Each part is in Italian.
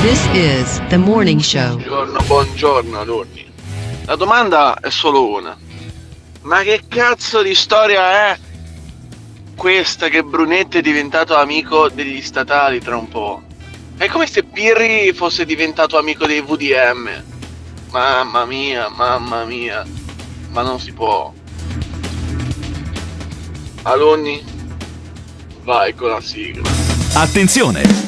This is the morning show. Buongiorno, buongiorno alunni. La domanda è solo una. Ma che cazzo di storia è questa che Brunetti è diventato amico degli statali tra un po'? È come se Pirri fosse diventato amico dei VDM. Mamma mia, mamma mia. Ma non si può. Alunni, vai con la sigla. Attenzione!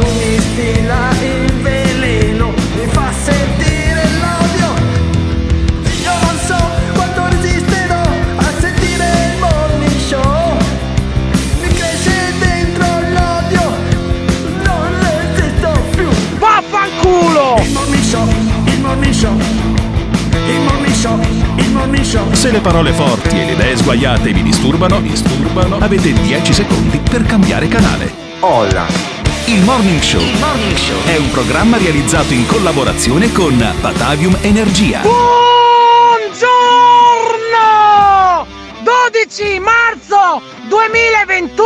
Lui mi stila il veleno, mi fa sentire l'odio. Io non so quanto resisterò a sentire il morning show. Mi cresce dentro l'odio, non resisto più. Vaffanculo! Il morning show, il morning show, il morning show, il morning show. Se le parole forti e le idee sguaiate vi disturbano, disturbano, avete 10 secondi per cambiare canale. Olla. Il Morning Show è un programma realizzato in collaborazione con Batavium Energia. Buongiorno! 12 marzo 2021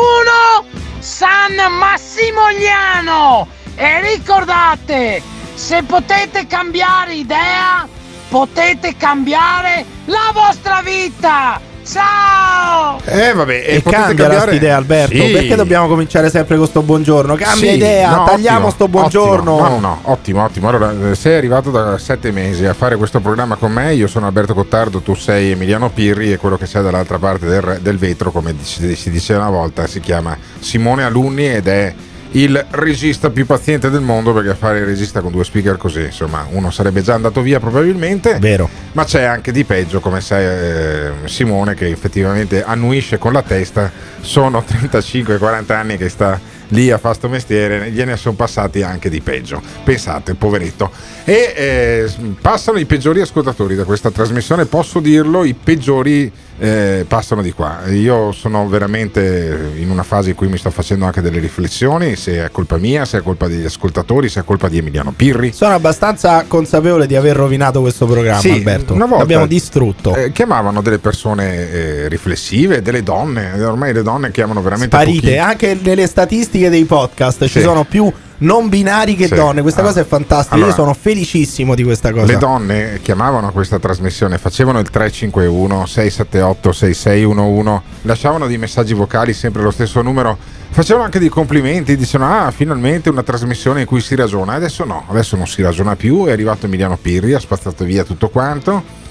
San Massimiliano e ricordate se potete cambiare idea potete cambiare la vostra vita ciao Eh vabbè, E potete cambia cambiare- la idea Alberto Sì. Perché dobbiamo cominciare sempre con sto buongiorno Cambia Sì, idea no, Tagliamo ottimo, sto buongiorno ottimo. No, no, ottimo, ottimo. Allora, eh, sei arrivato da sette mesi a fare questo programma con me. Io sono Alberto Cottardo, tu sei Emiliano Pirri e quello che sei dall'altra parte del, del vetro, come si, si diceva una volta, si chiama Simone Alunni ed è il regista più paziente del mondo perché fare il regista con due speaker così, insomma, uno sarebbe già andato via probabilmente. Vero Ma c'è anche di peggio, come sai eh, Simone, che effettivamente annuisce con la testa. Sono 35-40 anni che sta lì a fare sto mestiere, gliene sono passati anche di peggio. Pensate, poveretto. E eh, passano i peggiori ascoltatori da questa trasmissione, posso dirlo, i peggiori eh, passano di qua. Io sono veramente in una fase in cui mi sto facendo anche delle riflessioni, se è colpa mia, se è colpa degli ascoltatori, se è colpa di Emiliano Pirri. Sono abbastanza consapevole di aver rovinato questo programma Sì, Alberto una volta- L'abbiamo distrutto Eh, chiamavano delle persone eh, riflessive, delle donne, ormai le donne chiamano veramente Sparite pochi- Anche nelle statistiche dei podcast Ci Sì. sono più non binari che Sì. donne Questa Ah. cosa è fantastica Allora, Io sono felicissimo di questa cosa Le donne chiamavano questa trasmissione, facevano il 351 678 6611, lasciavano dei messaggi vocali sempre lo stesso numero, facevano anche dei complimenti, dicevano ah finalmente una trasmissione in cui si ragiona, adesso no, adesso non si ragiona più, è arrivato Emiliano Pirri, ha spazzato via tutto quanto.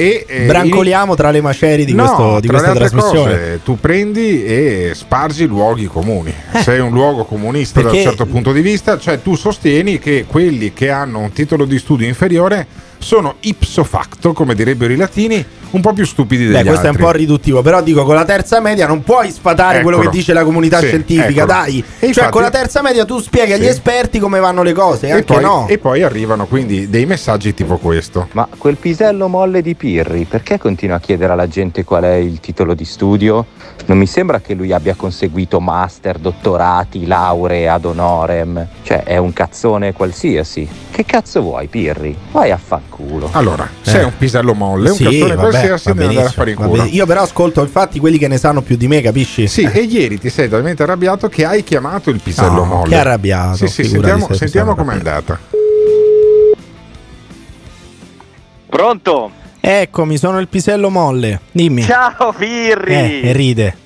E, eh, Brancoliamo tra le macerie di, No, questo- di questa trasmissione cose, tu prendi e spargi luoghi comuni. Sei un luogo comunista da un Eh. Certo punto di vista, cioè tu sostieni che quelli che hanno un titolo di studio inferiore sono ipso facto, come direbbero i latini, un po' più stupidi degli Beh, questo è un altri. po' riduttivo, però dico con la terza media non puoi sfatare quello che Eccolo. dice la comunità Sì, scientifica, eccolo. dai. E cioè, infatti- con la terza media tu spieghi agli Sì. esperti come vanno le cose, E anche poi, no. e poi arrivano quindi dei messaggi tipo questo. Ma quel pisello molle di Pirri, perché continua a chiedere alla gente qual è il titolo di studio? Non mi sembra che lui abbia conseguito master, dottorati, lauree ad honorem. Cioè, è un cazzone qualsiasi. Che cazzo vuoi, Pirri? Vai a fanculo. Allora, sei un pisello molle, un Sì, cartone vabbè, qualsiasi, va devi andare a fare in culo. Io però ascolto infatti quelli che ne sanno più di me, capisci? Sì, e ieri ti sei talmente arrabbiato che hai chiamato il pisello No, molle. che arrabbiato, Sì, sì, sentiamo, se sentiamo com'è andata. Pronto? Eccomi, sono il pisello molle. Dimmi. Ciao Pirri! Eh, e ride.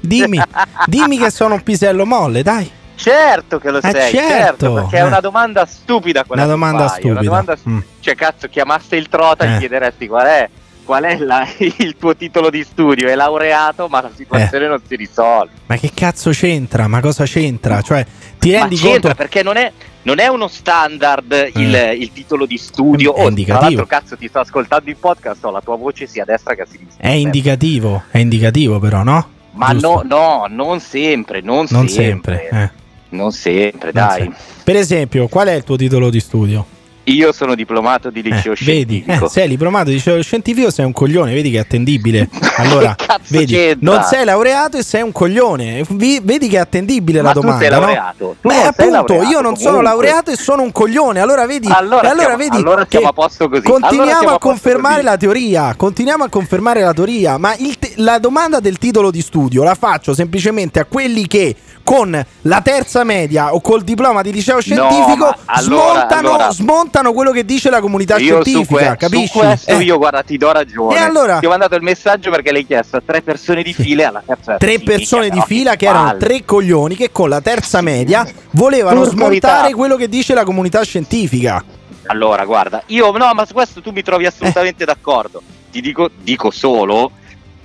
Dimmi. dimmi che sono un pisello molle, dai. Certo che lo Eh, sei, certo. certo, perché è Eh. una domanda stupida quella Una domanda fai, Una stupida. domanda stu- Mm. Cioè, cazzo, chiamaste il trota e Eh. gli chiederesti qual è, qual è la- il tuo titolo di studio. È laureato, ma la situazione Eh. non si risolve. Ma che cazzo c'entra? Ma cosa c'entra? Cioè, ti Ma rendi c'entra conto? perché non è, non è uno standard il, Mm. il titolo di studio. È Oh, tra indicativo. l'altro, cazzo, ti sto ascoltando in podcast, ho la tua voce sia a destra che a sinistra. È indicativo, è indicativo però, no? Ma Giusto. no, no, non sempre, non, Non sempre. sempre. eh. Non sempre, Non dai. sempre. Per esempio, qual è il tuo titolo di studio? Io sono diplomato di liceo Vedi, scientifico. eh, sei diplomato di liceo scientifico, sei un coglione, vedi che è attendibile. Allora, vedi, c'entra? non sei laureato e sei un coglione. Vi- vedi che è attendibile Ma la domanda. sei no? laureato. Tu Beh, appunto, laureato, io non sono comunque. laureato e sono un coglione. Allora vedi, Allora allora siamo- vedi allora siamo a posto così. Allora Continuiamo siamo a confermare così. la teoria. Continuiamo a confermare la teoria. Ma il la domanda del titolo di studio la faccio semplicemente a quelli che con la terza media o col diploma di liceo scientifico allora- smontano, allora- smontano quello che dice la comunità scientifica. que- capisci? su questo Eh. io guarda ti do ragione. E allora? Ti ho mandato il messaggio perché l'hai chiesto a tre persone di fila alla terza tre persone di fila che erano tre coglioni che con la terza media volevano Per smontare carità. quello che dice la comunità scientifica. Allora, guarda, io no, ma su questo tu mi trovi assolutamente d'accordo. Ti dico, dico solo,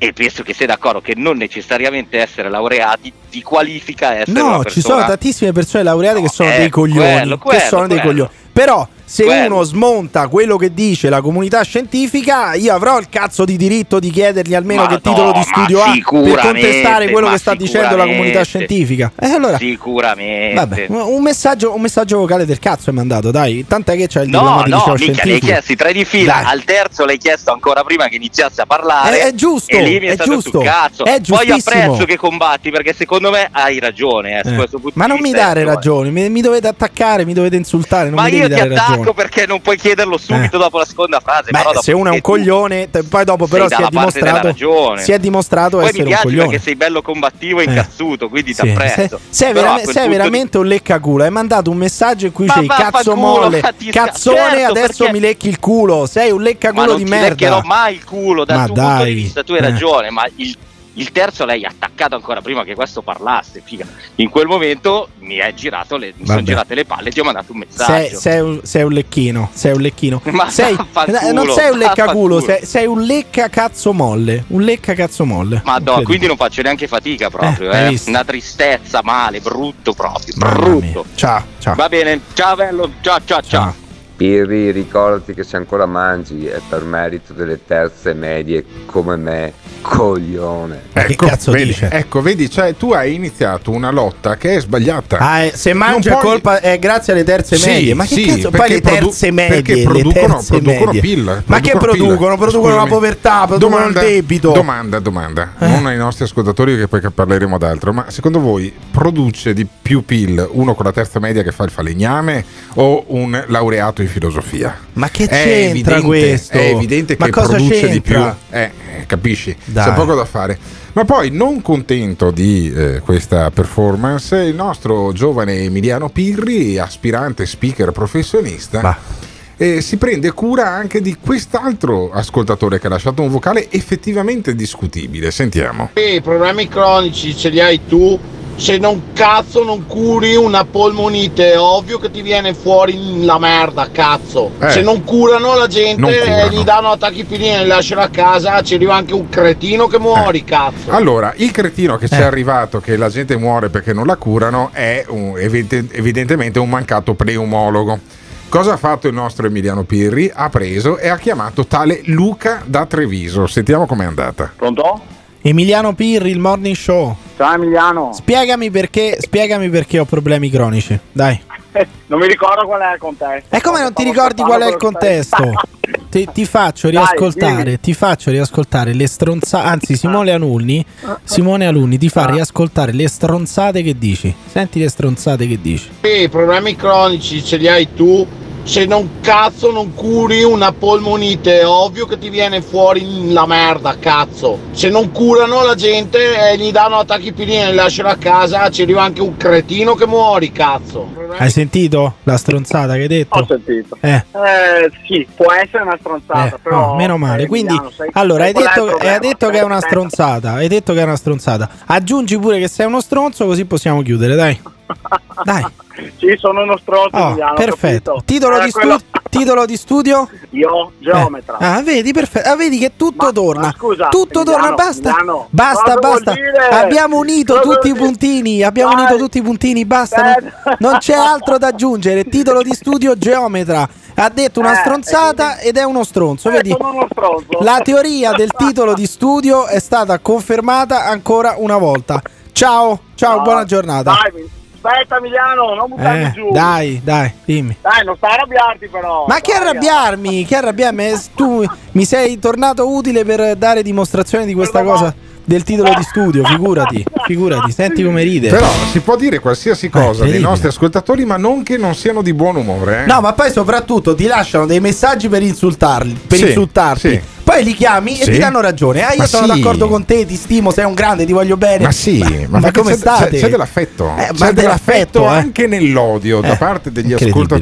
e penso che sei d'accordo, che non necessariamente essere laureati ti qualifica essere No, ci sono tantissime persone laureate che sono eh, dei coglioni. quello, quello, che sono dei quello. coglioni. Però, se Quello. uno smonta quello che dice la comunità scientifica, io avrò il cazzo di diritto di chiedergli almeno Ma che no, titolo di studio ha per contestare quello che sta dicendo la comunità scientifica. E allora. Sicuramente. Vabbè, un messaggio, un messaggio vocale del cazzo hai mandato, dai. Tant'è che c'è il No, diploma di no, liceo mica, le hai scientifico. chiesti tre di fila, Dai. al terzo l'hai chiesto ancora prima che iniziasse a parlare. È- è giusto, è, è giusto, cazzo. è Poi apprezzo che combatti perché secondo me hai ragione. eh, Eh. Ma di non mi dare ragione, mi, mi dovete attaccare, mi dovete insultare, non Ma mi devi dare attacco ragione. perché non puoi chiederlo subito dopo la seconda frase. Beh, se uno è un coglione, te- poi dopo però si è dimostrato, si è dimostrato Poi essere un coglione. perché sei bello combattivo e Eh. incazzuto, quindi ti apprezzo. Sei, sei Però a verame- quel sei punto di- veramente un leccaculo. Hai mandato un messaggio in cui Ma sei cazzo molle, ma ti sca- cazzone. certo, adesso perché- mi lecchi il culo. Sei un leccaculo non di ti merda. leccherò mai il culo dal Ma tuo punto dai, di vista, tu hai eh. ragione, ma il, il terzo l'hai attaccato ancora prima che questo parlasse, figa. In quel momento mi è girato le, mi sono girate le palle e ti ho mandato un Sei, messaggio. sei un, sei un lecchino, sei un lecchino. Ma sei, eh, non sei un leccaculo, sei, sei un lecca cazzo molle. Un lecca cazzo molle. Ma no, quindi non faccio neanche fatica proprio, Eh, eh. Una tristezza male, brutto proprio, Mamma brutto. mia. Ciao, ciao. Va bene, ciao bello, ciao ciao ciao. Ciao. Pirri, ricordati che se ancora mangi è per merito delle terze medie come me, coglione. Ma che Ecco, cazzo vedi, dice? Ecco, vedi, cioè, tu hai iniziato una lotta che è sbagliata. Ah, eh, se mangia puoi- colpa è grazie alle terze Sì, medie. Ma che sì, cazzo? Poi perché le produ- terze medie, perché producono- terze producono medie. PIL, Ma che producono PIL. producono? Producono la Scusami. povertà, producono il debito. Domanda, domanda. Eh. Non ai nostri ascoltatori che poi parleremo d'altro, ma secondo voi produce di più PIL uno con la terza media che fa il falegname o un laureato in filosofia? Ma che È c'entra evidente, questo? È evidente Ma che cosa produce di più. c'entra? Eh, eh, capisci? Dai. C'è poco da fare. Ma poi, non contento di eh, questa performance, il nostro giovane Emiliano Pirri, aspirante speaker professionista, eh, si prende cura anche di quest'altro ascoltatore che ha lasciato un vocale effettivamente discutibile. Sentiamo. I problemi cronici ce li hai tu. Se non cazzo non curi una polmonite, è ovvio che ti viene fuori la merda, cazzo. Eh. Se non curano la gente, eh, gli danno attacchi pilini e li lasciano a casa, ci arriva anche un cretino che muori, cazzo. Allora, il cretino che ci Eh. è arrivato che la gente muore perché non la curano è un- evidente- evidentemente un mancato pneumologo. Cosa ha fatto il nostro Emiliano Pirri? Ha preso e ha chiamato tale Luca da Treviso. Sentiamo com'è andata. Pronto? Emiliano Pirri, il morning show. Ciao Emiliano. Spiegami perché, spiegami perché ho problemi cronici. Dai. Non mi ricordo qual è il contesto. E come non ti ricordi qual è il contesto? Ti, ti faccio Dai, ti faccio riascoltare le stronzate. Anzi, Simone Alunni, Simone Alunni ti fa riascoltare le stronzate che dici. Senti le stronzate che dici. I problemi cronici ce li hai tu. Se non cazzo non curi una polmonite, è ovvio che ti viene fuori la merda, cazzo. Se non curano la gente, eh, gli danno attacchi pilini e li lasciano a casa, ci arriva anche un cretino che muori, cazzo. Hai sentito la stronzata che hai detto? sentito. Eh. Eh, sì, può essere una stronzata, Eh, no, meno male. eh, Quindi, sai- allora, hai detto, hai detto che è una Aspetta. stronzata. Hai detto che è una stronzata. Aggiungi pure che sei uno stronzo, così possiamo chiudere, dai. Dai. Sì, sono uno stronzo, Oh, Emiliano, perfetto. Titolo Era di, stu- titolo di studio? Io, geometra. Ah, vedi, perfetto. Ah, vedi che tutto Ma- torna. ma scusa, tutto Emiliano, torna, basta. Emiliano, basta, basta. Abbiamo unito Cosa tutti i puntini. Abbiamo Dai. unito tutti i puntini. Basta. Non, Eh. non c'è altro da aggiungere. Titolo di studio geometra. Ha detto una Eh, stronzata ed è uno stronzo. Eh, Vedi? uno stronzo. La teoria del titolo di studio è stata confermata ancora una volta. Ciao, ciao, No, buona giornata. Dai, aspetta Emiliano, non buttarmi Eh, giù. dai, dai, dimmi. Dai, non stai a arrabbiarti però. Ma che arrabbiarmi? Che arrabbiarmi? Eh, Tu mi sei tornato utile per dare dimostrazione di questa cosa del titolo di studio, figurati, figurati, senti come ride. Però si può dire qualsiasi cosa dei nostri ascoltatori, ma non che non siano di buon umore. eh. No, ma poi soprattutto ti lasciano dei messaggi per insultarli, per Sì, insultarti. sì. Poi li chiami e Sì. ti danno ragione. Ah, io Ma sono d'accordo con te, ti stimo, sei un grande, ti voglio bene. Ma sì, ma, ma come c'è, state? C'è, c'è dell'affetto, Eh, c'è ma dell'affetto, eh. anche nell'odio da Eh, parte degli incredibile.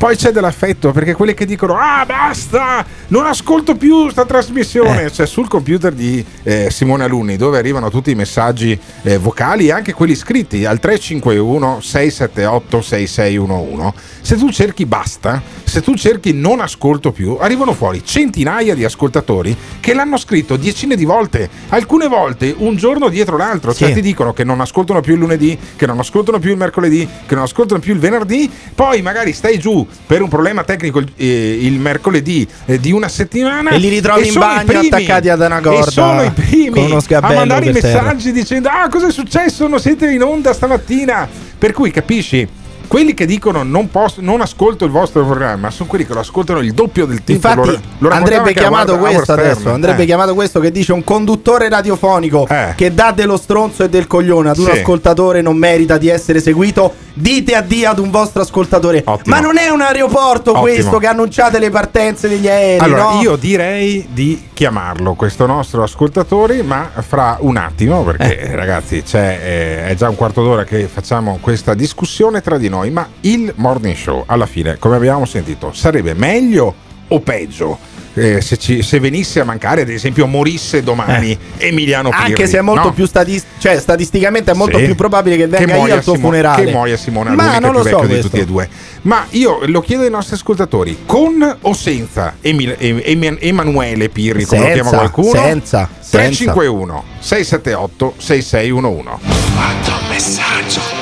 Poi c'è dell'affetto perché quelli che dicono ah basta, non ascolto più sta trasmissione, Eh. cioè sul computer di eh, Simone Alunni dove arrivano tutti i messaggi eh, vocali e anche quelli scritti al 351 678 6611. Se tu cerchi basta, se tu cerchi non ascolto più, arrivano fuori centinaia di ascoltatori che l'hanno scritto decine di volte, alcune volte un giorno dietro l'altro, cioè Sì. ti dicono che non ascoltano più il lunedì, che non ascoltano più il mercoledì, che non ascoltano più il venerdì, poi magari stai giù per un problema tecnico il, eh, il mercoledì eh, di una settimana E li ritrovi in sono i bagno primi- attaccati ad una corda e sono i primi a mandare i per terra. messaggi dicendo ah cosa è successo, non siete in onda stamattina, per cui capisci quelli che dicono non, posso, non ascolto il vostro programma sono quelli che lo ascoltano il doppio del tempo. Infatti Lo- lo andrebbe chiamato questo adesso, Stern. andrebbe Eh. chiamato questo che dice un conduttore radiofonico Eh. che dà dello stronzo e del coglione ad un Sì. ascoltatore non merita di essere seguito. Dite addio ad un vostro ascoltatore. Ottimo. Ma non è un aeroporto Ottimo. questo che annunciate le partenze degli aerei, Allora, no? io direi di chiamarlo questo nostro ascoltatore, ma fra un attimo, perché Eh. ragazzi c'è, eh, è già un quarto d'ora che facciamo questa discussione tra di noi, ma il morning show alla fine, come abbiamo sentito, sarebbe meglio o peggio? eh, se, ci- se venisse a mancare, ad esempio, morisse domani Emiliano Pirri. Eh. Anche se è molto no? più stati- cioè statisticamente è molto Sì. più probabile che venga io muoia al tuo Simo- funerale. Che muoia Simone Ma che non lo so di questo. tutti e due. Ma io lo chiedo ai nostri ascoltatori, con o senza Emil- Em- Em- Emanuele Pirri, come lo Senza, chiama qualcuno? senza, 351 678 6611.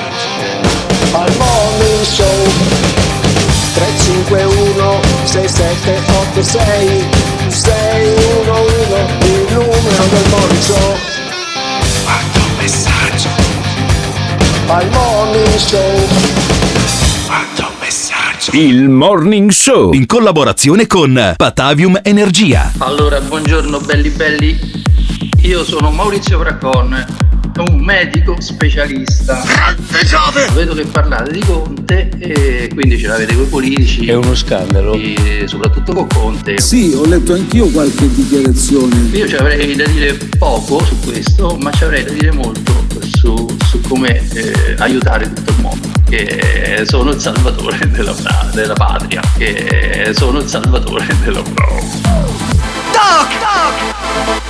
Al morning show. 351 6786 611 il numero del morning show. Quanto messaggio. Al morning show. Quanto messaggio. Il Morning Show. In collaborazione con Patavium Energia. Allora, buongiorno belli belli. Io sono Maurizio Fracon, un medico specialista. Vedo che parlate di Conte e quindi ce l'avete con i politici. È uno scandalo. E soprattutto con Conte. Sì, ho letto anch'io qualche dichiarazione. Io ci avrei da dire poco su questo, ma ci avrei da dire molto su, su come eh, aiutare tutto il mondo. Che sono il salvatore della, della patria. Che sono il salvatore della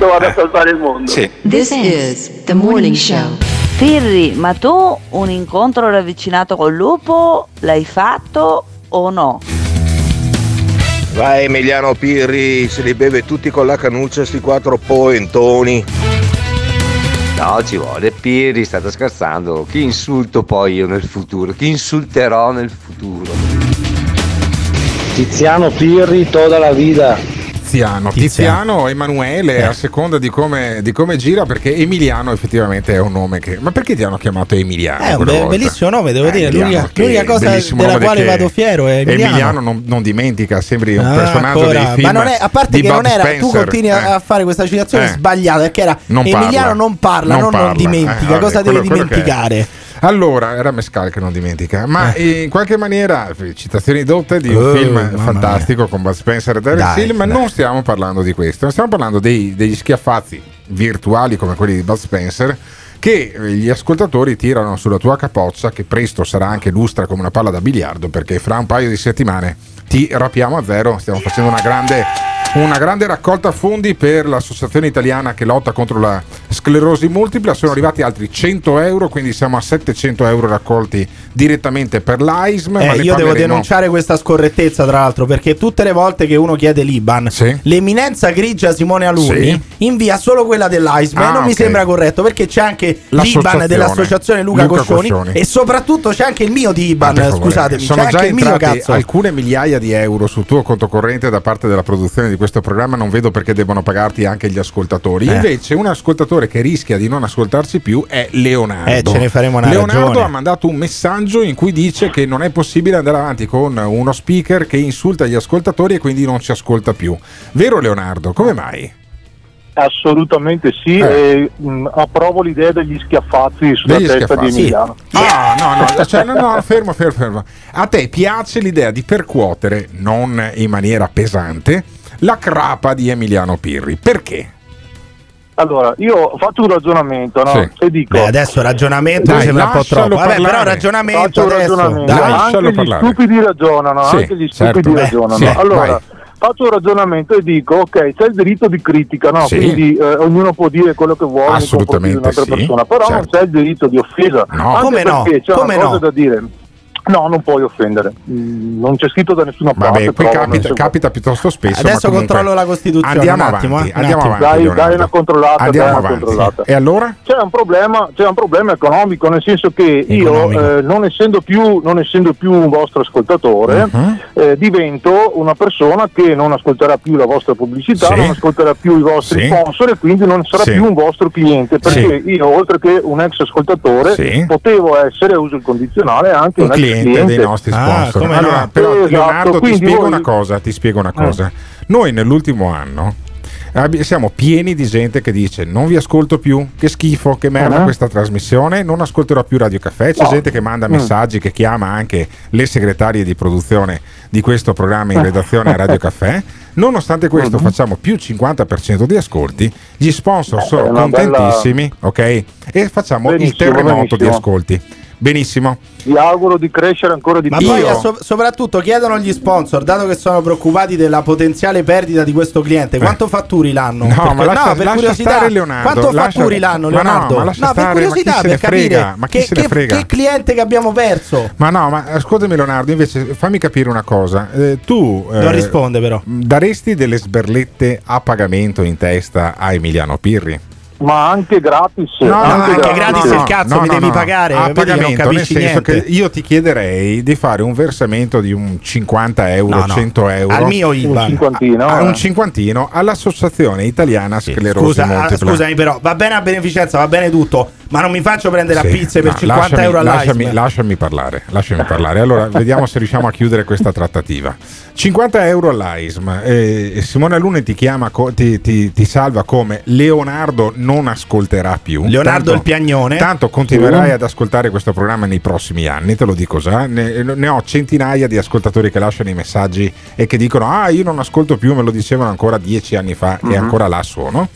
Dove vado a salvare il mondo. This is the morning show. Pirri, ma tu un incontro ravvicinato col lupo l'hai fatto o no? Vai Emiliano Pirri, se li beve tutti con la canuccia sti quattro poentoni. No, ci vuole Pirri, state scherzando. Chi insulto poi io nel futuro? Chi insulterò nel futuro? Tiziano Pirri toda la vida. Tiziano, Tiziano, Emanuele, a seconda di come, di come gira, perché Emiliano effettivamente è un nome che. Ma perché ti hanno chiamato Emiliano? È un be- bellissimo nome, devo Eh, dire. Emiliano, L'unica, l'unica cosa della quale vado fiero è Emiliano. non, non dimentica, sembri un Ah, personaggio ancora. dei film. Ma non è, a parte che non Bud era, tu Spencer, continui eh. a fare questa citazione Eh. sbagliata perché era Non Emiliano parla. non parla, Non non, non parla. dimentica. Eh, cosa deve dimenticare? Allora, era Mescal che non dimentica, ma in qualche maniera, eh, citazioni dotte di un Oh, film fantastico con Bud Spencer e Dai, Hill, ma dai. non stiamo parlando di questo, stiamo parlando dei- degli schiaffazzi virtuali come quelli di Bud Spencer che eh, gli ascoltatori tirano sulla tua capoccia, che presto sarà anche lustra come una palla da biliardo, perché fra un paio di settimane ti rapiamo a zero. Stiamo facendo una grande, una grande raccolta fondi per l'associazione italiana che lotta contro la sclerosi multipla. Sono arrivati altri 100 euro, quindi siamo a 700 euro raccolti direttamente per l'AISM. Eh, io devo denunciare questa scorrettezza, tra l'altro, perché tutte le volte che uno chiede l'Iban, l'eminenza grigia Simone Alunni Sì. invia solo quella dell'AISM e Ah, non mi ok. sembra corretto perché c'è anche l'Iban L'associazione. dell'associazione Luca, Luca Coscioni, Coscioni. e soprattutto c'è anche il mio di Iban. Ah. Scusatemi, sono c'è già anche il mio cazzo. alcune migliaia di euro sul tuo conto corrente da parte della produzione di questo programma. Non vedo perché debbano pagarti anche gli ascoltatori. Eh. Invece, un ascoltatore che rischia di non ascoltarci più è Leonardo. Eh, ce ne faremo una Leonardo ragione. ha mandato un messaggio in cui dice che non è possibile andare avanti con uno speaker che insulta gli ascoltatori e quindi non ci ascolta più. Vero, Leonardo? Come mai? Assolutamente sì, e, mh, approvo l'idea degli schiaffazzi sulla Degli testa schiaffazzi. di Emiliano. Ah, no, no, cioè, no, no, fermo, fermo, fermo. A te piace l'idea di percuotere, non in maniera pesante, la crapa di Emiliano Pirri. Perché? Allora, io faccio un ragionamento no? Sì. e dico... Beh, adesso ragionamento Dai, sembra un po' troppo. Vabbè, parlare. però ragionamento Faccio adesso. ragionamento. Dai. anche gli stupidi ragionano, Sì, anche gli certo. stupidi Beh, ragionano. sì, allora, vai. faccio un ragionamento e dico, ok, c'è il diritto di critica, no? Sì. quindi eh, ognuno può dire quello che vuole Assolutamente un'altra sì, persona, però non certo. c'è il diritto di offesa. No. Come no? c'è Come una cosa no? da dire. No, non puoi offendere. Non c'è scritto da nessuna parte. Vabbè, qui però capita, capita piuttosto spesso. Adesso ma comunque controllo la Costituzione, Andiamo un avanti, attimo, eh, un andiamo avanti. Dai, dai una controllata, Andiamo dai una avanti. controllata. E allora? C'è un problema, c'è un problema economico, nel senso che Economico. io, eh, non, essendo più, non essendo più un vostro ascoltatore, Mhm. eh, divento una persona che non ascolterà più la vostra pubblicità, Sì. non ascolterà più i vostri Sì. sponsor e quindi non sarà Sì. più un vostro cliente, perché io, oltre che un ex ascoltatore, Sì. potevo essere, uso il condizionale, anche un un, ex cliente, dei nostri Ah, sponsor. come allora, no? però, Esatto, Leonardo, ti spiego voi- una cosa. Ti spiego una Eh. cosa. Noi nell'ultimo anno abbi- siamo pieni di gente che dice non vi ascolto più, che schifo, che merda Ah. questa trasmissione, non ascolterò più Radio Caffè. C'è No. gente che manda Mm. messaggi, che chiama anche le segretarie di produzione di questo programma in redazione a Radio Caffè. Nonostante questo Mhm. facciamo più 50% di ascolti, gli sponsor Beh, sono una bella- contentissimi, ok? E facciamo il Benissimo, terremoto di benissimo. ascolti. Benissimo. Vi auguro di crescere ancora di Ma più. poi eh, so- soprattutto chiedono gli sponsor, dato che sono preoccupati della potenziale perdita di questo cliente, quanto fatturi l'anno? Eh. No, Perché- ma lascia- per lascia curiosità, stare Leonardo, quanto lascia- fatturi l'anno, ma no, Leonardo? ma lascia per ma curiosità, se per frega? capire Ma chi che, se ne che- frega? che cliente che abbiamo perso. Ma no, ma ascoltami Leonardo, invece fammi capire una cosa. Eh, tu eh, Non risponde però. daresti delle sberlette a pagamento in testa a Emiliano Pirri? Ma anche gratis. No, no, anche gratis il cazzo, mi devi pagare, A che non pagamento, nel capisci senso niente. che io ti chiederei di fare un versamento di un 50 euro, No, no. 100 euro. Al mio IBAN. Un cinquantino. a eh. un cinquantino all'Associazione Italiana Sclerosi Scusa, ah, Multipla. scusami, però va bene a beneficenza, va bene tutto, ma non mi faccio prendere Sì, a pizze per no, 50 lasciami, euro all'AISM. lasciami, lasciami parlare, lasciami parlare. Allora, vediamo se riusciamo a chiudere questa trattativa. 50 euro all'AISM. Eh, Simone Alunni ti chiama, ti, ti- ti salva come Leonardo non ascolterà più. Leonardo il piagnone. Tanto continuerai ad ascoltare questo programma nei prossimi anni, te lo dico già. Ne, ne ho centinaia di ascoltatori che lasciano i messaggi e che dicono: Ah, io non ascolto più, me lo dicevano ancora dieci anni fa e Mhm. ancora là sono.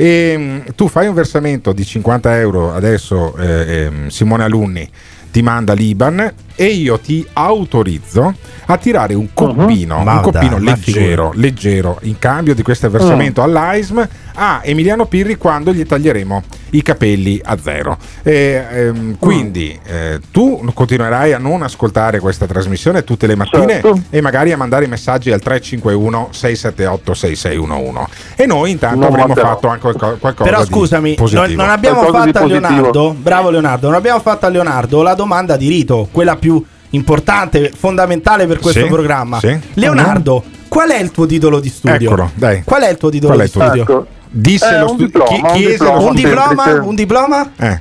E, mh, tu fai un versamento di 50 euro adesso, eh, ehm, Simone Alunni ti manda l'Iban e io ti autorizzo a tirare un coppino, Ma un coppino ma leggero, leggero in cambio di questo versamento all'AISM a Emiliano Pirri quando gli taglieremo i capelli a zero. E, ehm, quindi eh, tu continuerai a non ascoltare questa trasmissione tutte le mattine Certo. e magari a mandare i messaggi al 351 678 6611 e noi intanto avremo mancherò. fatto anche qualco- qualcosa Però scusami, non, non abbiamo fatto a. Leonardo, bravo Leonardo, non abbiamo fatto a Leonardo la domanda di rito, quella più importante, fondamentale per questo Sì, programma. sì. Leonardo, qual è il tuo titolo di studio? Eccolo, dai. Qual è il tuo titolo Qual è di il tuo studio? Ecco. Disse Eh, lo un stu- diploma, chi- un chiese diploma. lo Un diploma? Un diploma? Eh,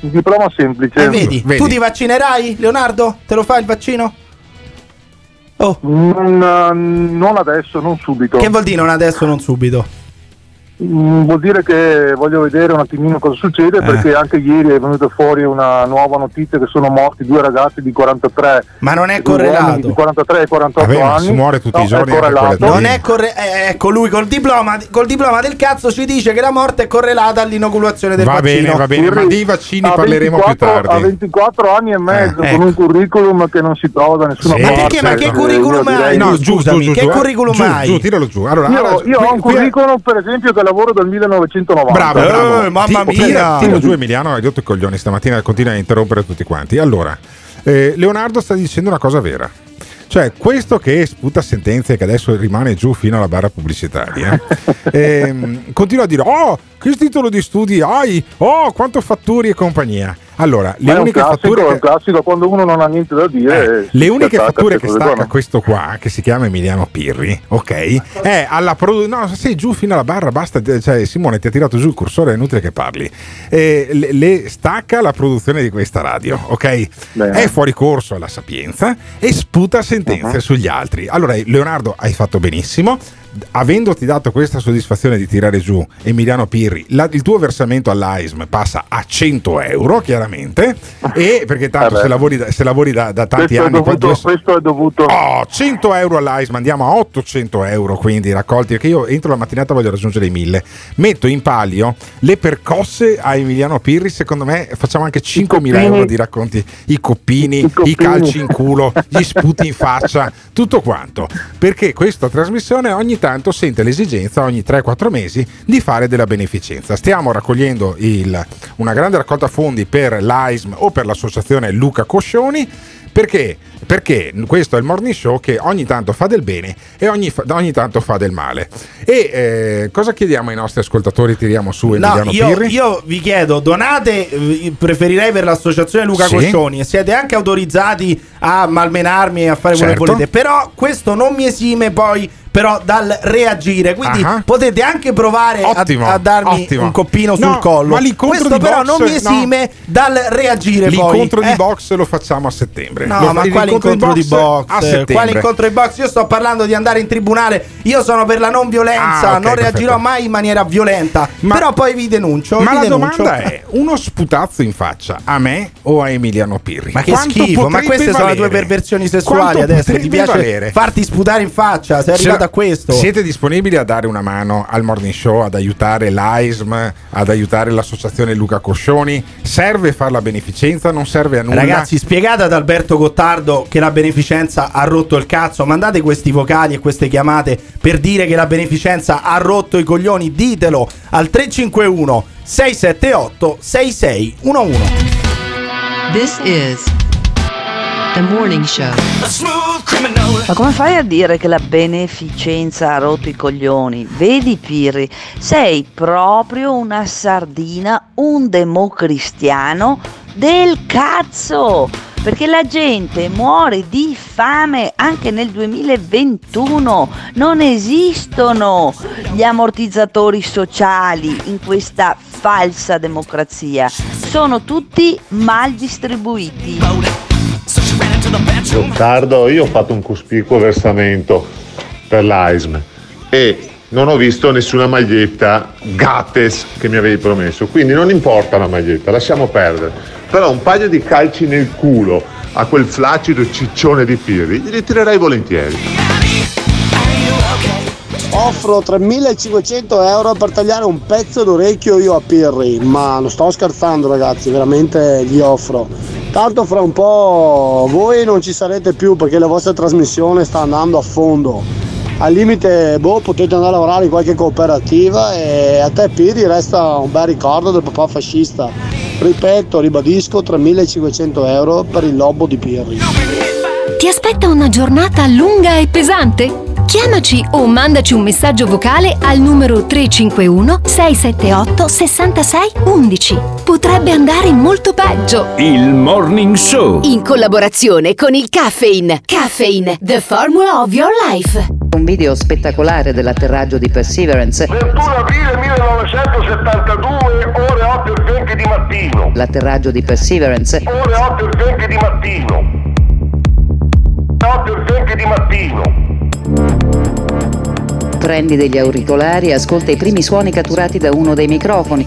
Un diploma semplice. Eh, vedi, vedi. tu ti vaccinerai, Leonardo? Te lo fai il vaccino? Oh, Non, non adesso, non subito. che vuol dire non adesso, non subito? Mm, vuol dire che voglio vedere un attimino cosa succede perché anche ieri è venuta fuori una nuova notizia che sono morti due ragazzi di 43 Ma non è correlato. di 43 e 48 Vabbè, anni si muore tutti No, i giorni è correlato. Non è corre- eh, ecco lui col diploma, col diploma del cazzo ci dice che la morte è correlata all'inoculazione del Va vaccino. bene, va bene, ma dei vaccini parleremo più 24 Ha tardi. 24 anni e mezzo Eh, con un curriculum che non si trova da nessuna Sì. parte. Ma perché? Ma che Eh, curriculum io direi hai? No, scusami, che eh. curriculum giù, hai? Giù, tiralo giù. Allora, io, allora, io ho un qui- qui- curriculum per esempio che lavoro dal 1990 Bravo, bravo. Eh, mamma Ti- mia. Tira, tira giù Emiliano, hai rotto i coglioni stamattina, continua a interrompere tutti quanti. Allora, eh, Leonardo sta dicendo una cosa vera. Cioè, questo che sputa sentenze e che adesso rimane giù fino alla barra pubblicitaria, ehm, continua a dire: Oh, che titolo di studi hai? Oh, quanto fatturi e compagnia. Allora, le è un uniche classico, fatture è che- un classico quando uno non ha niente da dire. eh, le uniche fatture che stacca no? questo qua, che si chiama Emiliano Pirri, ok? È alla produzione. No, sei giù fino alla barra, basta. Cioè, Simone ti ha tirato giù il cursore, è inutile che parli. Eh, le, le stacca la produzione di questa radio, ok? Bene. È fuori corso alla sapienza e sputa sentenze Uh-huh. sugli altri. Allora, Leonardo, hai fatto benissimo. Avendoti dato questa soddisfazione di tirare giù Emiliano Pirri, la- il tuo versamento all'AISM passa a 100 euro, chiaramente, e perché tanto Vabbè. se lavori da, se lavori da, da tanti Questo è, anni, qua- dovuto, due- questo è dovuto Oh, 100 euro all'AISM, andiamo a 800 euro quindi raccolti, perché io entro la mattinata voglio raggiungere i 1000. Metto in palio le percosse a Emiliano Pirri, secondo me facciamo anche 5.000 coppini. euro di racconti, i coppini, I i, coppini. calci in culo, gli sputi in faccia, tutto quanto. Perché questa trasmissione ogni tanto sente l'esigenza, ogni 3-4 mesi, di fare della beneficenza. Stiamo raccogliendo il- una grande raccolta fondi per l'AISM o per l'associazione Luca Coscioni. Perché? Perché questo è il morning show che ogni tanto fa del bene e ogni, fa- ogni tanto fa del male. E eh, cosa chiediamo ai nostri ascoltatori? Tiriamo su No, Emiliano io, Pirri. io vi chiedo, donate, eh, preferirei per l'associazione Luca Sì. Coscioni e siete anche autorizzati a malmenarmi e a fare quello che Certo. volete, però questo non mi esime poi però dal reagire, quindi Ah. potete anche provare a, Ottimo, a darmi ottimo. un coppino No, sul collo. ma l'incontro Questo di però box, non mi no. esime dal reagire poi. L'incontro di eh. box lo facciamo a settembre. No, Lo- ma quale incontro di box? A settembre. Quale incontro di box? Io sto parlando di andare in tribunale. Io sono per la non violenza, Ah, ok, non reagirò perfetto. mai in maniera violenta. Ma- però poi vi denuncio. Ma vi la denuncio. domanda è: uno sputazzo in faccia a me o a Emiliano Pirri? Ma che Quanto schifo, ma queste sono le tue valere? perversioni sessuali Quanto adesso. Ti piace valere? farti sputare in faccia? Sei arrivato Ce- a questo. Siete disponibili a dare una mano al morning show, ad aiutare l'AISM, ad aiutare l'associazione Luca Coscioni? Serve fare la beneficenza? Non serve a nulla? Ragazzi, spiegate ad Alberto Gottardo che la beneficenza ha rotto il cazzo. Mandate questi vocali e queste chiamate per dire che la beneficenza ha rotto i coglioni. Ditelo al 351 678 6611. This is the morning show. Ma come fai a dire che la beneficenza ha rotto i coglioni? Vedi Pirri, sei proprio una sardina, un democristiano del cazzo! Perché la gente muore di fame anche nel 2021. Non esistono gli ammortizzatori sociali in questa falsa democrazia. Sono tutti mal distribuiti. Gottardo, io ho fatto un cospicuo versamento per l'AISM e non ho visto nessuna maglietta Gates che mi avevi promesso, quindi non importa la maglietta, lasciamo perdere. Però un paio di calci nel culo a quel flaccido ciccione di Pirri li tirerei volentieri. Offro 3500 euro per tagliare un pezzo d'orecchio io a Pirri, ma non sto scherzando ragazzi, veramente gli offro. Tanto fra un po' voi non ci sarete più perché la vostra trasmissione sta andando a fondo. Al limite, boh, potete andare a lavorare in qualche cooperativa e a te Pirri resta un bel ricordo del papà fascista. Ripeto, ribadisco, 3500 euro per il lobo di Pirri. Ti aspetta una giornata lunga e pesante? Chiamaci o mandaci un messaggio vocale al numero 351 678 66 11. Potrebbe andare molto peggio. Il Morning Show. In collaborazione con il Caffeine. Caffeine, the formula of your life. Un video spettacolare dell'atterraggio di Perseverance. 21 aprile 1972, ore 8 e 20 di mattino. L'atterraggio di Perseverance. Ore 8 e 20 di mattino. 8 e 20 di mattino. Prendi degli auricolari e ascolta i primi suoni catturati da uno dei microfoni.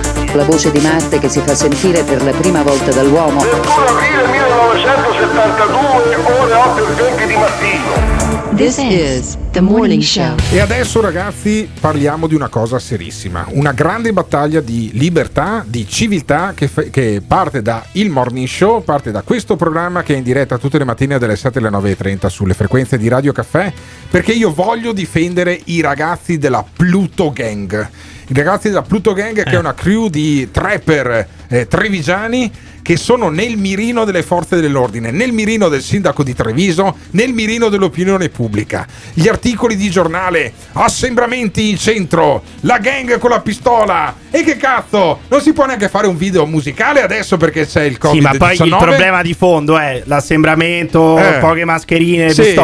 La voce di Marte che si fa sentire per la prima volta dall'uomo. 21 aprile 1972, ore 8 e 20 di mattino. This is the morning show. E adesso ragazzi parliamo di una cosa serissima, una grande battaglia di libertà, di civiltà che, fa- che parte da Il Morning Show, parte da questo programma che è in diretta tutte le mattine dalle 7 alle 9.30 sulle frequenze di Radio Caffè, perché io voglio difendere i ragazzi della Pluto Gang. I ragazzi della Pluto Gang che è una crew di trapper eh, trevigiani che sono nel mirino delle forze dell'ordine, nel mirino del sindaco di Treviso, nel mirino dell'opinione pubblica. Gli articoli di giornale, assembramenti in centro, la gang con la pistola. E che cazzo? Non si può neanche fare un video musicale adesso perché c'è il Covid-19? Sì, ma poi il problema di fondo è l'assembramento, Eh. poche mascherine, Sì.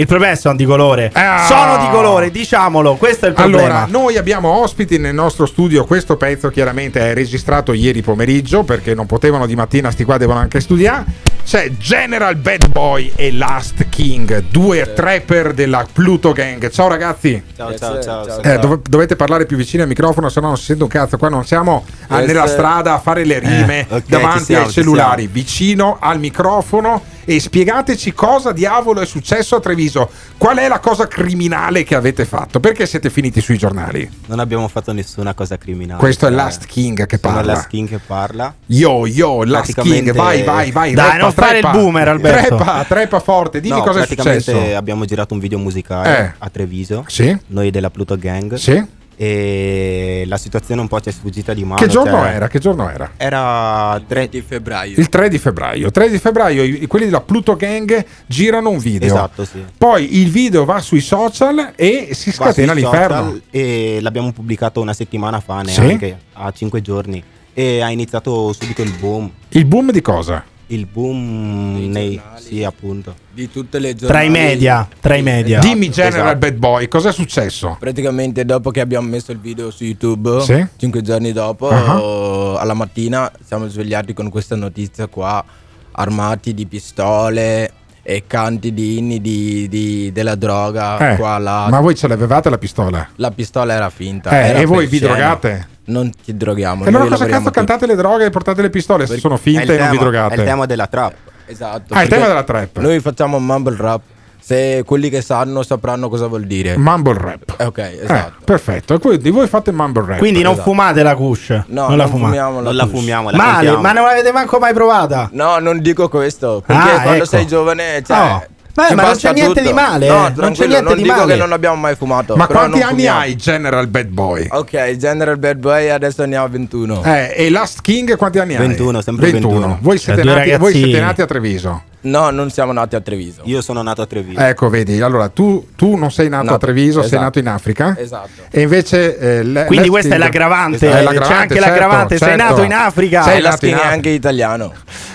Il problema sono di colore. Ah. Sono di colore, diciamolo, questo è il problema. Allora, noi abbiamo ospiti nel nostro studio. Questo pezzo chiaramente è registrato ieri pomeriggio perché non potevano di mattina, sti qua devono anche studiare. C'è General Bad Boy e Last King, due trapper della Pluto Gang. Ciao ragazzi. Ciao, ciao, ciao. Eh, dov- dovete parlare più vicino al microfono, se no non si sente un cazzo. Qua non siamo Yes. nella strada a fare le rime Eh, ok, davanti siamo, ai cellulari, vicino al microfono. E spiegateci cosa diavolo è successo a Treviso. Qual è la cosa criminale che avete fatto? Perché siete finiti sui giornali? Non abbiamo fatto nessuna cosa criminale. Questo è Eh, Last King che parla. Last King che parla. Yo, yo, Last King, vai, vai, vai. Dai, reppa, non fare il boomer, Alberto. Treppa, treppa forte, dimmi No, cosa è praticamente successo. abbiamo girato un video musicale Eh. a Treviso. Sì. Noi della Pluto Gang. Sì. E la situazione un po' ci è sfuggita di mano. Che giorno cioè- era? Che giorno era? Era 3 di febbraio. Il 3 di febbraio. 3 di febbraio i- quelli della Pluto Gang girano un video. Esatto, sì. Poi il video va sui social e si scatena l'inferno. E l'abbiamo pubblicato una settimana fa, Sì? neanche a 5 giorni. E ha iniziato subito il boom. Il boom di cosa? Il boom nei. Sì, appunto. di tutte le Tra i media, tra i media. Dimmi General esatto. Bad Boy, cos'è successo? Praticamente dopo che abbiamo messo il video su YouTube, Sì. cinque giorni dopo, Ah. alla mattina siamo svegliati con questa notizia qua, armati di pistole e canti di inni di, di- della droga Eh, qua là. Ma voi ce l'avevate la pistola? La pistola era finta. Eh, era e voi vi drogate? Non ci droghiamo. E allora cosa cazzo cantate le droghe e portate le pistole se sono finte e non vi drogate? È il tema della trap. Esatto. Ah, il tema della trap. Noi facciamo mumble rap. Se quelli che sanno sapranno cosa vuol dire. Mumble rap. Eh, Ok, Eh, esatto. perfetto. E quindi voi fate mumble rap. Quindi non Esatto. fumate la kush. No, non la non fumiamo la Non la fumiamo, la Male, ma non l'avete manco mai provata. No, non dico questo. Perché Ah, quando ecco. sei giovane, cioè. No. Beh, ma non c'è niente tutto. di male, No, eh. Non c'è niente non di dico male. che non abbiamo mai fumato. Ma però quanti non anni fumiamo. hai General Bad Boy? Ok, General Bad Boy adesso ne ha 21. Eh, e Last King quanti anni hai? 21, sempre 21. Voi siete, Cioè, nati, voi siete nati a Treviso. No, non siamo nati a Treviso. Io sono nato a Treviso. Ecco, vedi, allora tu, tu non sei nato No, a Treviso, sei esatto. nato in Africa. Esatto. E invece. eh, le- Quindi questa è l'aggravante. È C'è l'aggravante, anche certo, l'aggravante. Sei certo. nato in Africa. Sei E la skin è anche italiano.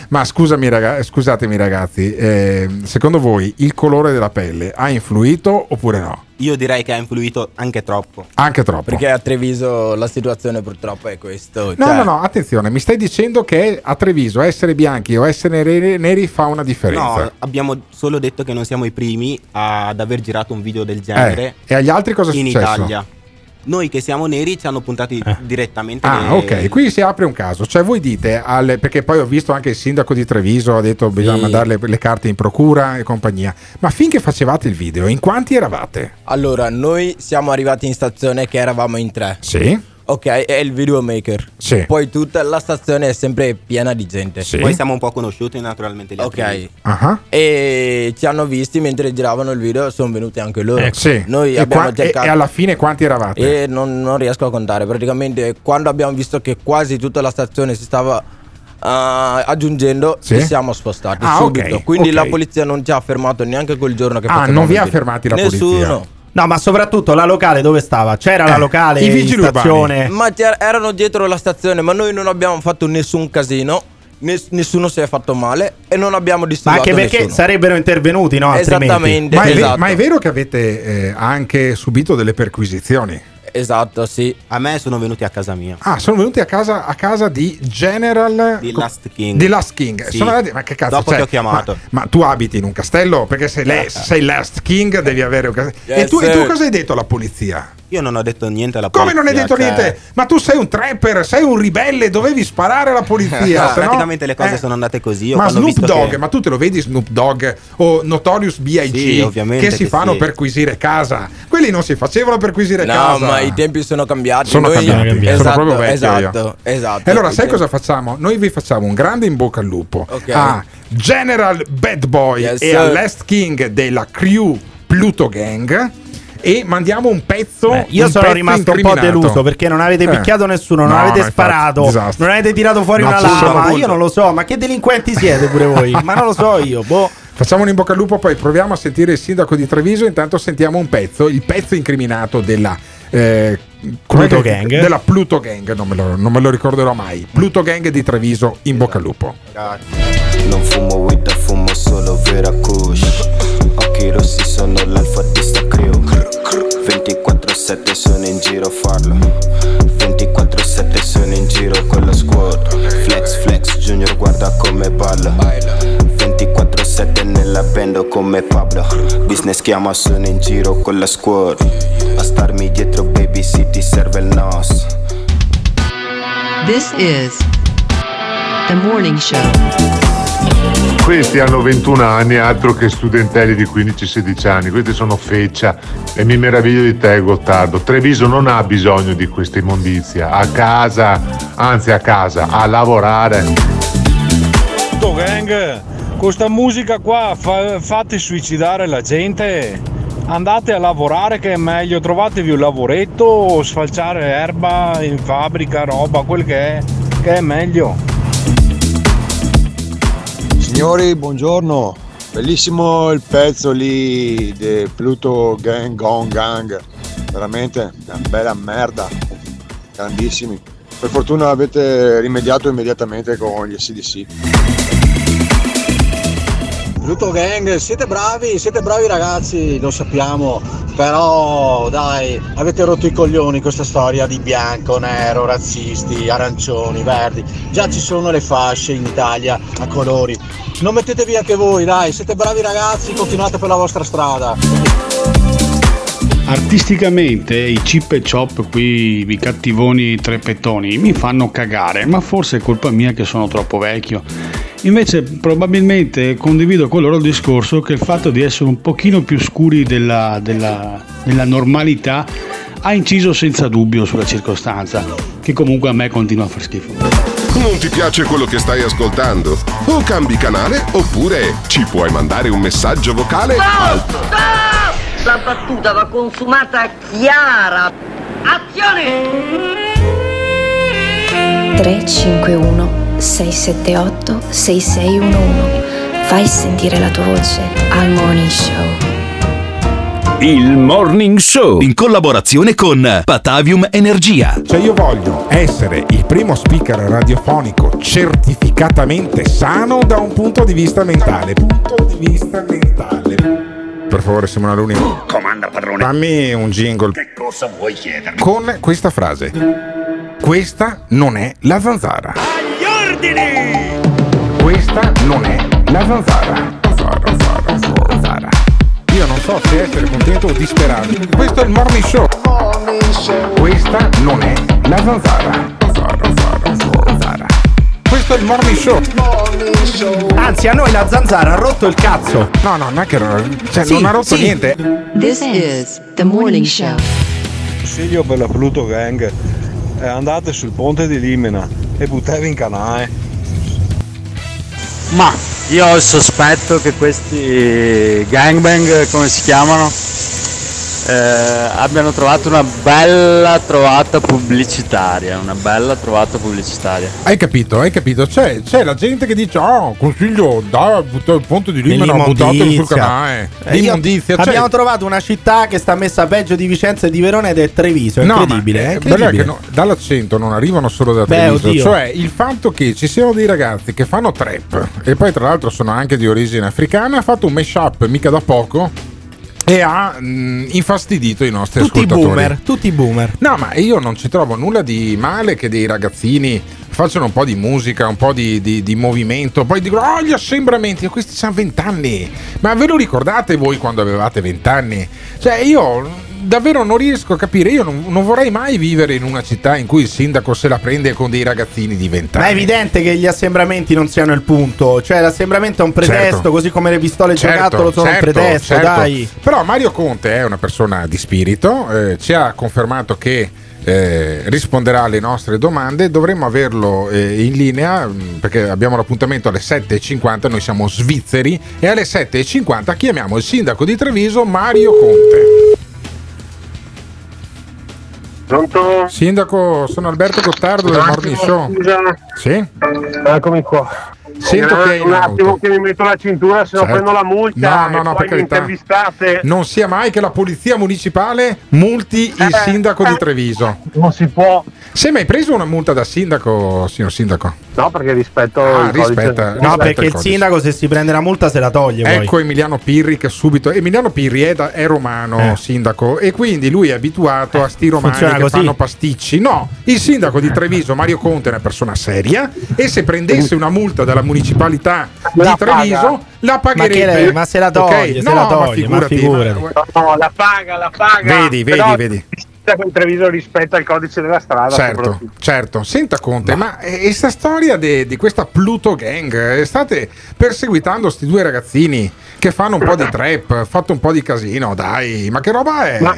Ma scusami, raga- scusatemi, ragazzi, eh, secondo voi il colore della pelle ha influito oppure no? Io direi che ha influito anche troppo. Anche troppo. Perché a Treviso la situazione purtroppo è questo. No, cioè- no, no, attenzione, mi stai dicendo che a Treviso essere bianchi o essere neri, neri fa una differenza. No, abbiamo solo detto che non siamo i primi ad aver girato un video del genere Eh, e agli altri cosa è in successo? Italia. Noi che siamo neri ci hanno puntati direttamente Ah, le- ok, qui si apre un caso, cioè voi dite, alle- perché poi ho visto anche il sindaco di Treviso, ha detto bisogna Sì. mandare le, le carte in procura e compagnia, ma finché facevate il video, in quanti eravate? Allora, noi siamo arrivati in stazione che eravamo in tre. Sì? Ok, è il videomaker. Sì. Poi tutta la stazione è sempre piena di gente. Sì. Poi siamo un po' conosciuti naturalmente gli. Ok. Ah, E ci hanno visti mentre giravano il video, sono venuti anche loro. eh, sì. Noi e, abbiamo qua- e- cercato. e alla fine quanti eravate? E non, non riesco a contare. Praticamente, quando abbiamo visto che quasi tutta la stazione si stava Ah, aggiungendo, Sì? ci siamo spostati Ah, subito. ok, Quindi ok. la polizia non ci ha fermato neanche quel giorno che Ah, non vi ha fermati la Nessuno. polizia? No, ma soprattutto la locale dove stava? C'era la Eh, locale i in vigili stazione. Ma c'era- erano dietro la stazione, ma noi non abbiamo fatto nessun casino. ness- nessuno si è fatto male e non abbiamo Ma disturbato anche perché nessuno. sarebbero intervenuti, no? Altrimenti. Esattamente, Ma è, ve- esatto. ma è vero che avete eh, anche subito delle perquisizioni? Esatto, sì. A me sono venuti a casa mia. Ah, sono venuti a casa, a casa di General Di Last King. Di Last King. Sì. Sono andati- ma che cazzo Dopo cioè, ti ho chiamato. Ma, ma tu abiti in un castello? Perché sei, le- sei Last King, devi avere un castello. e, Yes, tu, e tu cosa hai detto alla polizia? Io non ho detto niente alla Come polizia. non hai detto cioè- niente? Ma tu sei un trapper, sei un ribelle, dovevi sparare alla polizia. No, no- praticamente le cose eh. sono andate così. Io Ma Snoop visto Dogg, che- ma tu te lo vedi Snoop Dogg o Notorious B.I.G. Sì, ovviamente che si che fanno sì. perquisire casa? Quelli non si facevano perquisire No, casa. ma i tempi sono cambiati. Sono Noi- cambiati, Esatto, sono proprio vecchio esatto, io. esatto. E allora, sai cosa facciamo? Noi vi facciamo un grande in bocca al lupo Ok. a General Bad Boy Yes, e sir. a Last King della crew Pluto Gang e mandiamo un pezzo. Beh, io un sono pezzo rimasto un po' deluso perché non avete Eh. picchiato nessuno, non No, avete no, infatti, sparato, disastro. non avete tirato fuori No, una lama. Io non lo so, ma che delinquenti siete pure voi? ma non lo so io. Boh. Facciamo un in bocca al lupo, poi proviamo a sentire il sindaco di Treviso. Intanto sentiamo un pezzo, il pezzo incriminato della. eh, Pluto che- Gang? Della Pluto Gang, non me, lo, non me lo ricorderò mai. Pluto Gang di Treviso, in bocca al lupo. Non fumo weed, fumo solo vera kush Occhi rossi sono l'alfa di sta crew 24-7 sono in giro a farlo. 24-7 sono in giro con la squad. Flex flex junior guarda come balla 24-7 nella band come Pablo. Business chiama sono in giro con la squad. A starmi dietro baby si ti serve il NOS. This is the morning show. Questi hanno 21 anni, altro che studentelli di 15-16 anni, questi sono feccia e mi meraviglio di te Gottardo. Treviso non ha bisogno di questa immondizia, a casa, anzi a casa, a lavorare. Tutto gang, con sta musica qua fa- fate suicidare la gente. Andate a lavorare che è meglio, trovatevi un lavoretto sfalciare erba in fabbrica, roba, quel che è, che è meglio. Signori, buongiorno. Bellissimo il pezzo lì di Pluto Gang Gong Gang. Veramente una bella merda. Grandissimi. Per fortuna avete rimediato immediatamente con gli SDC. Pluto Gang, siete bravi, siete bravi ragazzi, lo sappiamo, però dai, avete rotto i coglioni questa storia di bianco, nero, razzisti, arancioni, verdi. Già ci sono le fasce in Italia a colori. Non mettetevi anche voi, dai, siete bravi ragazzi, continuate per la vostra strada. Artisticamente i chip e chop qui, i cattivoni trepettoni, mi fanno cagare, ma forse è colpa mia che sono troppo vecchio. Invece probabilmente condivido con loro il discorso che il fatto di essere un pochino più scuri della, della- della normalità ha inciso senza dubbio sulla circostanza, che comunque a me continua a far schifo. Non ti piace quello che stai ascoltando? O cambi canale oppure ci puoi mandare un messaggio vocale al La battuta va consumata chiara. Azione! 351 678 6611. Fai sentire la tua voce al Morning Show. Il Morning Show in collaborazione con Patavium Energia. Cioè io voglio essere il primo speaker radiofonico certificatamente sano da un punto di vista mentale. Punto di vista mentale. Per favore Simona Luni. Comanda padrone. Fammi un jingle Che cosa vuoi chiedermi? con questa frase. Questa non è la zanzara. Ordini! Questa non è la zanzara. Zara, zara, zara, zara. Io non so se essere contento o disperato. Questo è il morning show. Questa non è la zanzara. Zara, zara, zara, zara. Questo è il morning show. Anzi, a noi la zanzara ha rotto il cazzo. No, no, non è che cioè, Sì, non ha rotto sì. niente. This is the morning show. Consiglio per la Pluto Gang, eh, andate sul ponte di Limena e buttatevi in canale. Ma io ho il sospetto che questi gangbang, come si chiamano, eh, abbiano trovato una bella trovata pubblicitaria. Una bella trovata pubblicitaria. Hai capito, hai capito? C'è, c'è la gente che dice: Oh, consiglio, dai, butta il ponte di Rimini, no, buttatelo sul canale. Eh, io-. Cioè, abbiamo trovato una città che sta messa peggio di Vicenza e di Verona ed è Treviso. È No, incredibile. ma, è eh, bello è incredibile. che no- dall'accento non arrivano solo da Beh, Treviso, oddio. cioè il fatto che ci siano dei ragazzi che fanno trap e poi tra l'altro sono anche di origine africana, ha fatto un mashup mica da poco e ha mh, infastidito i nostri Tutti ascoltatori. boomer, tutti boomer. No, ma io non ci trovo nulla di male che dei ragazzini facciano un po' di musica, un po' di, di- di movimento, poi dicono, oh, gli assembramenti, questi hanno vent'anni. Ma ve lo ricordate voi quando avevate vent'anni? Cioè, io davvero non riesco a capire, io non, non vorrei mai vivere in una città in cui il sindaco se la prende con dei ragazzini di vent'anni. Ma è evidente che gli assembramenti non siano il punto. Cioè, l'assembramento è un pretesto, Certo. così come le pistole Certo, giocattolo sono certo, un pretesto, certo. dai. Però Mario Conte è una persona di spirito, eh, ci ha confermato che eh, risponderà alle nostre domande. Dovremmo averlo eh, in linea mh, perché abbiamo l'appuntamento alle 7.50. Noi siamo svizzeri e alle 7.50 chiamiamo il sindaco di Treviso, Mario Conte. Pronto? Sindaco, sono Alberto Gottardo del Morning Show. Scusa, Sì? eccomi qua. Sento che è in un attimo che mi metto la cintura, se no Certo. prendo la multa. No, no, no, poi per carità. intervistate. Non sia mai che la polizia municipale multi il Eh, sindaco di eh. Treviso. Non si può. Si è mai preso una multa da sindaco, signor sindaco? No, perché rispetto Ah, il codice- rispetta- No, rispetta perché il codice. sindaco se si prende la multa se la toglie poi. Ecco Emiliano Pirri che subito. Emiliano Pirri è, da- è romano Eh. sindaco e quindi lui è abituato a sti romani funziona che così. fanno pasticci. No, il sindaco di Treviso, Mario Conte, è una persona seria e se prendesse una multa dalla municipalità di La Treviso paga. la Ma, pagherebbe. le- ma se la toglie, Ok? se No, la ma toglie, ma figurati, figurati. ma- No, la paga, la paga. Vedi, vedi, Però vedi. in Treviso rispetta il codice della strada. Certo, certo. Senta Conte, ma questa storia de- di questa Pluto Gang, eh, state perseguitando sti due ragazzini che fanno un po' di trap, fatto un po' di casino, dai, ma che roba è? Ma,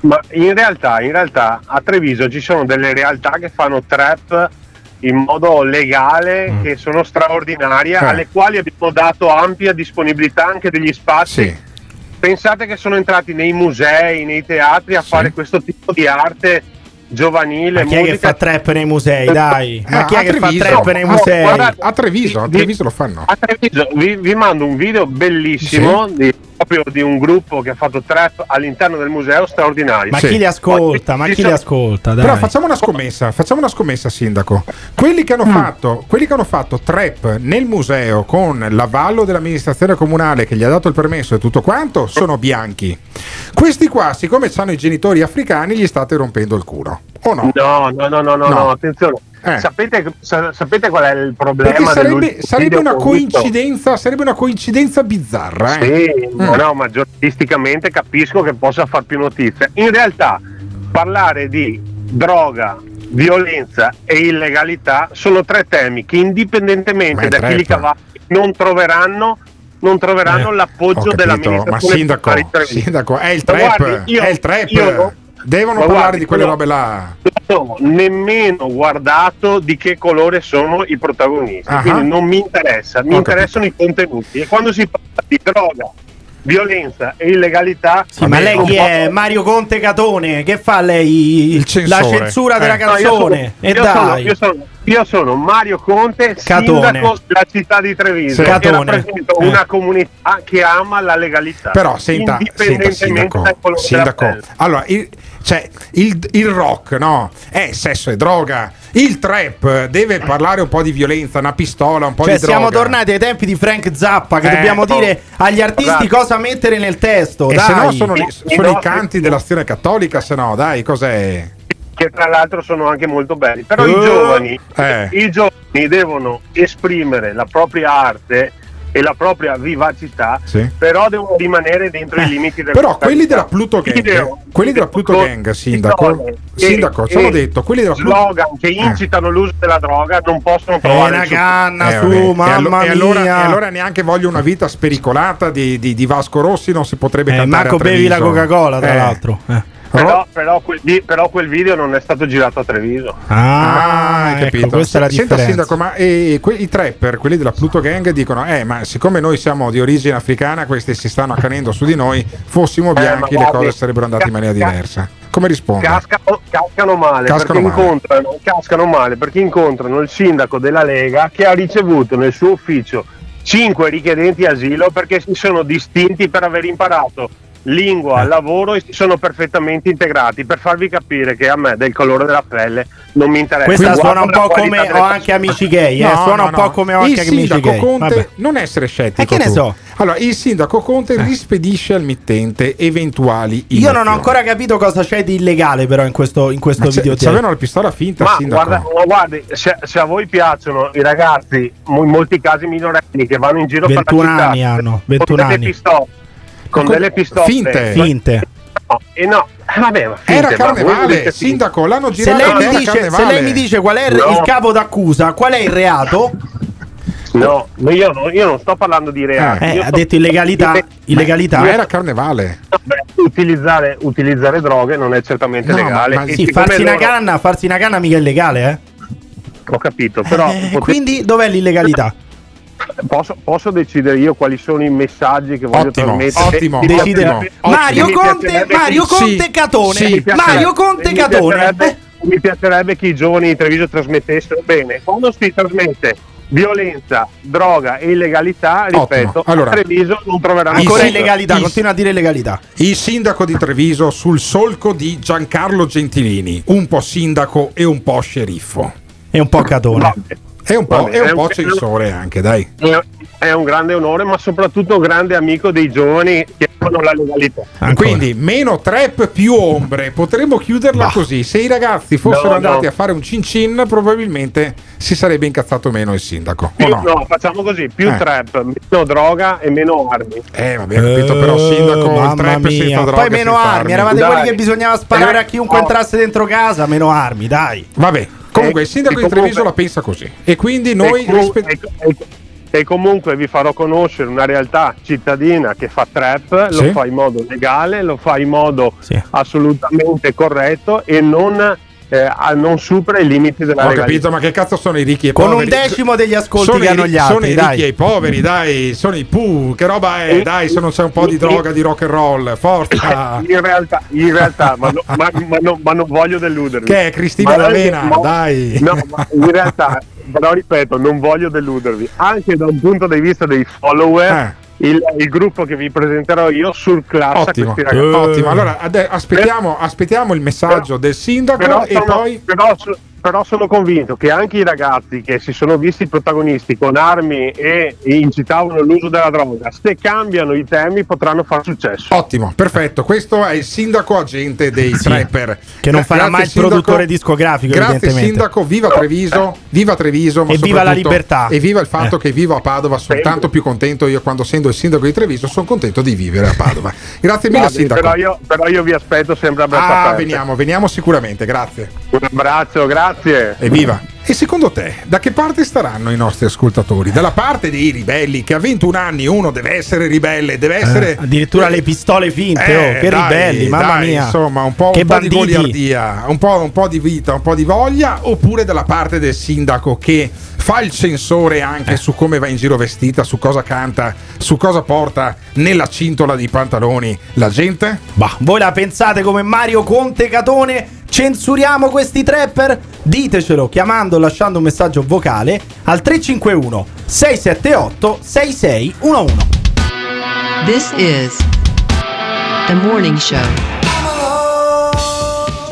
ma in realtà, in realtà a Treviso ci sono delle realtà che fanno trap in modo legale che sono straordinarie, Mm. Eh. alle quali abbiamo dato ampia disponibilità anche degli spazi. Sì. Pensate che sono entrati nei musei, nei teatri a fare questo tipo di arte giovanile. Ma chi è che fa trap nei musei, dai? Ma Ah, chi è a che fa Treviso. trap nei No, musei? guardate, A Treviso, a vi- Treviso lo fanno. a Treviso vi, vi mando un video bellissimo di, proprio di un gruppo che ha fatto trap all'interno del museo straordinario. Ma Sì. chi li ascolta? Ma chi li ascolta? Dai. Però facciamo una scommessa, facciamo una scommessa, sindaco. Quelli che hanno, Mm. fatto, quelli che hanno fatto trap nel museo con l'avallo dell'amministrazione comunale che gli ha dato il permesso e tutto quanto sono bianchi. Questi qua, siccome hanno i genitori africani, gli state rompendo il culo. O no? No, no, no, no, no, No. no, attenzione. Eh. Sapete, sa- sapete qual è il problema? Sarebbe, sarebbe una sarebbe una coincidenza bizzarra. eh. Sì, no, no, ma giornalisticamente capisco che possa far più notizia. In realtà parlare di droga, violenza e illegalità sono tre temi che indipendentemente da chi li cavalli non troveranno, non troveranno Eh, l'appoggio dell'amministrazione ma sindaco, sindaco, è il trap, guardi, io- è il trap. io Devono ma parlare guardi, di quelle robe là. non ho nemmeno guardato di che colore sono i protagonisti, Ah. quindi non mi interessa, mi Ho interessano i contenuti e quando si parla di droga, violenza e illegalità, Sì, ma lei chi è? Mario Conte Catone? Che fa lei? La censura della Eh. No, io canzone? sono- e io sono- dai. io sono- io sono Mario Conte, Catone. sindaco della città di Treviso Catone. rappresento Eh. una comunità che ama la legalità. Però senta, senta indipendentemente sindaco, dal colore sindaco, della allora il, cioè, il, il rock no? è sesso e droga, il trap deve parlare un po' di violenza, una pistola, un po' Cioè, di droga. siamo tornati ai tempi di Frank Zappa. Che Eh, dobbiamo oh. dire agli artisti Guarda. cosa mettere nel testo. E dai. se no sono, I- sono i nostri- canti dell'azione cattolica, se no dai, cos'è? Che tra l'altro sono anche molto belli. Però Eh, i giovani, eh. i giovani devono esprimere la propria arte e la propria vivacità, Sì. però devono rimanere dentro i limiti del Però quelli della Pluto Gang, quelli della Pluto Gang, sindaco, sindaco, ci hanno detto, quelli della Pluto slogan che incitano l'uso della droga non possono trovare una canna Eh, su, vabbè. E mamma allo- e allora, mia. e allora neanche voglio una vita spericolata di, di- di Vasco Rossi, non si potrebbe Eh, cantare Marco a bevi la. Coca-Cola, tra Eh. l'altro. Eh. Però, però quel, però quel video non è stato girato a Treviso. Ah, hai capito. ecco, questa è la Senta, differenza. Sindaco, ma eh, que- i trapper, quelli della Pluto Gang, dicono: Eh, ma siccome noi siamo di origine africana, questi si stanno accanendo su di noi, fossimo bianchi, Eh, le cose sarebbero andate in maniera diversa. Come risponde? Cascano, cascano male Cascano perché male. Incontrano, cascano male perché incontrano il sindaco della Lega che ha ricevuto nel suo ufficio cinque richiedenti asilo perché si sono distinti per aver imparato lingua, lavoro e si sono perfettamente integrati per farvi capire che a me del colore della pelle non mi interessa. Questa Guarda suona un po' come ho anche amici gay, eh, No, suona no, un po' no. come ho il anche amici sindaco gay. Conte Vabbè. non essere scettico. E che ne tu. so? Allora, il sindaco Conte rispedisce al mittente eventuali Io non ho ancora capito cosa c'è di illegale però in questo, in questo Ma c'è- video. c'avevano la pistola finta, Ma sindaco. guarda, ma guardi, se, se a voi piacciono i ragazzi, in molti casi minorenni, che vanno in giro per la 21 città anni hanno, con 21 delle anni. pistole, con Co- delle pistole finte. Finte. No, e no, eh, vabbè, ma finte, Era carnevale, sindaco, l'hanno Se girato lei, mi dice, se lei mi dice qual è il, No. il capo d'accusa, qual è il reato? No, ma io, non- io non sto parlando di reati. Eh, io ha detto illegalità. illegalità. Ma era carnevale. Beh, utilizzare, utilizzare droghe non è certamente No, legale. ma- ma Sì, farsi una loro- canna, farsi una canna mica è illegale, eh? Ho capito, però Eh, pote- quindi dov'è l'illegalità? Posso, posso decidere io quali sono i messaggi che voglio Ottimo, trasmettere? ottimo, Mi Decide- Mario mi Conte, Mario Conte Sì, Catone. sì, mi piacerebbe- Mario Conte mi Catone. piacerebbe- Eh, Mi piacerebbe che i giovani di Treviso trasmettessero bene. Quando si trasmette violenza, droga e illegalità, ripeto, Allora, a Treviso non troveranno Ancora illegalità, continua a dire illegalità. Il sindaco di Treviso sul solco di Giancarlo Gentilini, un po' sindaco e un po' sceriffo. È un po' Catone. È un po', è un è po' un- censore anche, dai. È, è un grande onore, ma soprattutto un grande amico dei giovani che amano la legalità. Ancora. Quindi meno trap più ombre, potremmo chiuderla così. Se i ragazzi fossero No, andati no. a fare un cin cin, probabilmente si sarebbe incazzato meno il sindaco. O Più- no? no, facciamo così: più Eh. trap, meno droga e meno armi. Eh, vabbè, ho capito, però sindaco, il mamma trap senza mia. droga Poi e meno senza armi. Eravate Dai. quelli che bisognava sparare a chiunque Eh, entrasse dentro casa. Meno armi, dai. Vabbè, comunque il sindaco e di Treviso comunque- la pensa così. E quindi noi comu- rispe- e- e comunque vi farò conoscere una realtà cittadina che fa trap, Sì. lo fa in modo legale, lo fa in modo Sì. assolutamente corretto e non, eh, a- non supera i limiti della Ho capito, ma che cazzo sono i ricchi e i Con poveri? un decimo degli ascolti sono che i hanno gli Sono altri, i dai. ricchi e i poveri, dai, sono i Pooh, che roba è? Eh, Dai, se non c'è un po' di eh, droga, di rock and roll, forza! In realtà, in realtà ma, no- ma- ma no- ma non voglio deludervi. Che è Cristina D'Avena, ma- dai. No, ma in realtà, però ripeto, non voglio deludervi. Anche da un punto di vista dei follower, il, il gruppo che vi presenterò io surclassa Eh. Ottimo, questi ragazzi. ottimo. Allora, ade- aspettiamo, aspettiamo il messaggio del sindaco Però e sono, poi... però però sono convinto che anche i ragazzi che si sono visti protagonisti con armi e incitavano l'uso della droga, se cambiano i temi potranno far successo. Ottimo, perfetto. Questo è il sindaco agente dei trapper. Che non farà grazie, mai il sindaco. produttore discografico, Grazie sindaco, viva Treviso, viva Treviso. ma E viva la libertà. E viva il fatto Eh. che vivo a Padova, sono tanto più contento io quando essendo il sindaco di Treviso, sono contento di vivere a Padova. Grazie mille Guardi, sindaco. Però io, però io vi aspetto sempre a braccia Ah, aperte. veniamo, veniamo sicuramente, grazie. Un abbraccio, grazie. Evviva! E secondo te, da che parte staranno i nostri ascoltatori? Dalla parte dei ribelli, che a 21 anni uno deve essere ribelle, deve essere... Eh, addirittura le pistole finte, Eh, oh, che dai, ribelli, mamma dai, mia. Insomma, un po', che un po' di goliardia, un po', un po' di vita, un po' di voglia, oppure dalla parte del sindaco che fa il censore Eh. anche su come va in giro vestita, su cosa canta, su cosa porta nella cintola di pantaloni la gente? Bah, voi la pensate come Mario Conte Catone? Censuriamo questi trapper? Ditecelo chiamando o lasciando un messaggio vocale al 351 678 6611. This is the morning show.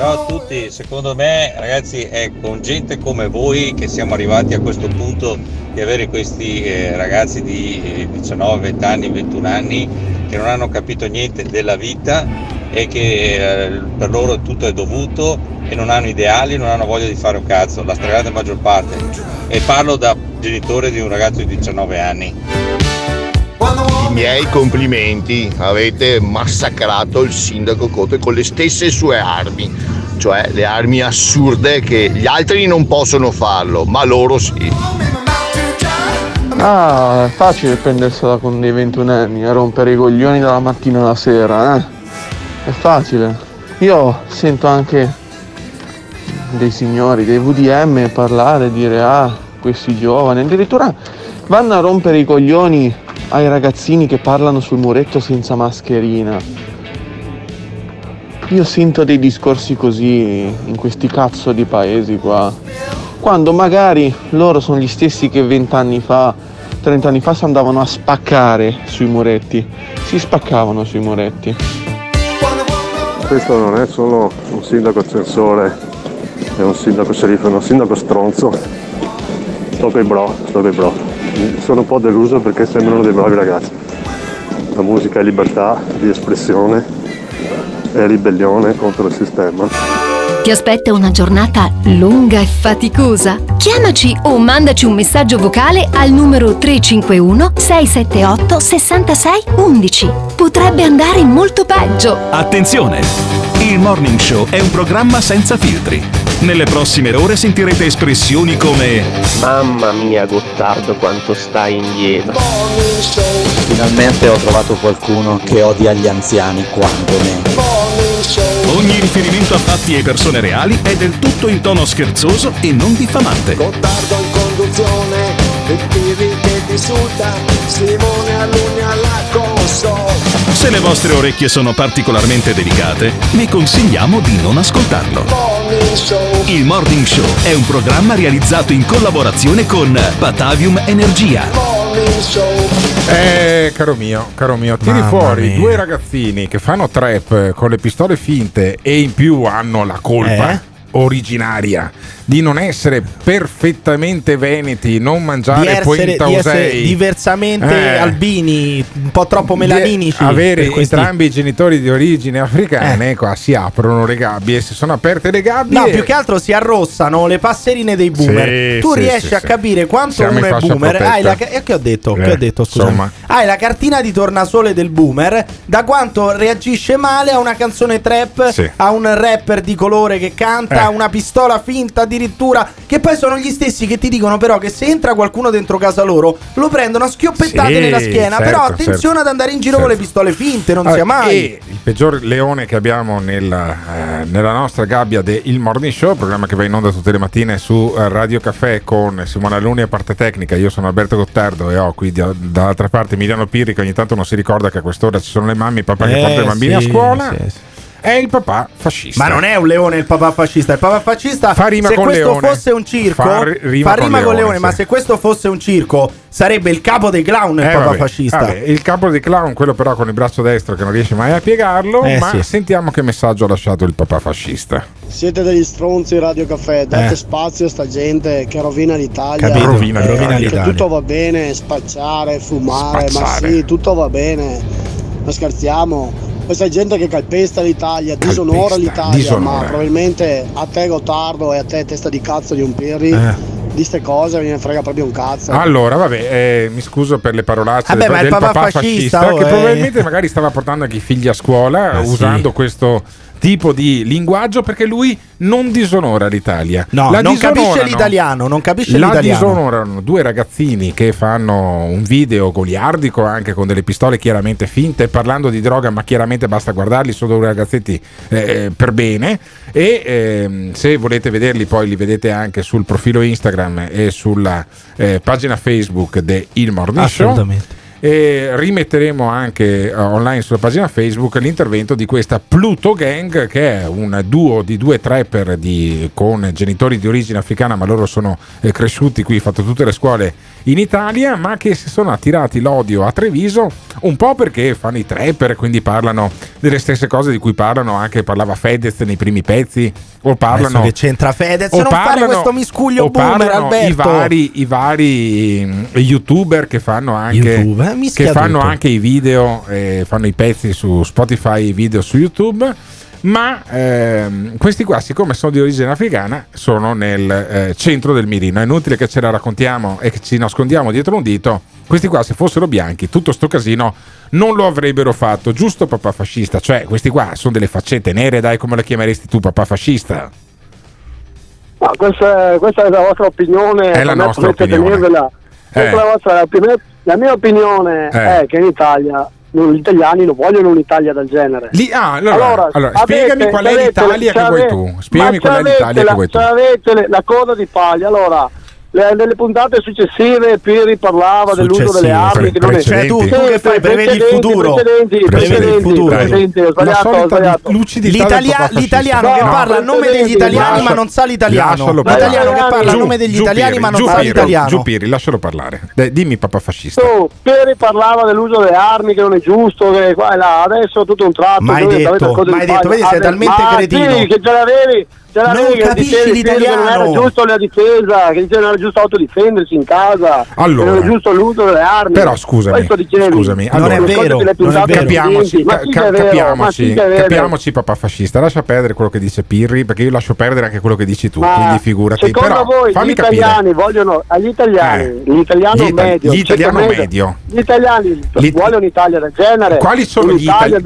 Ciao a tutti, secondo me ragazzi è con gente come voi che siamo arrivati a questo punto di avere questi eh, ragazzi di eh, 19, 20 anni, 21 anni che non hanno capito niente della vita e che eh, per loro tutto è dovuto e non hanno ideali, non hanno voglia di fare un cazzo, la stragrande maggior parte. E parlo da genitore di un ragazzo di 19 anni. I miei complimenti, avete massacrato il sindaco Conte con le stesse sue armi, cioè le armi assurde che gli altri non possono farlo, ma loro sì. Ah, è facile prendersela con dei 21 anni a rompere i coglioni dalla mattina alla sera, eh? È facile. Io sento anche dei signori, dei VDM parlare, dire ah, questi giovani, addirittura vanno a rompere i coglioni ai ragazzini che parlano sul muretto senza mascherina. Io sento dei discorsi così in questi cazzo di paesi qua, quando magari loro sono gli stessi che vent'anni fa, 30 anni fa si andavano a spaccare sui muretti, si spaccavano sui muretti. Questo non è solo un sindaco censore, è un sindaco sceriffo, è un sindaco stronzo. Sto coi bro, sto coi bro. Sono un po' deluso perché sembrano dei bravi ragazzi. La musica è libertà di espressione, è ribellione contro il sistema. Ti aspetta una giornata lunga e faticosa? Chiamaci o mandaci un messaggio vocale al numero 351 678 66 11. Potrebbe andare molto peggio. Attenzione! Il Morning Show è un programma senza filtri. Nelle prossime ore sentirete espressioni come Mamma mia Gottardo quanto stai indietro. Finalmente ho trovato qualcuno che odia gli anziani quanto me. Ogni riferimento a fatti e persone reali è del tutto in tono scherzoso e non diffamante. Gottardo in conduzione, il Pirri che ti insulta, Simone Alunni alla console. Se le vostre orecchie sono particolarmente delicate, vi consigliamo di non ascoltarlo. Il Morning Show è un programma realizzato in collaborazione con Batavium Energia. Eh, caro mio, caro mio, tiri Mamma fuori mia. due ragazzini che fanno trap con le pistole finte e in più hanno la colpa Eh? originaria di non essere perfettamente veneti, non Di mangiare essere, di essere Usei. diversamente Eh. albini, un po' troppo Di melaninici. avere entrambi i genitori di origine africane, qua si aprono le gabbie, si sono aperte le gabbie. No, più che altro si arrossano le passerine dei boomer. Sì, tu sì, riesci sì, a capire quanto Siamo uno è boomer. protetta. Hai la, eh, che ho detto? che Eh, ho detto scusa. Hai la cartina di tornasole del boomer. Da quanto reagisce male a una canzone trap, a un rapper di colore che canta, Eh. a una pistola finta addirittura. Che poi sono gli stessi che ti dicono, però, che se entra qualcuno dentro casa loro, lo prendono a schioppettate Sì, nella schiena. certo, però attenzione certo. ad andare in giro con le pistole finte, non Ah, sia mai. E il peggior leone che abbiamo nella, eh, nella nostra gabbia del Il Morning Show, programma che va in onda tutte le mattine su eh, Radio Caffè con Simona Luni a parte tecnica. Io sono Alberto Gottardo e ho qui da- dall'altra parte Emiliano Pirri che ogni tanto non si ricorda che a quest'ora ci sono le mamme e papà che Eh, porta i bambini a sì, scuola. sì, sì. È il papà fascista. Ma non è un leone il papà fascista. Il papà fascista, Fa rima se con questo leone. fosse un circo, Fa ri- rima fa con rima con leone, leone. sì. Ma se questo fosse un circo, sarebbe il capo dei clown il Eh, papà vabbè, fascista. vabbè, il capo di clown, quello però con il braccio destro che non riesce mai a piegarlo. Eh, ma sì. sentiamo che messaggio ha lasciato il papà fascista. Siete degli stronzi Radio Caffè, date Eh. spazio a sta gente che rovina l'Italia. Capito, Rovina Eh, l'Italia. Che l'Italia. tutto va bene, spacciare, fumare, Spazzare. ma sì, tutto va bene. Ma scherziamo. Questa gente che calpesta l'Italia, disonora l'Italia, disonora. ma probabilmente a te Gottardo e a te testa di cazzo di un Pirri, Eh. di ste cose me ne frega proprio un cazzo. Allora, vabbè, eh, mi scuso per le parolacce Vabbè, del, ma il del papà papà fascista, fascista, oh, che eh. probabilmente magari stava portando anche i figli a scuola Eh, sì. usando questo tipo di linguaggio perché lui non disonora l'Italia. No, La non capisce l'italiano, non capisce La l'italiano. disonorano due ragazzini che fanno un video goliardico anche con delle pistole chiaramente finte, parlando di droga, ma chiaramente basta guardarli, sono due ragazzetti eh, per bene. E ehm, se volete vederli, poi li vedete anche sul profilo Instagram e sulla eh, pagina Facebook di Il Morning Show. E rimetteremo anche eh, online sulla pagina Facebook l'intervento di questa Pluto Gang, che è un duo di due trapper di- con genitori di origine africana, ma loro sono eh, cresciuti qui, fatto tutte le scuole in Italia, ma che si sono attirati l'odio a Treviso un po' perché fanno i trapper, quindi parlano delle stesse cose di cui parlano anche parlava Fedez nei primi pezzi, o parlano Adesso che c'entra Fedez, o non fare parlano- questo miscuglio o boomer, parlano i Alberto. vari, i vari youtuber che fanno anche, YouTube, eh, che fanno anche i video, eh, fanno i pezzi su Spotify, i video su YouTube. Ma ehm, questi qua, siccome sono di origine africana, sono nel eh, centro del mirino. È inutile che ce la raccontiamo e che ci nascondiamo dietro un dito. Questi qua, se fossero bianchi, tutto sto casino non lo avrebbero fatto, giusto papà fascista? Cioè, questi qua sono delle faccette nere, dai, come le chiameresti tu, papà fascista? Ma questa, questa è la vostra opinione, È la nostra opinione. Eh. è la, vostra opinione. la mia opinione Eh. è che in Italia non- gli italiani non vogliono un'Italia del genere. Lì- ah, allora, allora, avete- spiegami qual è avete- l'Italia che vuoi tu. Spiegami qual è l'Italia che vuoi tu. c'avete le- la coda di paglia, allora. Le- Nelle puntate successive Piri parlava dell'uso delle armi che non è Cioè, tu, tu che fai? Prevedi il precedenti, futuro. precedenti, Prevedi il precedenti, futuro. precedenti, ho sbagliato, ho sbagliato. L'italia- l'italiano che No, parla a nome degli italiani Lascia- ma non sa l'italiano. L'italiano che parla a Giù, nome degli giù, italiani Piri, ma non giù, sa Piri, l'italiano. Giù Piri, lascialo parlare. Dai, dimmi papà fascista. Tu, Peri parlava dell'uso delle armi che non è giusto, che qua e là, adesso tutto un tratto. Mai detto, mai detto, vedi, sei Ah, talmente cretino. Che ce l'avevi. Ce l'avevi Non che capisci dicevi, Piri, che non era l'italiano. giusto la difesa, che che non era giusto autodifendersi in casa, Allora. che non è giusto l'uso delle armi. Però scusami, scusami, Non allora, è vero, non è vero. Capiamoci, ca- ca- che capiamoci, che capiamoci, papà fascista. Lascia perdere quello che dice Pirri, perché io lascio perdere anche quello che dici tu. Ma quindi figurati. Secondo Però voi gli fammi capire. italiani vogliono agli italiani, Eh, l'italiano gli ita- medio, gli il ceto italiano medio. gli italiani L'it- vogliono un'Italia del genere. Quali sono gli italiani?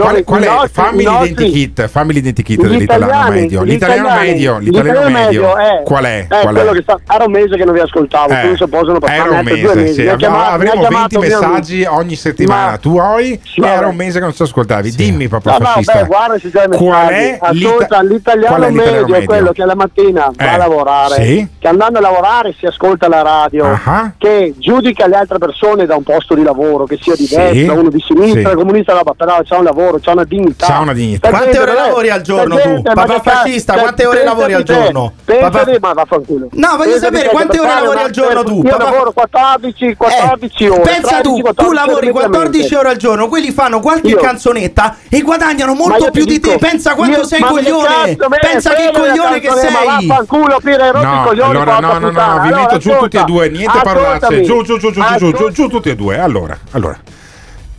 fammi l'identikit, fammi l'identikit gli dell'italiano italiani- medio. gli L'italiano italiani- medio, l'italiano medio. è, Qual è? è Qual quello è? che sta, era un mese che non vi ascoltavo, Eh, quindi se possono passare Era un mese, due mesi. sì. Abbiamo- chiamato- avremo 20 chiamato mio amico. messaggi ogni settimana. Ma- tu hai vabbè. era un mese che non ci ascoltavi. Dimmi, papà No, no, fascista. beh, guarda c'è Qual è Ascolta, l'ita- l'italiano qual è l'italiano medio è quello che la mattina va Eh, a lavorare, sì. che andando a lavorare si ascolta la radio, Ah. che giudica le altre persone da un posto di lavoro, che sia di Sì. destra, uno di sinistra, Sì. comunista, no, ma però c'ha un lavoro, c'ha una dignità. C'ha una dignità. Quante ore non lavori al giorno tu? Papà fascista, quante ore lavori al giorno? Pensati, Papà- ma vaffanculo. No, voglio sapere quante ore lavori al giorno tu, Io lavoro 14, 14 ore. Pensa tu, 13, tu 14 lavori ore 14 mediamente. ore al giorno, quelli fanno qualche canzonetta e guadagnano molto più di te. Pensa quanto sei coglione. Pensa che coglione che sei. vaffanculo, Pire, hai rotto i No, coglioni, allora no, no, no, vi metto giù tutti e due, niente parolacce. Giù, giù, giù, giù, giù, giù, giù tutti e due. Allora, allora.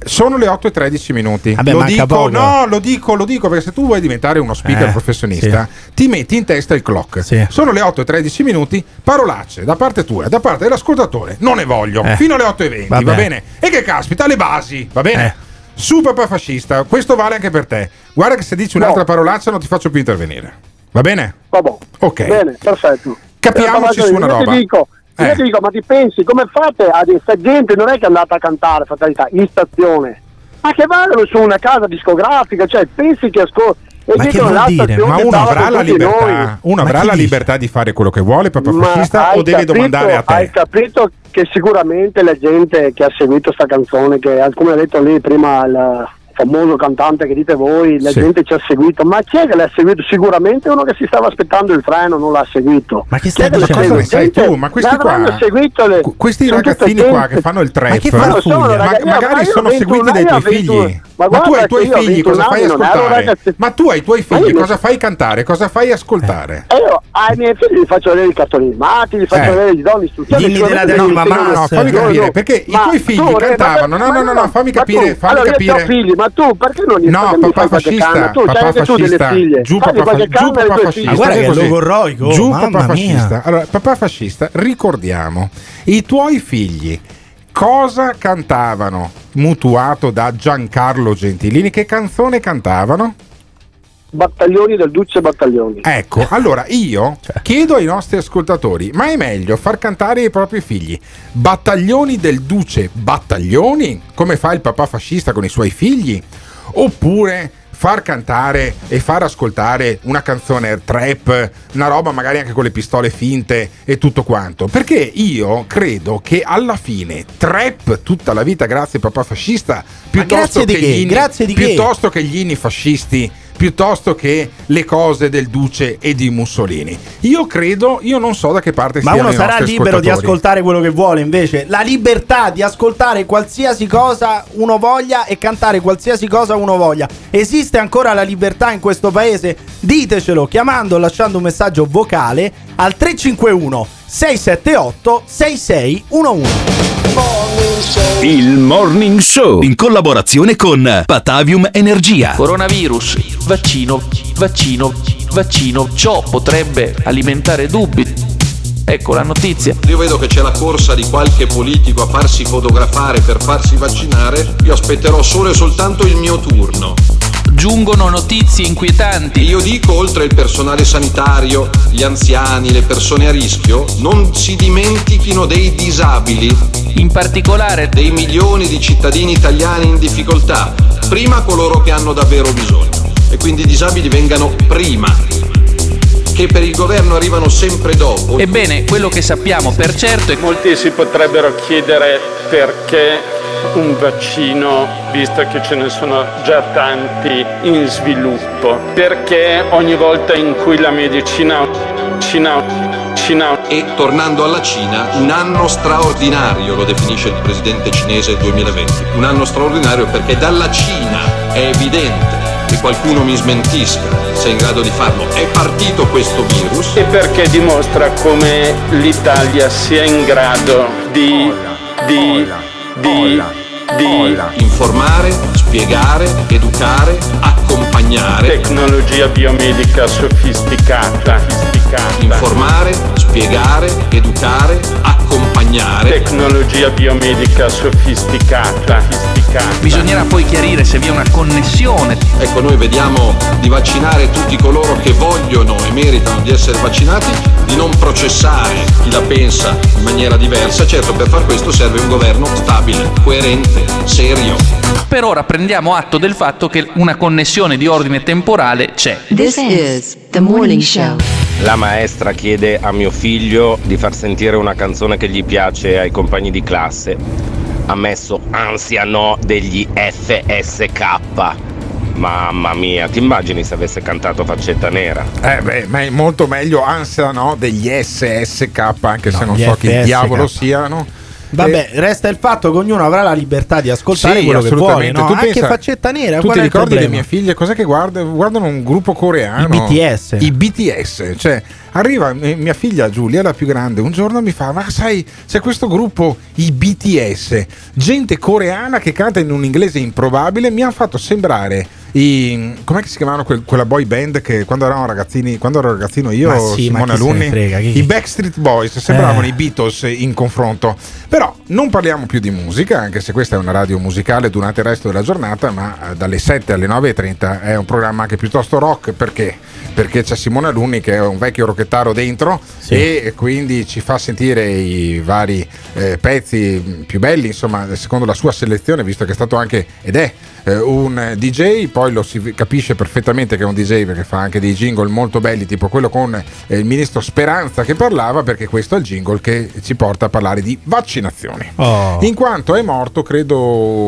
Sono le 8 e 13 minuti. Vabbè, lo dico, poco. no, lo dico, lo dico perché se tu vuoi diventare uno speaker Eh, professionista, ti metti in testa il clock. Sì. Sono le 8 e 13 minuti, parolacce da parte tua, da parte dell'ascoltatore. Non ne voglio. Eh. Fino alle 8 e 20, Vabbè. va bene? E che caspita, le basi, va bene? Eh. Su papà fascista, questo vale anche per te. Guarda che se dici un'altra No. parolaccia non ti faccio più intervenire. Va bene? Vabbè. Ok. Bene, perfetto. Capiamoci Eh, su una roba. Ti dico, Eh. ti dico, ma ti pensi, come fate a dire, sta gente non è che è andata a cantare, fatalità, in stazione, ma che vanno su una casa discografica, cioè pensi che ascolta. Ma che vuol dire? Ma uno avrà la libertà, uno avrà la libertà di fare quello che vuole, papà fascista, hai o deve capito- domandare a Hai te? capito che sicuramente la gente che ha seguito sta canzone, che come ha detto lì prima il famoso cantante che dite voi, la Sì. gente ci ha seguito, ma chi è che l'ha seguito? Sicuramente uno che si stava aspettando il treno non l'ha seguito. Ma che Chi è stai che l'ha dicendo? Sai Gente, tu? Ma questi qua, seguito le- questi ragazzini qua che fanno il Ma trap, che fanno sono, ma- ragazzi? Magari ma sono seguiti 21 dai tuoi anni, ho 21 figli. Ma Ma tu ai tuoi figli 21 cosa fai ascoltare? Ma tu ai tuoi Ma figli cosa fai cantare? Cosa fai ascoltare? E io ai miei figli gli faccio vedere i cartoni animati, gli faccio Eh. vedere gli do l'istruzione. Dimmi della Mamma, spiego- no, fammi No, capire, no. perché i Ma tuoi figli eh, cantavano, ma- no, no, no, no, fammi ma capire, fammi capire. Ma tu perché non gli No, papà fai qualche fascista, canna? Tu papà c'hai anche tu delle fascista, figlie. giù papà fa- giù papà fascista. figlie. guarda che è logorroico, Giù mamma papà mia. fascista. Allora, papà fascista, ricordiamo, i tuoi figli cosa cantavano mutuato da Giancarlo Gentilini? Che canzone cantavano? Battaglioni del Duce Battaglioni. Ecco, allora io chiedo ai nostri ascoltatori, ma è meglio far cantare i propri figli battaglioni del duce battaglioni, come fa il papà fascista con i suoi figli, oppure far cantare e far ascoltare una canzone trap, una roba magari anche con le pistole finte e tutto quanto. Perché io credo che alla fine trap tutta la vita grazie papà fascista, piuttosto grazie che che? gli inni- Grazie di che? piuttosto che gli inni fascisti piuttosto che le cose del Duce e di Mussolini. Io credo, io non so da che parte Ma stiano uno i sarà libero di ascoltare quello che vuole, invece. La libertà di ascoltare qualsiasi cosa uno voglia e cantare qualsiasi cosa uno voglia. Esiste ancora la libertà in questo paese? Ditecelo chiamando o lasciando un messaggio vocale al 351 678 6611. Il Morning Show in collaborazione con Patavium Energia. Coronavirus, vaccino, vaccino, vaccino. Ciò potrebbe alimentare dubbi. Ecco la notizia. Io vedo che c'è la corsa di qualche politico a farsi fotografare per farsi vaccinare. Io aspetterò solo e soltanto il mio turno. Giungono notizie inquietanti. Io dico, oltre il personale sanitario, gli anziani, le persone a rischio, non si dimentichino dei disabili. In particolare dei milioni di cittadini italiani in difficoltà. Prima coloro che hanno davvero bisogno. E quindi i disabili vengano prima. Che per il governo arrivano sempre dopo. Ebbene, quello che sappiamo per certo è che Molti si potrebbero chiedere perché un vaccino, visto che ce ne sono già tanti in sviluppo, perché ogni volta in cui la medicina Cina, Cina E tornando alla Cina, un anno straordinario, lo definisce il presidente cinese il 2020. Un anno straordinario perché dalla Cina è evidente che qualcuno mi smentisca se è in grado di farlo. È partito questo virus. e perché dimostra come l'Italia sia in grado di, di, di, di Informare, spiegare, educare, accompagnare. tecnologia biomedica sofisticata, sofisticata. Informare, spiegare, educare, accompagnare. tecnologia biomedica sofisticata, sofisticata. Bisognerà poi chiarire se vi è una connessione. Ecco, noi vediamo di vaccinare tutti coloro che vogliono e meritano di essere vaccinati, di non processare chi la pensa in maniera diversa. Certo, per far questo serve un governo stabile, coerente, serio. Per ora prendiamo atto del fatto che una connessione di ordine temporale c'è. This is the morning show. La maestra chiede a mio figlio di far sentire una canzone che gli piace ai compagni di classe. Ha messo Ansia no degli FSK. Mamma mia, ti immagini se avesse cantato Faccetta Nera? Eh beh, ma è molto meglio ansia no, degli SSK, anche se No, non gli so chi FSK. diavolo siano. Vabbè, resta il fatto che ognuno avrà la libertà di ascoltare Sì, quello che vuole, no? Tu Anche pensa- faccetta nera, Tu ti ricordi le mie figlie? Cos'è che guardano? Guardano un gruppo coreano. I BTS. I BTS. Cioè, arriva eh, mia figlia Giulia, la più grande, un giorno mi fa: Ma sai, c'è questo gruppo, i BTS, gente coreana che canta in un inglese improbabile. Mi hanno fatto sembrare. I, com'è che si chiamavano quel- quella boy band che quando eravamo ragazzini, quando ero ragazzino io, Ma sì, Simone Alunni, frega, chi- i Backstreet Boys sembravano Eh. i Beatles in confronto. Però non parliamo più di musica, anche se questa è una radio musicale durante il resto della giornata, ma eh, dalle 7 alle 9.30 è un programma anche piuttosto rock perché? Perché c'è Simone Alunni che è un vecchio rocchettaro dentro e quindi ci fa sentire i vari eh, pezzi più belli, insomma, secondo la sua selezione, visto che è stato anche ed è eh, un DJ, poi lo si capisce perfettamente che è un DJ perché fa anche dei jingle molto belli, tipo quello con eh, il ministro Speranza che parlava, perché questo è il jingle che ci porta a parlare di vaccinazioni. Oh. In quanto è morto, credo,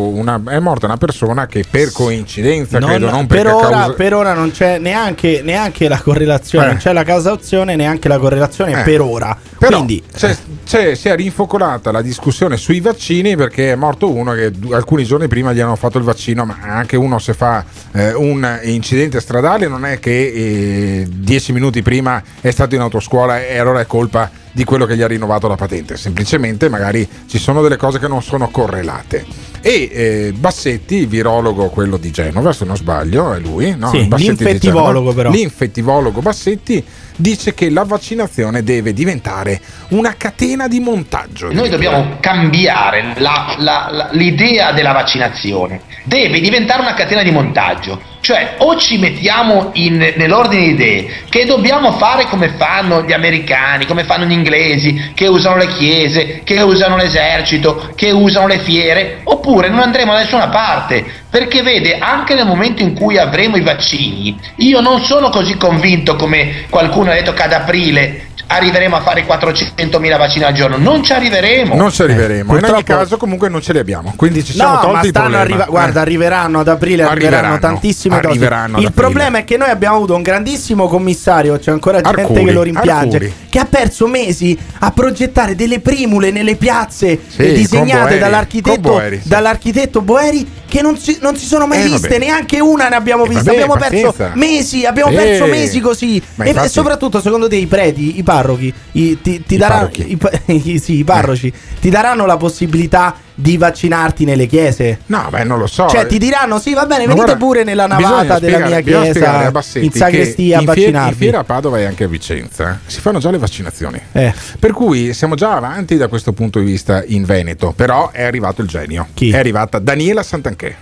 una, è morta una persona che per coincidenza, Non- credo, non per, a ora, causa... per ora non c'è neanche, neanche la correlazione, Eh. non c'è la causazione, neanche la correlazione Eh. per ora. Però Quindi c'è- c'è- si è rinfocolata la discussione sui vaccini perché è morto uno che alcuni giorni prima gli hanno fatto il vaccino, ma anche uno se fa eh, un incidente stradale non è che eh, dieci minuti prima è stato in autoscuola e allora è colpa di quello che gli ha rinnovato la patente, semplicemente magari ci sono delle cose che non sono correlate. E eh, Bassetti, virologo quello di Genova, se non sbaglio, è lui, no? Sì, Bassetti l'infettivologo però. L'infettivologo Bassetti dice che la vaccinazione deve diventare una catena di montaggio. Noi dobbiamo cambiare la- la- la- l'idea della vaccinazione. Deve diventare una catena di montaggio. Cioè, o ci mettiamo in- nell'ordine di idee che dobbiamo fare come fanno gli americani, come fanno gli inglesi, che usano le chiese, che usano l'esercito, che usano le fiere, oppure non andremo da nessuna parte. Perché vede, anche nel momento in cui avremo i vaccini, io non sono così convinto come qualcuno ha detto che ad aprile arriveremo a fare 400.000 vaccini al giorno. Non ci arriveremo. Non ci arriveremo, in ogni caso comunque non ce li abbiamo, quindi ci siamo No, ma tolti problema. arriva- guarda, Eh. arriveranno ad aprile, arriveranno, Arriveranno, tantissime cose. arriveranno ad Il aprile. problema è che noi abbiamo avuto un grandissimo commissario, c'è ancora gente Arcuri, che lo rimpiange, Arcuri. che ha perso mesi a progettare delle primule nelle piazze Sì, eh, disegnate Boeri, dall'architetto, Boeri, sì. dall'architetto Boeri che non si, non si sono mai Eh, viste, vabbè. neanche una ne abbiamo Eh, vista. vabbè, abbiamo perso pazienza. mesi, abbiamo Eh, perso mesi così. ma E, infatti- e soprattutto, secondo te, i preti, i parrochi, i- ti, ti I daranno, parrochi. i, sì, i parroci, ti daranno la possibilità di vaccinarti nelle chiese? No, beh, non lo so. Cioè, ti diranno: sì, va bene, Ma venite guarda, pure nella navata della spiegare- mia chiesa Bassetti in sagrestia a che in, fiera, vaccinarvi. a Padova e anche a Vicenza eh, si fanno già le vaccinazioni. Eh. Per cui siamo già avanti da questo punto di vista in Veneto. Però è arrivato il genio. È arrivata Daniela Santanchè.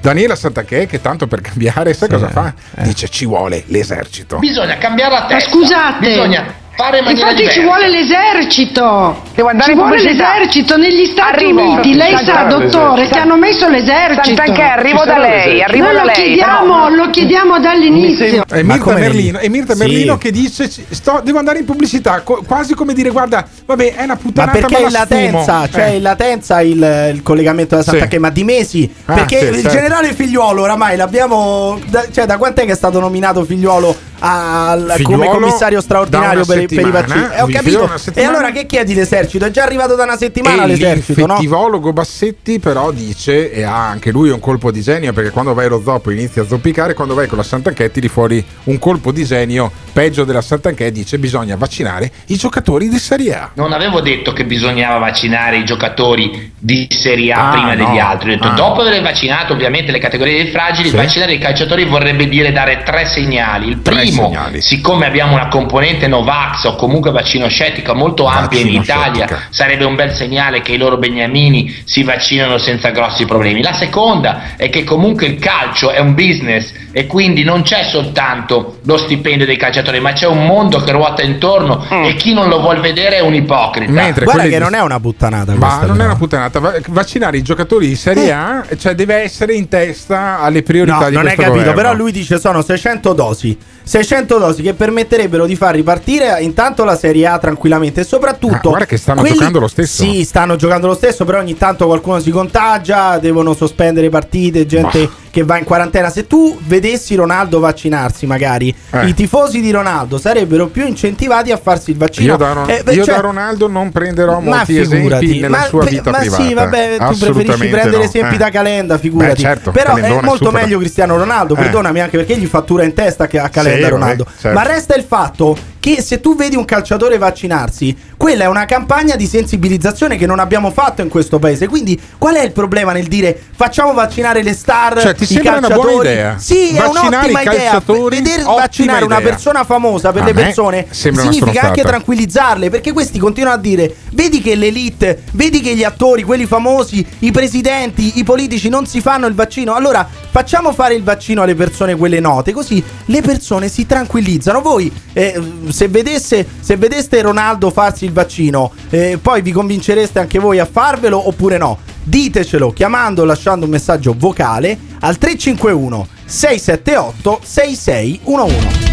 Daniela Santanchè, che tanto per cambiare, sai Sì. cosa fa? Eh. Dice ci vuole l'esercito. Bisogna cambiare la Ma testa. scusate, Bisogna fare in maniera infatti ci diversa. vuole l'esercito. Devo andare Ci vuole l'esercito negli Stati Arrivo. Uniti. Lei sa, dottore, che hanno messo l'esercito. Santanchè, arrivo Ci da lei, arrivo Noi da lo lei, chiediamo, però- lo chiediamo dall'inizio. È Ma Mirta Merlino, è Mirta Sì. Merlino che dice ci- sto- devo andare in pubblicità, co- quasi come dire guarda, vabbè è una Ma puttanata perché ma in la latenza, cioè Eh. in latenza il, il collegamento da Santa Sì. Che, ma di mesi? Ah, perché sì, il certo. generale figliuolo oramai l'abbiamo. da- cioè, da quant'è che è stato nominato figliuolo al- come commissario straordinario per, per i vaccini? Eh, ho capito. E allora che chiedi l'esercito? È già arrivato da una settimana E l'esercito, no? l'infettivologo Bassetti però dice, e ha anche lui un colpo di genio, perché quando vai allo zoppo inizi a zoppicare, quando vai con la Santanchè tiri fuori un colpo di genio peggio della Santanchè, dice bisogna vaccinare i giocatori di Serie A. Non avevo detto che bisognava vaccinare i giocatori di Serie A Ah, prima no. degli altri. Ho detto, Ah. dopo aver vaccinato ovviamente le categorie dei fragili, Sì. vaccinare i calciatori vorrebbe dire dare tre segnali. Il Tre primo, segnali. siccome abbiamo una componente Novax o comunque vaccino scettica molto ampia in Vaccino Italia, scettica. sarebbe un bel segnale che i loro beniamini si vaccinano senza grossi problemi. La seconda è che comunque il calcio è un business e quindi non c'è soltanto lo stipendio dei calciatori, ma c'è un mondo che ruota intorno e chi non lo vuol vedere è un ipocrita. Mentre Guarda che di- non è una puttanata Ma questa, non è però. una puttanata, va- vaccinare i giocatori di Serie A, cioè deve essere in testa alle priorità No, di non è questo capito, governo. però lui dice sono 600 dosi. 600 dosi che permetterebbero di far ripartire intanto la Serie A tranquillamente e soprattutto Ah, guarda che stanno quelli- giocando lo stesso. Sì, stanno giocando lo stesso, però ogni tanto qualcuno si contagia, devono sospendere partite, gente che va in quarantena. Se tu vedessi Ronaldo vaccinarsi, magari Eh. i tifosi di Ronaldo sarebbero più incentivati a farsi il vaccino. Io, da, Ron- Eh, io cioè- da Ronaldo non prenderò ma molti figurati, esempi nella ma, sua vita ma privata. sì, vabbè, tu preferisci prendere no. esempi Eh. da Calenda, figurati. Beh, certo, Però è molto super. meglio Cristiano Ronaldo, Eh. perdonami anche perché gli fattura in testa che a Calenda Sì, Ronaldo. certo. Ma resta il fatto che se tu vedi un calciatore vaccinarsi, quella è una campagna di sensibilizzazione che non abbiamo fatto in questo paese. Quindi qual è il problema nel dire facciamo vaccinare le star, Cioè, ti i sembra una calciatori? buona idea? Sì, è Vaccinare un'ottima i idea. ottima vaccinare una idea. persona famosa per A le persone una significa anche tranquillizzarle perché questi continuano a dire vedi che l'elite vedi che gli attori quelli famosi i presidenti i politici non si fanno il vaccino allora facciamo fare il vaccino alle persone quelle note così le persone si tranquillizzano voi eh, se, vedesse, se vedeste Ronaldo farsi il vaccino eh, poi vi convincereste anche voi a farvelo oppure no ditecelo chiamando o lasciando un messaggio vocale al 351 678 6611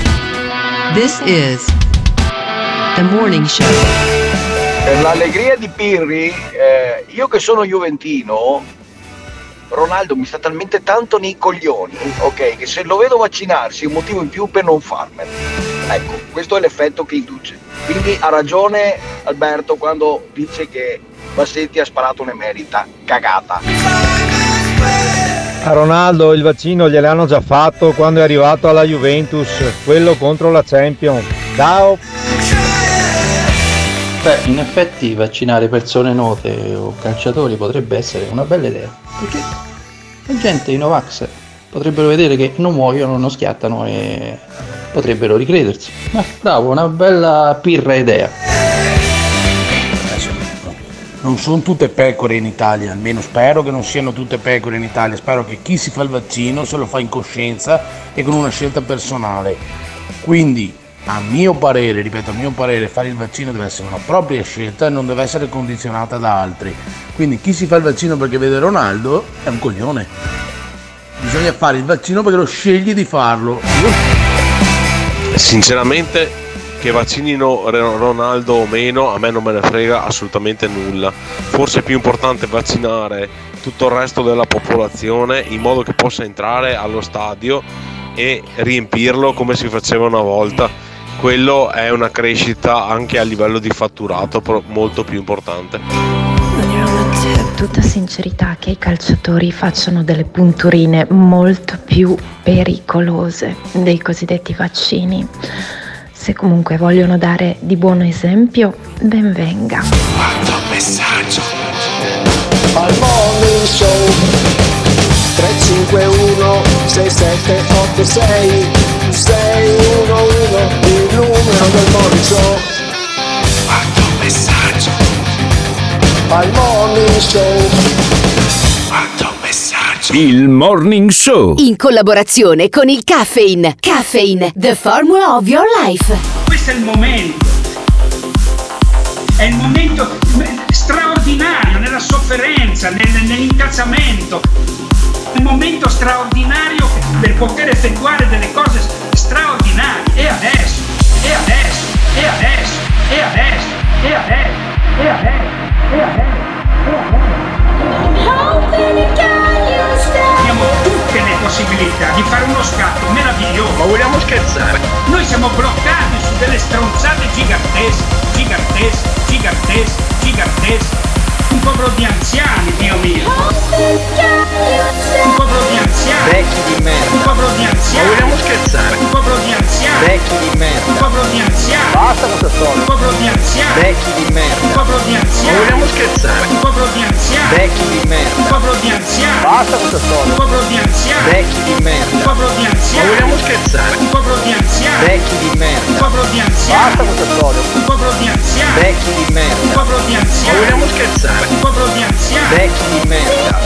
This is the morning show. Per l'allegria di Pirri, eh, io che sono juventino, Ronaldo mi sta talmente tanto nei coglioni, ok, che se lo vedo vaccinarsi è un motivo in più per non farmelo. Ecco, questo è l'effetto che induce. Quindi ha ragione Alberto quando dice che Bassetti ha sparato un'emerita cagata. A Ronaldo il vaccino gliel'hanno già fatto quando è arrivato alla Juventus, quello contro la Champions. Ciao! Beh, in effetti vaccinare persone note o calciatori potrebbe essere una bella idea. Perché la gente, i Novax, potrebbero vedere che non muoiono, non schiattano e potrebbero ricredersi. Ma bravo, una bella pirra idea. Non sono tutte pecore in Italia, almeno spero che non siano tutte pecore in Italia, spero che chi si fa il vaccino se lo fa in coscienza e con una scelta personale. Quindi, a mio parere, ripeto, a mio parere, fare il vaccino deve essere una propria scelta e non deve essere condizionata da altri. Quindi chi si fa il vaccino perché vede Ronaldo è un coglione. Bisogna fare il vaccino perché lo scegli di farlo. Sinceramente, che vaccinino Ronaldo o meno, a me non me ne frega assolutamente nulla. Forse è più importante vaccinare tutto il resto della popolazione in modo che possa entrare allo stadio e riempirlo come si faceva una volta. Quello è una crescita anche a livello di fatturato molto più importante. Tutta sincerità che i calciatori facciano delle punturine molto più pericolose dei cosiddetti vaccini. Se comunque vogliono dare di buon esempio, ben venga. messaggio al morning show 351 6786 611 il numero del morning show quanto messaggio al morning show quanto messaggio Il Morning Show. In collaborazione con il Caffeine. Caffeine, the formula of your life. Questo è il momento. È il momento straordinario nella sofferenza, nel- nell'incazzamento. Il momento straordinario per poter effettuare delle cose straordinarie. E adesso, e adesso, e adesso, e adesso, e adesso, e adesso, e adesso. Abbiamo tutte le possibilità di fare uno scatto meraviglioso. Ma vogliamo scherzare? Noi siamo bloccati su delle stronzate gigantesche, gigantesche, gigantesche, gigantesche. Un popolo di anziani, Dio mio. Un popolo di anziani. Vecchi di merda. Un popolo di anziani. Ma vogliamo scherzare? Un popolo di anziani. Vecchi di merda. Un popolo di anziani. Basta questa storia. Un popolo di anziani. Vecchi di merda. Un popolo di anziani. Ma vogliamo scherzare? Un popolo di anziani. Vecchi di merda. Un popolo di anziani. Basta questa storia. Un popolo di anziani. Vecchi di merda. Un popolo di anziani. Ma vogliamo scherzare? Un popolo di anziani. Vecchi di merda. Un popolo di anziani. Basta questa storia. Un popolo di anziani. Vecchi di merda. Un popolo di Ma anziani. vogliamo scherzare? Un popolo di anziani. Vecchi di merda.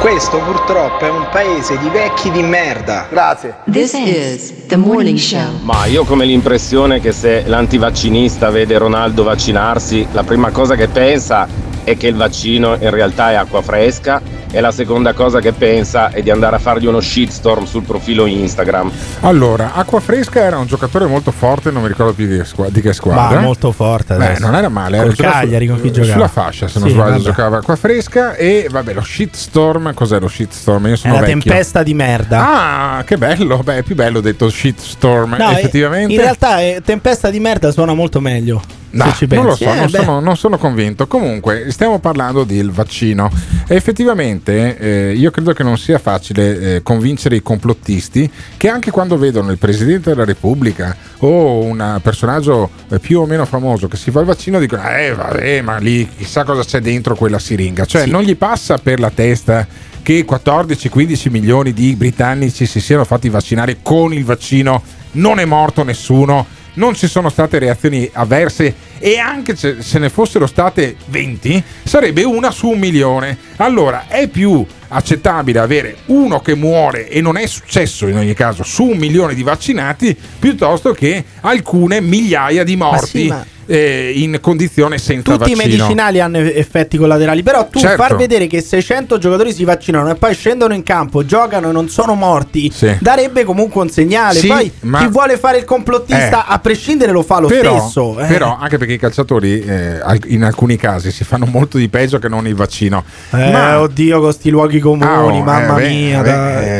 Questo purtroppo è un paese di vecchi di merda. Grazie. This is the morning show. Ma io ho come l'impressione che se l'antivaccinista vede Ronaldo vaccinarsi, la prima cosa che pensa è che il vaccino in realtà è acqua fresca e la seconda cosa che pensa è di andare a fargli uno shitstorm sul profilo Instagram. Allora, Acqua Fresca era un giocatore molto forte, non mi ricordo più di, squa- di che squadra. Ma molto forte Beh, non era male, Col era Cagliari, su- con chi giocava? Sulla fascia, se non Sì, sbaglio, vabbè. giocava Acqua Fresca e vabbè, lo shitstorm, cos'è lo shitstorm? Io È sono la vecchio. tempesta di merda. Ah, che bello, beh, è più bello detto shitstorm, No, effettivamente. In realtà eh, tempesta di merda suona molto meglio. No, se ci non lo so, Eh, non, sono, non sono convinto. Comunque, stiamo parlando del vaccino. E effettivamente, eh, io credo che non sia facile eh, convincere i complottisti che anche quando vedono il presidente della Repubblica o un personaggio eh, più o meno famoso che si fa il vaccino, dicono: Eh, vabbè, ma lì chissà cosa c'è dentro quella siringa. Cioè, non gli passa per la testa che 14-15 milioni di britannici si siano fatti vaccinare con il vaccino, non è morto nessuno non ci sono state reazioni avverse e anche se ne fossero state 20 sarebbe una su un milione. Allora è più accettabile avere uno che muore e non è successo in ogni caso su un milione di vaccinati piuttosto che alcune migliaia di morti sì, ma- eh, in condizione senza Tutti i vaccino. medicinali hanno effetti collaterali, però tu Certo. far vedere che 600 giocatori si vaccinano e poi scendono in campo, giocano e non sono morti, Sì. darebbe comunque un segnale. Sì, poi ma- chi vuole fare il complottista Eh. a prescindere lo fa lo però, stesso. eh. però anche perché i calciatori eh, in alcuni casi si fanno molto di peggio che non il vaccino. Eh, Ma- oddio, con sti luoghi comuni, oh, mamma eh, mia. beh, eh,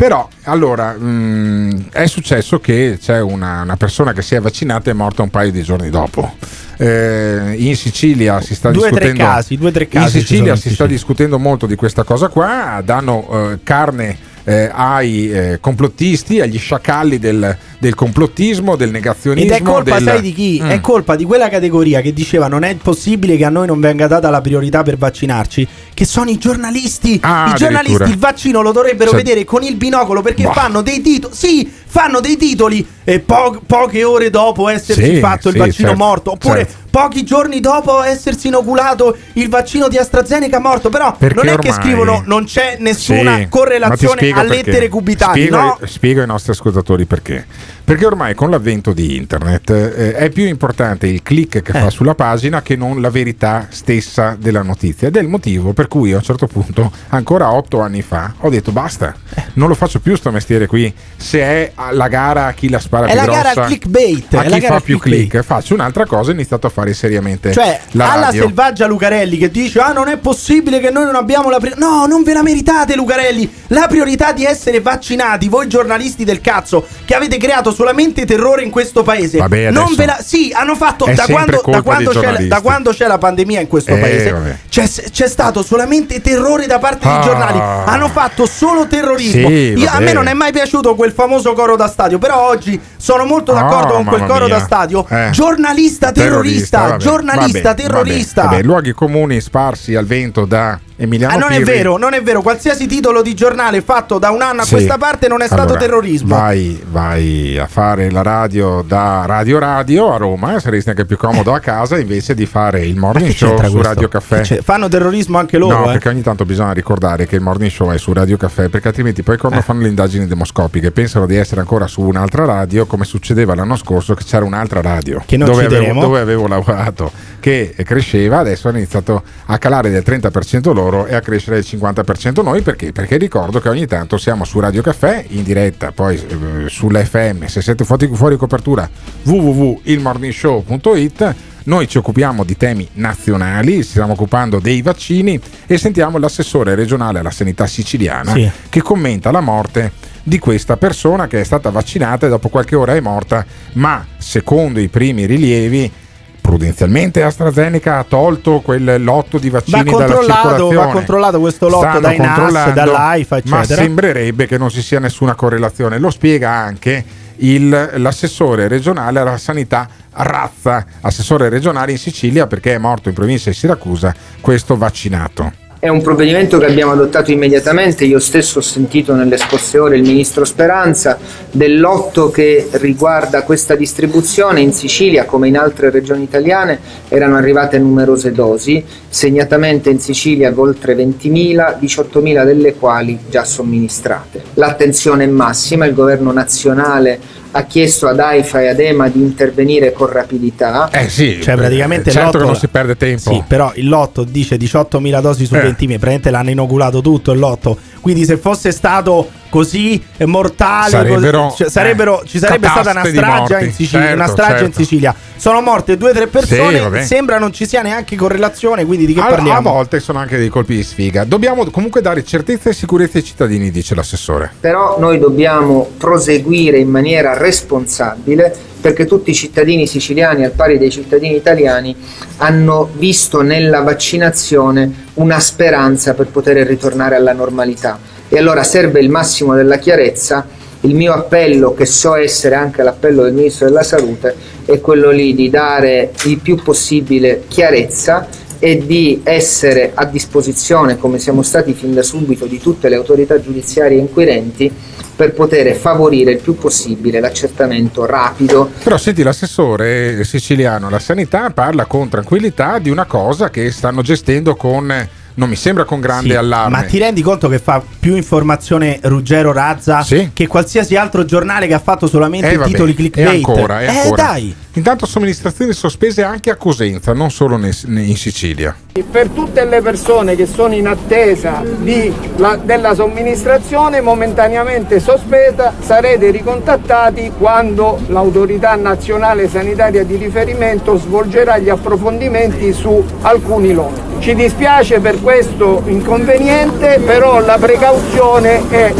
però, allora, mh, è successo che c'è una, una persona che si è vaccinata e è morta un paio di giorni dopo. Eh, in Sicilia si sta Due o tre discutendo. casi, due tre casi in ci Sicilia si sta discutendo molto di questa cosa qua. Danno eh, carne. Eh, ai eh, complottisti, agli sciacalli del, del complottismo, del negazionismo. Ed è colpa, del- sai di chi? Mm. È colpa di quella categoria che diceva non è possibile che a noi non venga data la priorità per vaccinarci, che sono i giornalisti. Ah, I giornalisti il vaccino lo dovrebbero Cioè- vedere con il binocolo perché Bah. fanno dei titoli. Sì, fanno dei titoli e po- poche ore dopo essersi Sì, fatto il sì, vaccino certo, morto, oppure certo. pochi giorni dopo essersi inoculato il vaccino di AstraZeneca morto. Però Perché non è che ormai- scrivono non c'è nessuna Sì, correlazione a perché. lettere cubitali, Spiego, no? spiego ai nostri ascoltatori perché. Perché ormai con l'avvento di internet eh, è più importante il click che Eh. fa sulla pagina che non la verità stessa della notizia. Ed è il motivo per cui a un certo punto, ancora otto anni fa, ho detto basta, Eh. non lo faccio più sto mestiere qui. Se è la gara a chi la spara È più la grossa, gara clickbait, a la chi gara fa più clickbait. click, faccio un'altra cosa e ho iniziato a fare seriamente Cioè, la alla radio. selvaggia Lucarelli che dice: Ah, non è possibile che noi non abbiamo la priorità. No, non ve la meritate, Lucarelli. La priorità di essere vaccinati, voi giornalisti del cazzo, che avete creato solamente terrore in questo paese. Vabbè, non ve la. Sì, hanno fatto. Da quando, da, dei quando c'è, la- da quando c'è la pandemia in questo Eh, paese, c'è, c'è stato solamente terrore da parte dei Ah. giornali. Hanno fatto solo terrorismo. Sì, Io- a me non è mai piaciuto quel famoso coro da stadio. Però oggi sono molto Oh, d'accordo con quel coro mia. da stadio. Eh. Giornalista terrorista, vabbè, giornalista vabbè, terrorista. Luoghi comuni sparsi al vento da Emiliano Ah, non è Pirri- vero, non è vero. Qualsiasi titolo di giornale fatto da un anno a Sì. questa parte non è stato Allora, terrorismo. Vai, vai a fare la radio da Radio Radio a Roma, eh, saresti anche più comodo a casa invece di fare il morning show su questo? Radio Caffè. Fanno terrorismo anche loro. no, eh. perché ogni tanto bisogna ricordare che il morning show è su Radio Caffè, perché altrimenti poi Eh. quando fanno le indagini demoscopiche pensano di essere ancora su un'altra radio, come succedeva l'anno scorso che c'era un'altra radio dove, avevo, dove avevo lavorato, che cresceva, adesso hanno iniziato a calare del 30% loro e a crescere del 50% noi, perché? Perché ricordo che ogni tanto siamo su Radio Caffè in diretta, poi eh, sull'FM, se siete fuori, fuori copertura www.ilmorningshow.it noi ci occupiamo di temi nazionali, stiamo occupando dei vaccini e sentiamo l'assessore regionale alla sanità siciliana Sì. che commenta la morte di questa persona che è stata vaccinata e dopo qualche ora è morta, ma secondo i primi rilievi prudenzialmente AstraZeneca ha tolto quel lotto di Va vaccini dalla controllato, circolazione. va controllato questo lotto Stanno dai NAS, dall'AIFA, Ma eccetera. sembrerebbe che non ci sia nessuna correlazione. Lo spiega anche il- l'assessore regionale alla sanità Razza, assessore regionale in Sicilia perché è morto in provincia di Siracusa questo vaccinato. È un provvedimento che abbiamo adottato immediatamente, io stesso ho sentito nelle scorse ore il Ministro Speranza del lotto che riguarda questa distribuzione in Sicilia come in altre regioni italiane erano arrivate numerose dosi, segnatamente in Sicilia oltre 20.000, 18.000 delle quali già somministrate. L'attenzione è massima, il governo nazionale ha chiesto ad AIFA e ad EMA di intervenire con rapidità. Eh sì, Cioè, praticamente il certo lotto- che non si perde tempo. Sì, però il lotto dice 18.000 dosi su Eh. 20.000, praticamente l'hanno inoculato tutto il lotto. Quindi se fosse stato così mortale, Sarebbero, così- cioè, sarebbero- eh, ci sarebbe stata una strage in Sicilia, Certo, una strage in certo. Sicilia. Sono morte due o tre persone, Sì, sembra non ci sia neanche correlazione, quindi di che A, a parliamo? volte sono anche dei colpi di sfiga. Dobbiamo comunque dare certezza e sicurezza ai cittadini, dice l'assessore. Però noi dobbiamo proseguire in maniera responsabile perché tutti i cittadini siciliani, al pari dei cittadini italiani, hanno visto nella vaccinazione una speranza per poter ritornare alla normalità. E allora serve il massimo della chiarezza. Il mio appello, che so essere anche l'appello del Ministro della Salute, è quello lì di dare il più possibile chiarezza e di essere a disposizione, come siamo stati fin da subito, di tutte le autorità giudiziarie inquirenti per poter favorire il più possibile l'accertamento rapido Però senti, l'assessore siciliano alla sanità parla con tranquillità di una cosa che stanno gestendo con, non mi sembra con grande Sì, allarme. Ma ti rendi conto che fa più informazione Ruggero Razza che qualsiasi altro giornale che ha fatto solamente Eh, vabbè, titoli e clickbait? ancora, e eh ancora. dai. Intanto somministrazioni sospese anche a Cosenza, non solo in Sicilia. Per tutte le persone che sono in attesa di la- della somministrazione momentaneamente sospesa sarete ricontattati quando l'autorità nazionale sanitaria di riferimento svolgerà gli approfondimenti su alcuni lotti. Ci dispiace per questo inconveniente, però la precauzione è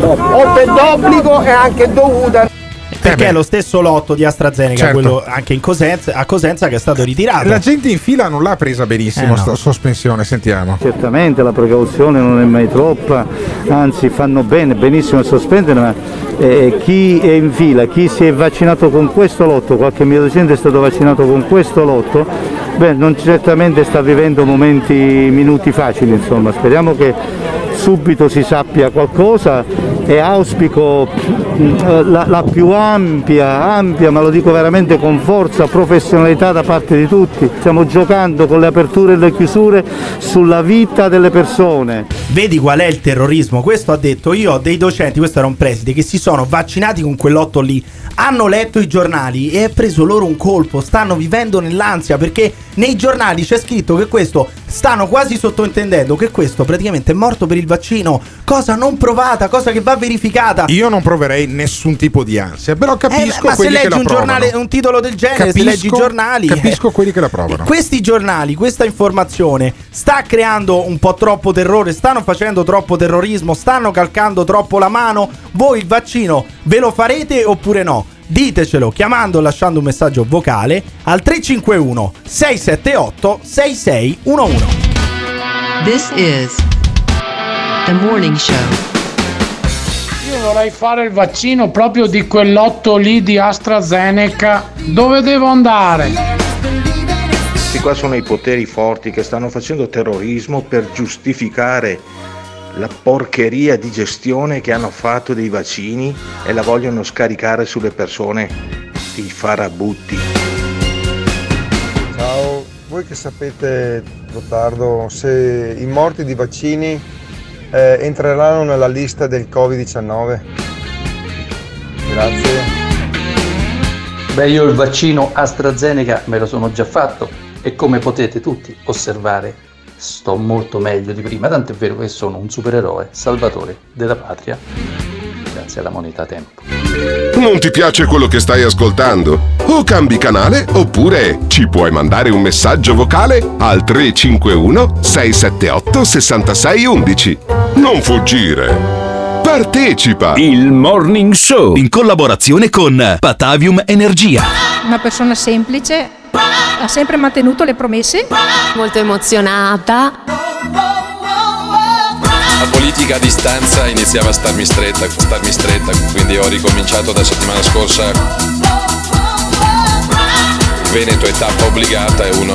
oltre d'obbligo e anche dovuta. Perché è lo stesso lotto di AstraZeneca, Certo. quello anche in Cosenza, a Cosenza che è stato ritirato. La gente in fila non l'ha presa benissimo, Eh, no. sospensione, sentiamo. Certamente la precauzione non è mai troppa, anzi fanno bene, benissimo a sospendere, ma eh, chi è in fila, chi si è vaccinato con questo lotto, qualche mio docente è stato vaccinato con questo lotto, beh, non certamente sta vivendo momenti, minuti facili, insomma, speriamo che subito si sappia qualcosa e auspico mh, la, la più ampia, ampia, ma lo dico veramente con forza, professionalità da parte di tutti. Stiamo giocando con le aperture e le chiusure sulla vita delle persone. Vedi qual è il terrorismo? Questo ha detto io ho dei docenti, questo era un preside, che si sono vaccinati con quell'otto lì, hanno letto i giornali e è preso loro un colpo, stanno vivendo nell'ansia perché nei giornali c'è scritto che questo, stanno quasi sottointendendo che questo praticamente è morto per il vaccino, cosa non provata, cosa che va verificata. Io non proverei nessun tipo di ansia, però capisco Eh, ma se quelli che leggi un, giornale, un titolo del genere, se Capisco- leggi i giornali, Capisco eh, quelli che la provano. questi giornali, questa informazione sta creando un po' troppo terrore, stanno facendo troppo terrorismo, stanno calcando troppo la mano. Voi il vaccino ve lo farete oppure no? Ditecelo chiamando o lasciando un messaggio vocale al 351 678 6611. This is the morning show. Io vorrei fare il vaccino proprio di quell'otto lì di AstraZeneca. Dove devo andare? qua sono i poteri forti che stanno facendo terrorismo per giustificare la porcheria di gestione che hanno fatto dei vaccini e la vogliono scaricare sulle persone, i farabutti. Ciao, voi che sapete, Gottardo, se i morti di vaccini eh, entreranno nella lista del Covid-19? Grazie. Beh, io il vaccino AstraZeneca me lo sono già fatto e come potete tutti osservare sto molto meglio di prima, tanto è vero che sono un supereroe salvatore della patria grazie alla moneta tempo. Non ti piace quello che stai ascoltando? O cambi canale oppure ci puoi mandare un messaggio vocale al 351 678 6611. Non fuggire! Partecipa! Il Morning Show in collaborazione con Patavium Energia. Una persona semplice, ha sempre mantenuto le promesse. Molto emozionata. La politica a distanza iniziava a starmi stretta, starmi stretta, quindi ho ricominciato da settimana scorsa. Il Veneto è tappa obbligata, è uno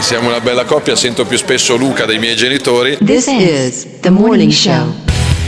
Siamo una bella coppia, sento più spesso Luca dei miei genitori. This is the morning show.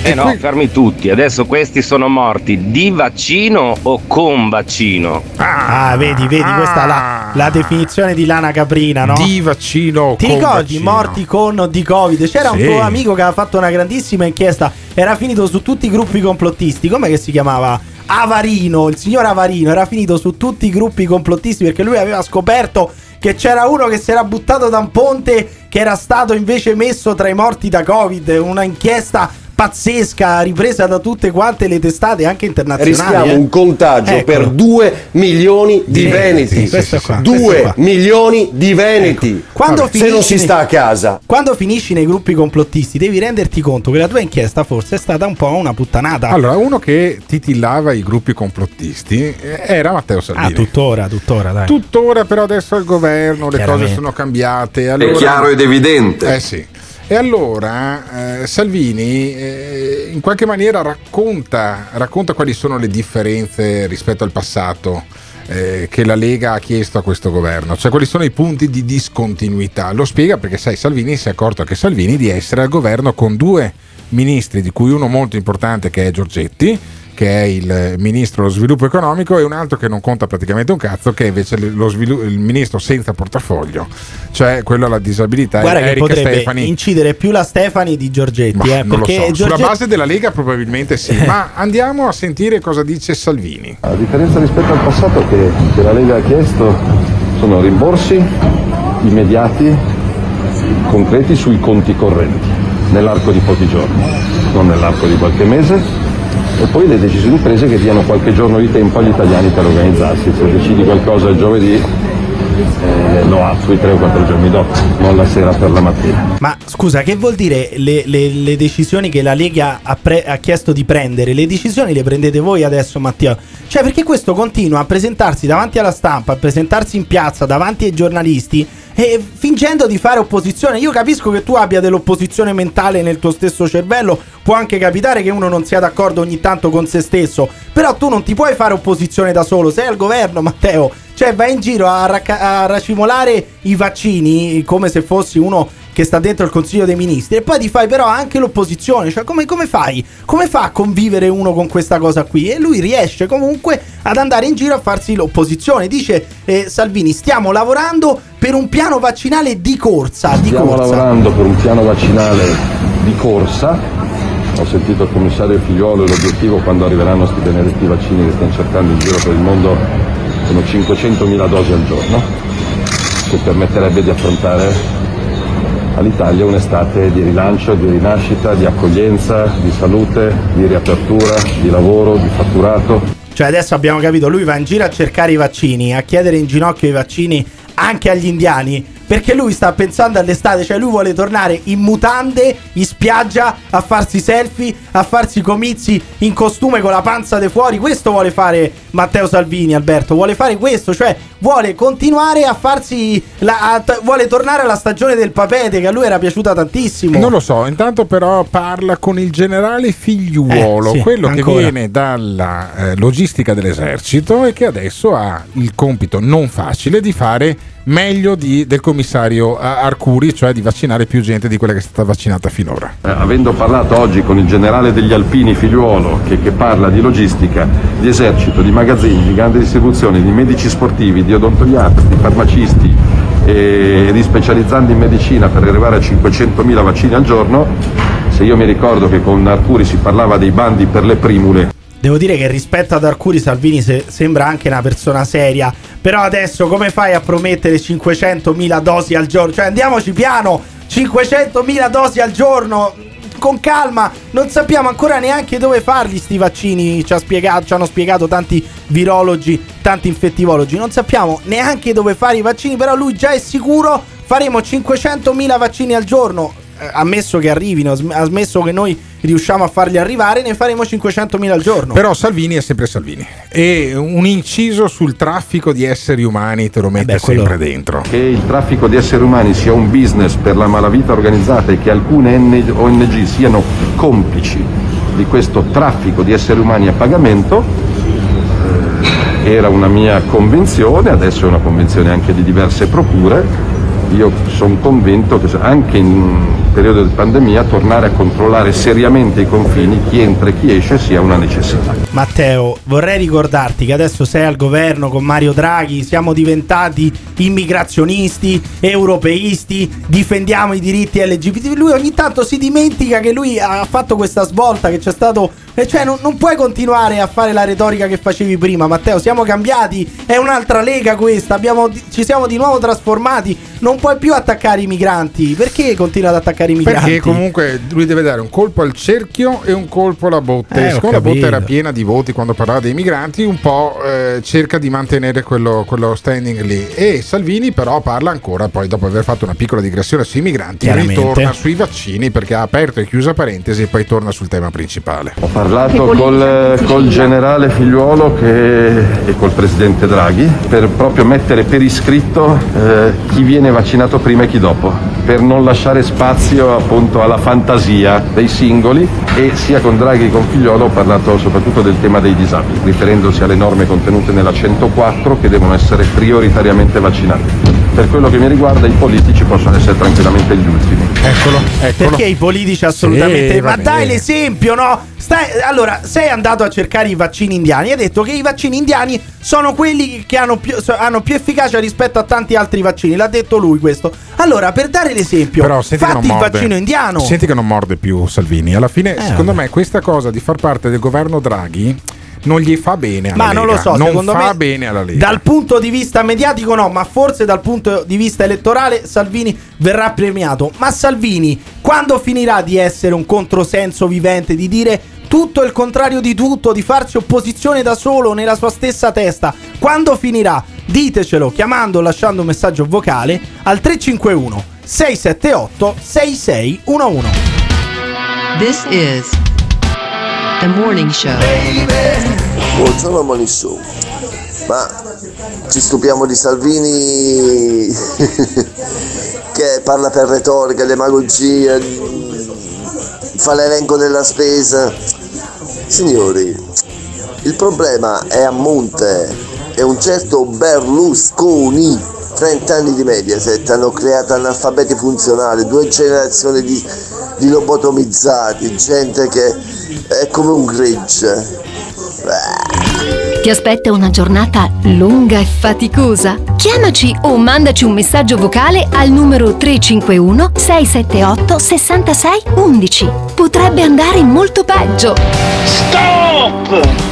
Eh no, fermi tutti, adesso questi sono morti di vaccino o con vaccino? Ah, vedi, vedi, questa è la, la definizione di Lana Caprina, no? Di vaccino. Ti con ricordi vaccino. morti con o di Covid? C'era Sì. un tuo amico che aveva fatto una grandissima inchiesta, era finito su tutti i gruppi complottisti, come che si chiamava? Avarino, il signor Avarino era finito su tutti i gruppi complottisti perché lui aveva scoperto che c'era uno che si era buttato da un ponte che era stato invece messo tra i morti da Covid, una inchiesta pazzesca ripresa da tutte quante le testate anche internazionali. Rischiamo eh. un contagio Ecco. per 2 milioni di veneti. qua, questo 2 qua. milioni di veneti. Ecco. Quando se non finisci- si sta a casa. Quando finisci nei gruppi complottisti, devi renderti conto che la tua inchiesta forse è stata un po' una puttanata. Allora, uno che titillava i gruppi complottisti eh, era Matteo Salvini. ah, tuttora, tuttora, dai. Tuttora però adesso al governo le cose sono cambiate. Allora, chiaro ed evidente. Eh sì. E allora eh, Salvini eh, in qualche maniera racconta, racconta quali sono le differenze rispetto al passato eh, che la Lega ha chiesto a questo governo, cioè quali sono i punti di discontinuità. Lo spiega perché sai, Salvini si è accorto che Salvini di essere al governo con due ministri, di cui uno molto importante che è Giorgetti, che è il ministro dello sviluppo economico, e un altro che non conta praticamente un cazzo, che è invece lo svilu- il ministro senza portafoglio, cioè quello alla disabilità, Guarda che Erika potrebbe Stefani. incidere più la Stefani di Giorgetti. Ma eh, non lo perché so, sulla Giorgetti- base della Lega probabilmente sì, ma andiamo a sentire cosa dice Salvini. La differenza rispetto al passato che, che la Lega ha chiesto sono rimborsi immediati, concreti sui conti correnti, nell'arco di pochi giorni, non nell'arco di qualche mese, e poi le decisioni prese che diano qualche giorno di tempo agli italiani per organizzarsi. Se decidi qualcosa il giovedì, eh, lo attui tre o quattro giorni dopo, non la sera per la mattina. Ma scusa, che vuol dire le, le- le decisioni che la Lega ha, pre- ha chiesto di prendere? Le decisioni le prendete voi adesso, Matteo? Cioè, perché questo continua a presentarsi davanti alla stampa, a presentarsi in piazza davanti ai giornalisti e fingendo di fare opposizione. Io capisco che tu abbia dell'opposizione mentale nel tuo stesso cervello, può anche capitare che uno non sia d'accordo ogni tanto con se stesso, però tu non ti puoi fare opposizione da solo, sei al governo, Matteo. Cioè, vai in giro a, racca- a racimolare i vaccini come se fossi uno che sta dentro il Consiglio dei Ministri e poi ti fai però anche l'opposizione. Cioè, come, come fai? Come fa a convivere uno con questa cosa qui? E lui riesce comunque ad andare in giro a farsi l'opposizione. Dice eh, Salvini: stiamo lavorando per un piano vaccinale di corsa. Di Stiamo corsa. lavorando per un piano vaccinale di corsa. Ho sentito il commissario Figliuolo e l'obiettivo quando arriveranno questi benedetti vaccini che stiamo cercando in giro per il mondo sono 500.000 dosi al giorno, che permetterebbe di affrontare all'Italia un'estate di rilancio, di rinascita, di accoglienza, di salute, di riapertura, di lavoro, di fatturato. Cioè, adesso abbiamo capito, lui va in giro a cercare i vaccini, a chiedere in ginocchio i vaccini anche agli indiani. Perché lui sta pensando all'estate, cioè lui vuole tornare in mutande, in spiaggia, a farsi selfie, a farsi comizi in costume con la panza di fuori. Questo vuole fare Matteo Salvini, Alberto, vuole fare questo, cioè vuole continuare a farsi la, a t- vuole tornare alla stagione del papete che a lui era piaciuta tantissimo. Non lo so, intanto però parla con il generale figliuolo, Eh, sì, quello che ancora. viene dalla eh, logistica dell'esercito e che adesso ha il compito non facile di fare meglio di- del commissario eh, Arcuri, cioè di vaccinare più gente di quella che è stata vaccinata finora. Eh, avendo parlato oggi con il generale degli Alpini Figliuolo che, che parla di logistica, di esercito, di magazzini, di grande distribuzione, di medici sportivi, di odontoiatri, di farmacisti e di specializzanti in medicina per arrivare a 500.000 vaccini al giorno, se io mi ricordo che con Arcuri si parlava dei bandi per le primule, Devo dire che rispetto ad Arcuri Salvini se- sembra anche una persona seria. Però adesso come fai a promettere 500.000 dosi al giorno? Cioè andiamoci piano, 500.000 dosi al giorno. Con calma, non sappiamo ancora neanche dove farli sti vaccini. Ci, ha spiegato, ci hanno spiegato tanti virologi, tanti infettivologi. Non sappiamo neanche dove fare i vaccini. Però lui già è sicuro. Faremo 500.000 vaccini al giorno. Eh, Ammesso che arrivino, smesso che noi riusciamo a farli arrivare, ne faremo 500.000 al giorno. Però Salvini è sempre Salvini e un inciso sul traffico di esseri umani te lo mette sempre dentro. che il traffico di esseri umani sia un business per la malavita organizzata e che alcune ONG siano complici di questo traffico di esseri umani a pagamento eh, era una mia convinzione, adesso è una convinzione anche di diverse procure. Io sono convinto che anche in periodo di pandemia tornare a controllare seriamente i confini, chi entra e chi esce, sia una necessità. Matteo, vorrei ricordarti che adesso sei al governo con Mario Draghi, siamo diventati immigrazionisti, europeisti, difendiamo i diritti LGBT. Lui ogni tanto si dimentica che lui ha fatto questa svolta, che c'è stato... e Cioè non, non puoi continuare a fare la retorica che facevi prima, Matteo, siamo cambiati, è un'altra lega questa, abbiamo- ci siamo di nuovo trasformati, non puoi più attaccare i migranti. Perché continua ad attaccare i migranti? Perché comunque lui deve dare un colpo al cerchio e un colpo alla botte. Eh, Siccome la botte era piena di voti quando parlava dei migranti, un po' eh, cerca di mantenere quello, quello standing lì. E Salvini però parla ancora, poi dopo aver fatto una piccola digressione sui migranti, ritorna sui vaccini perché ha aperto e chiusa parentesi e poi torna sul tema principale. Ho parlato col, col generale Figliuolo che- e col presidente Draghi per proprio mettere per iscritto eh, chi viene vaccinato prima e chi dopo, per non lasciare spazio appunto alla fantasia dei singoli e sia con Draghi che con Figliuolo ho parlato soprattutto del tema dei disabili, riferendosi alle norme contenute nella 104 che devono essere prioritariamente vaccinati. Per quello che mi riguarda i politici possono essere tranquillamente gli ultimi. Eccolo, Perché i politici assolutamente. Sì, ma dai bene. l'esempio, no? Stai- allora, sei andato a cercare i vaccini indiani. Hai detto che i vaccini indiani sono quelli che hanno più, hanno più efficacia rispetto a tanti altri vaccini. L'ha detto lui questo. Allora, per dare l'esempio, Però senti che fatti il vaccino indiano. Senti che non morde più Salvini. Alla fine, secondo me, questa cosa di far parte del governo Draghi non gli fa bene alla Ma non lo Lega. so, non secondo fa me bene alla Lega. Dal punto di vista mediatico no, ma forse dal punto di vista elettorale Salvini verrà premiato. Ma Salvini, quando finirà di essere un controsenso vivente, di dire tutto il contrario di tutto, di farsi opposizione da solo nella sua stessa testa, quando finirà? Ditecelo chiamando o lasciando un messaggio vocale al 351 678 6611. This is the morning show. Buongiorno Show. Ma ci stupiamo di Salvini che parla per retorica, demagogia, fa l'elenco della spesa. Signori, il problema è a monte, è un certo Berlusconi. 30 anni di Mediaset hanno creato analfabeti funzionali, due generazioni di, di lobotomizzati, gente che è come un gregge. Ti aspetta una giornata lunga e faticosa? Chiamaci o mandaci un messaggio vocale al numero 351 678 66 11. Potrebbe andare molto peggio. Stop!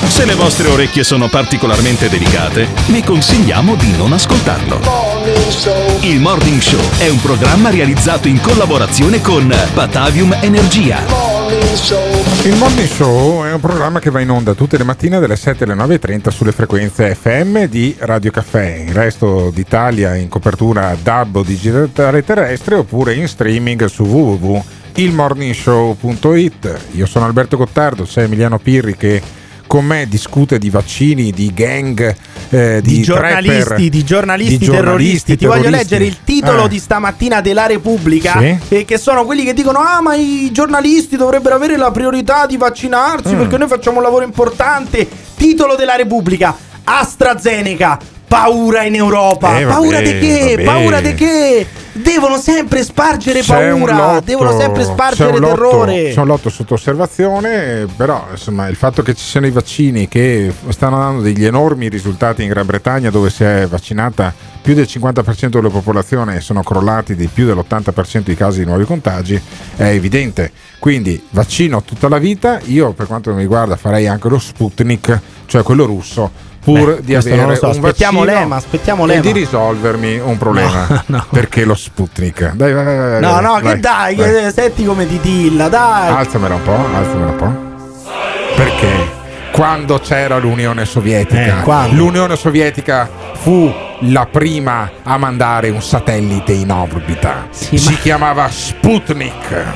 Se le vostre orecchie sono particolarmente delicate, vi consigliamo di non ascoltarlo. Il Morning Show è un programma realizzato in collaborazione con Batavium Energia. Il Morning Show è un programma che va in onda tutte le mattine dalle 7 alle 9.30 sulle frequenze FM di Radio Caffè. Il resto d'Italia in copertura DAB o digitale terrestre oppure in streaming su www.ilmorningshow.it. Io sono Alberto Gottardo, c'è Emiliano Pirri che con me discute di vaccini, di gang, eh, di, di giornalisti, trapper, di giornalisti di terroristi. Ti voglio terroristi. leggere il titolo Eh. di stamattina della Repubblica, Sì. eh, che sono quelli che dicono: Ah, ma i giornalisti dovrebbero avere la priorità di vaccinarsi Mm. perché noi facciamo un lavoro importante. Titolo della Repubblica: AstraZeneca. Paura in Europa. Eh, paura vabbè, di che? vabbè. Paura di che? Devono sempre spargere C'è paura. lotto- devono sempre c'è spargere un lotto- terrore. C'è un lotto sotto osservazione, però insomma il fatto che ci siano i vaccini che stanno dando degli enormi risultati in Gran Bretagna dove si è vaccinata più del 50% della popolazione e sono crollati di più dell'80% i casi di nuovi contagi, è evidente. Quindi vaccino tutta la vita, io per quanto mi riguarda farei anche lo Sputnik, cioè quello russo. Pur Beh, di avere so, un aspettiamo l'EMA, aspettiamo e l'EMA. di risolvermi un problema. No, no. Perché lo Sputnik? Dai, vai, vai, vai, No, no, che dai, che senti come titilla, dai. Alzamela un po', alzamela un po'. Perché quando c'era l'Unione Sovietica, Eh, l'Unione Sovietica fu la prima a mandare un satellite in orbita. si chiamava Sputnik.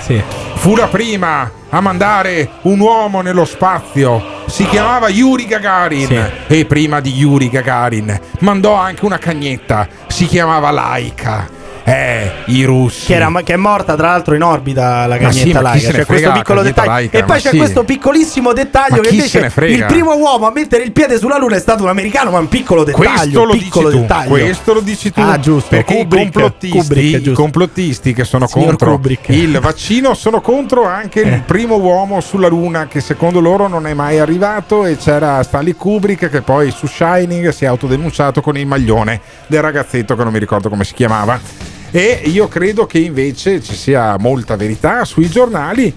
Fu la prima a mandare un uomo nello spazio. Si chiamava Yuri Gagarin. E prima di Yuri Gagarin mandò anche una cagnetta. Si chiamava Laika. Eh, i russi. Che, era- che è morta tra l'altro in orbita la sì, cagnetta chi laica. C'è questo piccolo dettaglio. laica, e poi c'è sì. questo piccolissimo dettaglio Ma che invece il primo uomo a mettere il piede sulla Luna è stato un americano, ma un piccolo dettaglio. Questo lo piccolo dici tu, dettaglio. questo lo dici tu. Ah, giusto. Perché Kubrick, i complottisti, Kubrick, i complottisti che sono Signor contro Kubrick. il vaccino sono contro anche Eh. il primo uomo sulla Luna che secondo loro non è mai arrivato e c'era Stanley Kubrick che poi su Shining si è autodenunciato con il maglione del ragazzetto che non mi ricordo come si chiamava. E io credo che invece ci sia molta verità sui giornali.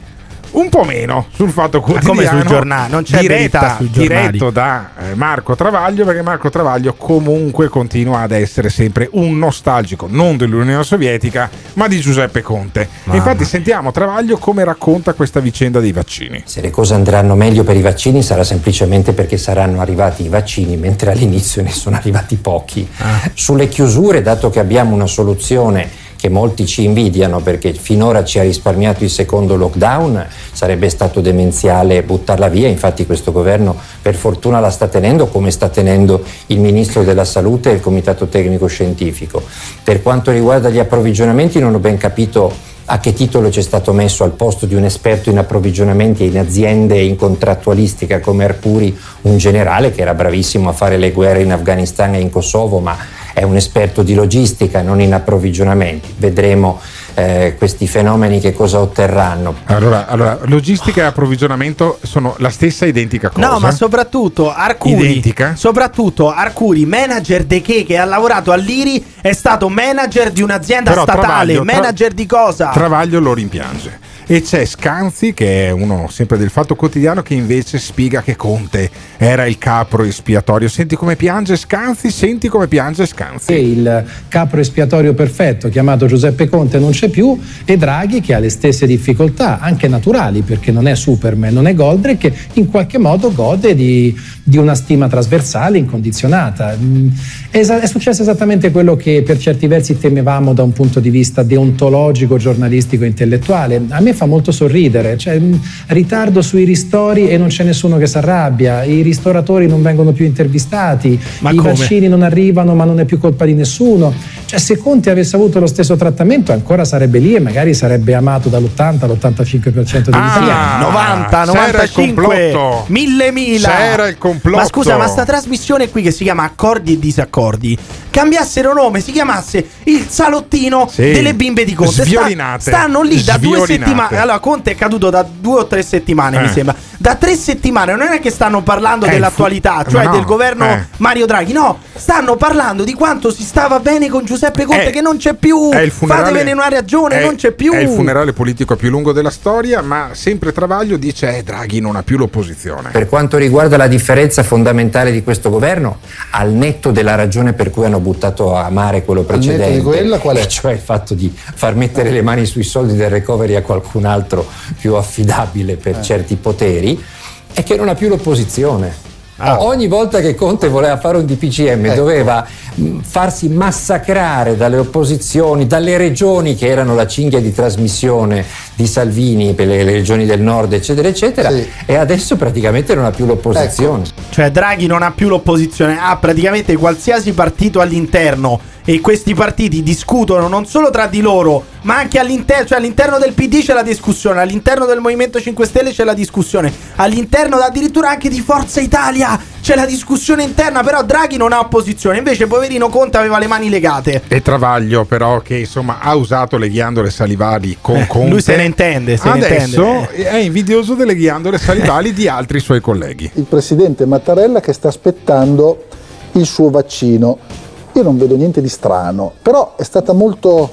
Un po' meno sul fatto come quotidiano. sui giornali? Non c'è diretta-. Diretto da eh, Marco Travaglio, perché Marco Travaglio comunque continua ad essere sempre un nostalgico, non dell'Unione Sovietica, ma di Giuseppe Conte. Mamma infatti sentiamo Travaglio come racconta questa vicenda dei vaccini. Se le cose andranno meglio per i vaccini sarà semplicemente perché saranno arrivati i vaccini, mentre all'inizio ne sono arrivati pochi. Sulle chiusure, dato che abbiamo una soluzione che molti ci invidiano perché finora ci ha risparmiato il secondo lockdown, sarebbe stato demenziale buttarla via, infatti questo governo per fortuna la sta tenendo come sta tenendo il Ministro della Salute e il Comitato Tecnico Scientifico. Per quanto riguarda gli approvvigionamenti non ho ben capito a che titolo ci è stato messo al posto di un esperto in approvvigionamenti e in aziende e in contrattualistica come Arcuri un generale che era bravissimo a fare le guerre in Afghanistan e in Kosovo, ma è un esperto di logistica, non in approvvigionamenti. Vedremo eh, questi fenomeni che cosa otterranno. Allora, allora, logistica e approvvigionamento sono la stessa identica cosa. No, ma soprattutto Arcuri, Identica? soprattutto Arcuri, manager de che che ha lavorato all'Iri, è stato manager di un'azienda Però statale. Travaglio- Tra- manager di cosa? Travaglio lo rimpiange. E c'è Scanzi, che è uno sempre del Fatto Quotidiano, che invece spiega che Conte era il capro espiatorio. Senti come piange Scanzi, senti come piange Scanzi. E il capro espiatorio perfetto chiamato Giuseppe Conte non c'è più e Draghi che ha le stesse difficoltà, anche naturali, perché non è Superman, non è Goldrick, in qualche modo gode di, di una stima trasversale, incondizionata. Mm, È, è successo esattamente quello che per certi versi temevamo da un punto di vista deontologico, giornalistico, intellettuale. A me fa molto sorridere, cioè, mm, ritardo sui ristori e non c'è nessuno che si arrabbia, i ristoratori non vengono più intervistati, Ma i come? vaccini non arrivano ma non è più colpa di nessuno. Cioè, se Conte avesse avuto lo stesso trattamento, ancora sarebbe lì e magari sarebbe amato dall'80 all'85% degli Ah, italiani. 90, c'era il 95, complotto. 1000 mila. C'era il complotto. Ma scusa, ma sta trasmissione qui che si chiama Accordi e Disaccordi, cambiassero nome, si chiamasse il salottino Sì. delle bimbe di Conte. Sta- Sviolinate. stanno lì da due Sviolinate. settimane. Allora, Conte è caduto da due o tre settimane, mi Eh. sembra. Da tre settimane non è che stanno parlando Eh, dell'attualità, fu- cioè no, del governo eh. Mario Draghi. No, stanno parlando di quanto si stava bene con Giuseppe Conte, È- che non c'è più. È il funerale- Fatevene una ragione, è- non c'è più. È il funerale politico più lungo della storia, ma sempre Travaglio dice: eh, Draghi non ha più l'opposizione. Per quanto riguarda la differenza fondamentale di questo governo, al netto della ragione per cui hanno buttato a mare quello netto di precedente, quella qual è? e cioè il fatto di far mettere le mani sui soldi del recovery a qualcun altro più affidabile per Eh. certi poteri, è che non ha più l'opposizione. Ah. Ogni volta che Conte voleva fare un DPCM Ecco. doveva farsi massacrare dalle opposizioni, dalle regioni che erano la cinghia di trasmissione di Salvini per le, le regioni del nord, eccetera, eccetera, e adesso praticamente non ha più l'opposizione. Cioè Draghi non ha più l'opposizione, ha praticamente qualsiasi partito all'interno e questi partiti discutono non solo tra di loro, ma anche all'interno, cioè all'interno del PD c'è la discussione, all'interno del Movimento 5 Stelle c'è la discussione, all'interno addirittura anche di Forza Italia c'è la discussione interna, però Draghi non ha opposizione, invece poverino Conte aveva le mani legate. E Travaglio, però, che insomma ha usato le ghiandole salivali con Eh, Conte. lui se ne intende, se ne Adesso intende. è invidioso delle ghiandole salivali di altri suoi colleghi. Il presidente Mattarella che sta aspettando il suo vaccino. Io non vedo niente di strano, però è stata molto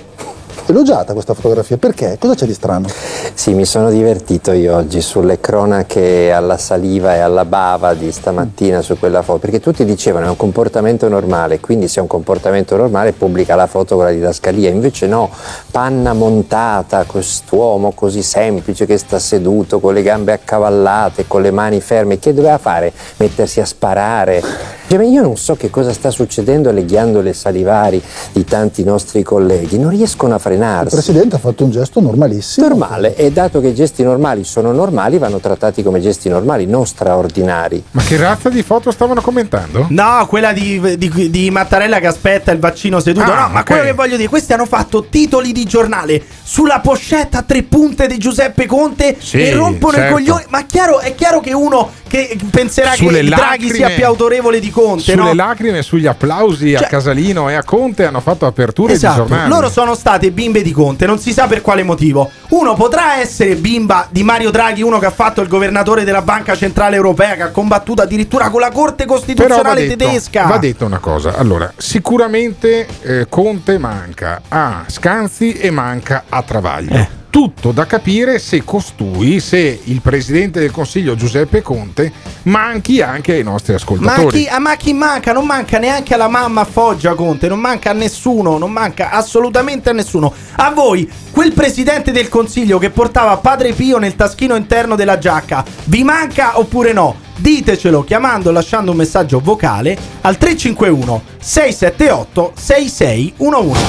elogiata questa fotografia. Perché? Cosa c'è di strano? Sì, mi sono divertito io oggi sulle cronache alla saliva e alla bava di stamattina su quella foto, perché tutti dicevano è un comportamento normale, quindi se è un comportamento normale pubblica la foto con la didascalia, invece no, panna montata, quest'uomo così semplice che sta seduto con le gambe accavallate, con le mani ferme, che doveva fare? Mettersi a sparare? Cioè, io non so che cosa sta succedendo alle ghiandole salivari di tanti nostri colleghi, non riescono a Il frenarsi. presidente ha fatto un gesto normalissimo. Normale, e dato che i gesti normali sono normali, vanno trattati come gesti normali, non straordinari. Ma che razza di foto stavano commentando? No, quella di, di- di Mattarella che aspetta il vaccino seduto. Ah, no, ma ok. quello che voglio dire, questi hanno fatto titoli di giornale sulla pochetta a tre punte di Giuseppe Conte Sì, e rompono certo. i coglioni. Ma chiaro, è chiaro che uno che penserà Sulle che Draghi sia lacrime- più autorevole di Conte, Sulle no? lacrime e sugli applausi a Cioè- Casalino e a Conte hanno fatto aperture di Esatto, giornali. loro sono state bimbe di Conte, non si sa per quale motivo. Uno potrà essere bimba di Mario Draghi, uno che ha fatto il governatore della Banca Centrale Europea, che ha combattuto addirittura con la Corte Però va Costituzionale detto, tedesca. va detto una cosa, allora, sicuramente eh, Conte manca a Scanzi e manca a Travaglio. Eh. Tutto da capire se costui, se il presidente del Consiglio Giuseppe Conte manchi anche ai nostri Ma ascoltatori. chi, ah, ma chi manca? Non manca neanche alla mamma Foggia Conte, non manca a nessuno, non manca assolutamente a nessuno. A voi, quel presidente del consiglio che portava Padre Pio nel taschino interno della giacca, vi manca oppure no? Ditecelo chiamando o lasciando un messaggio vocale al 351 678 6611.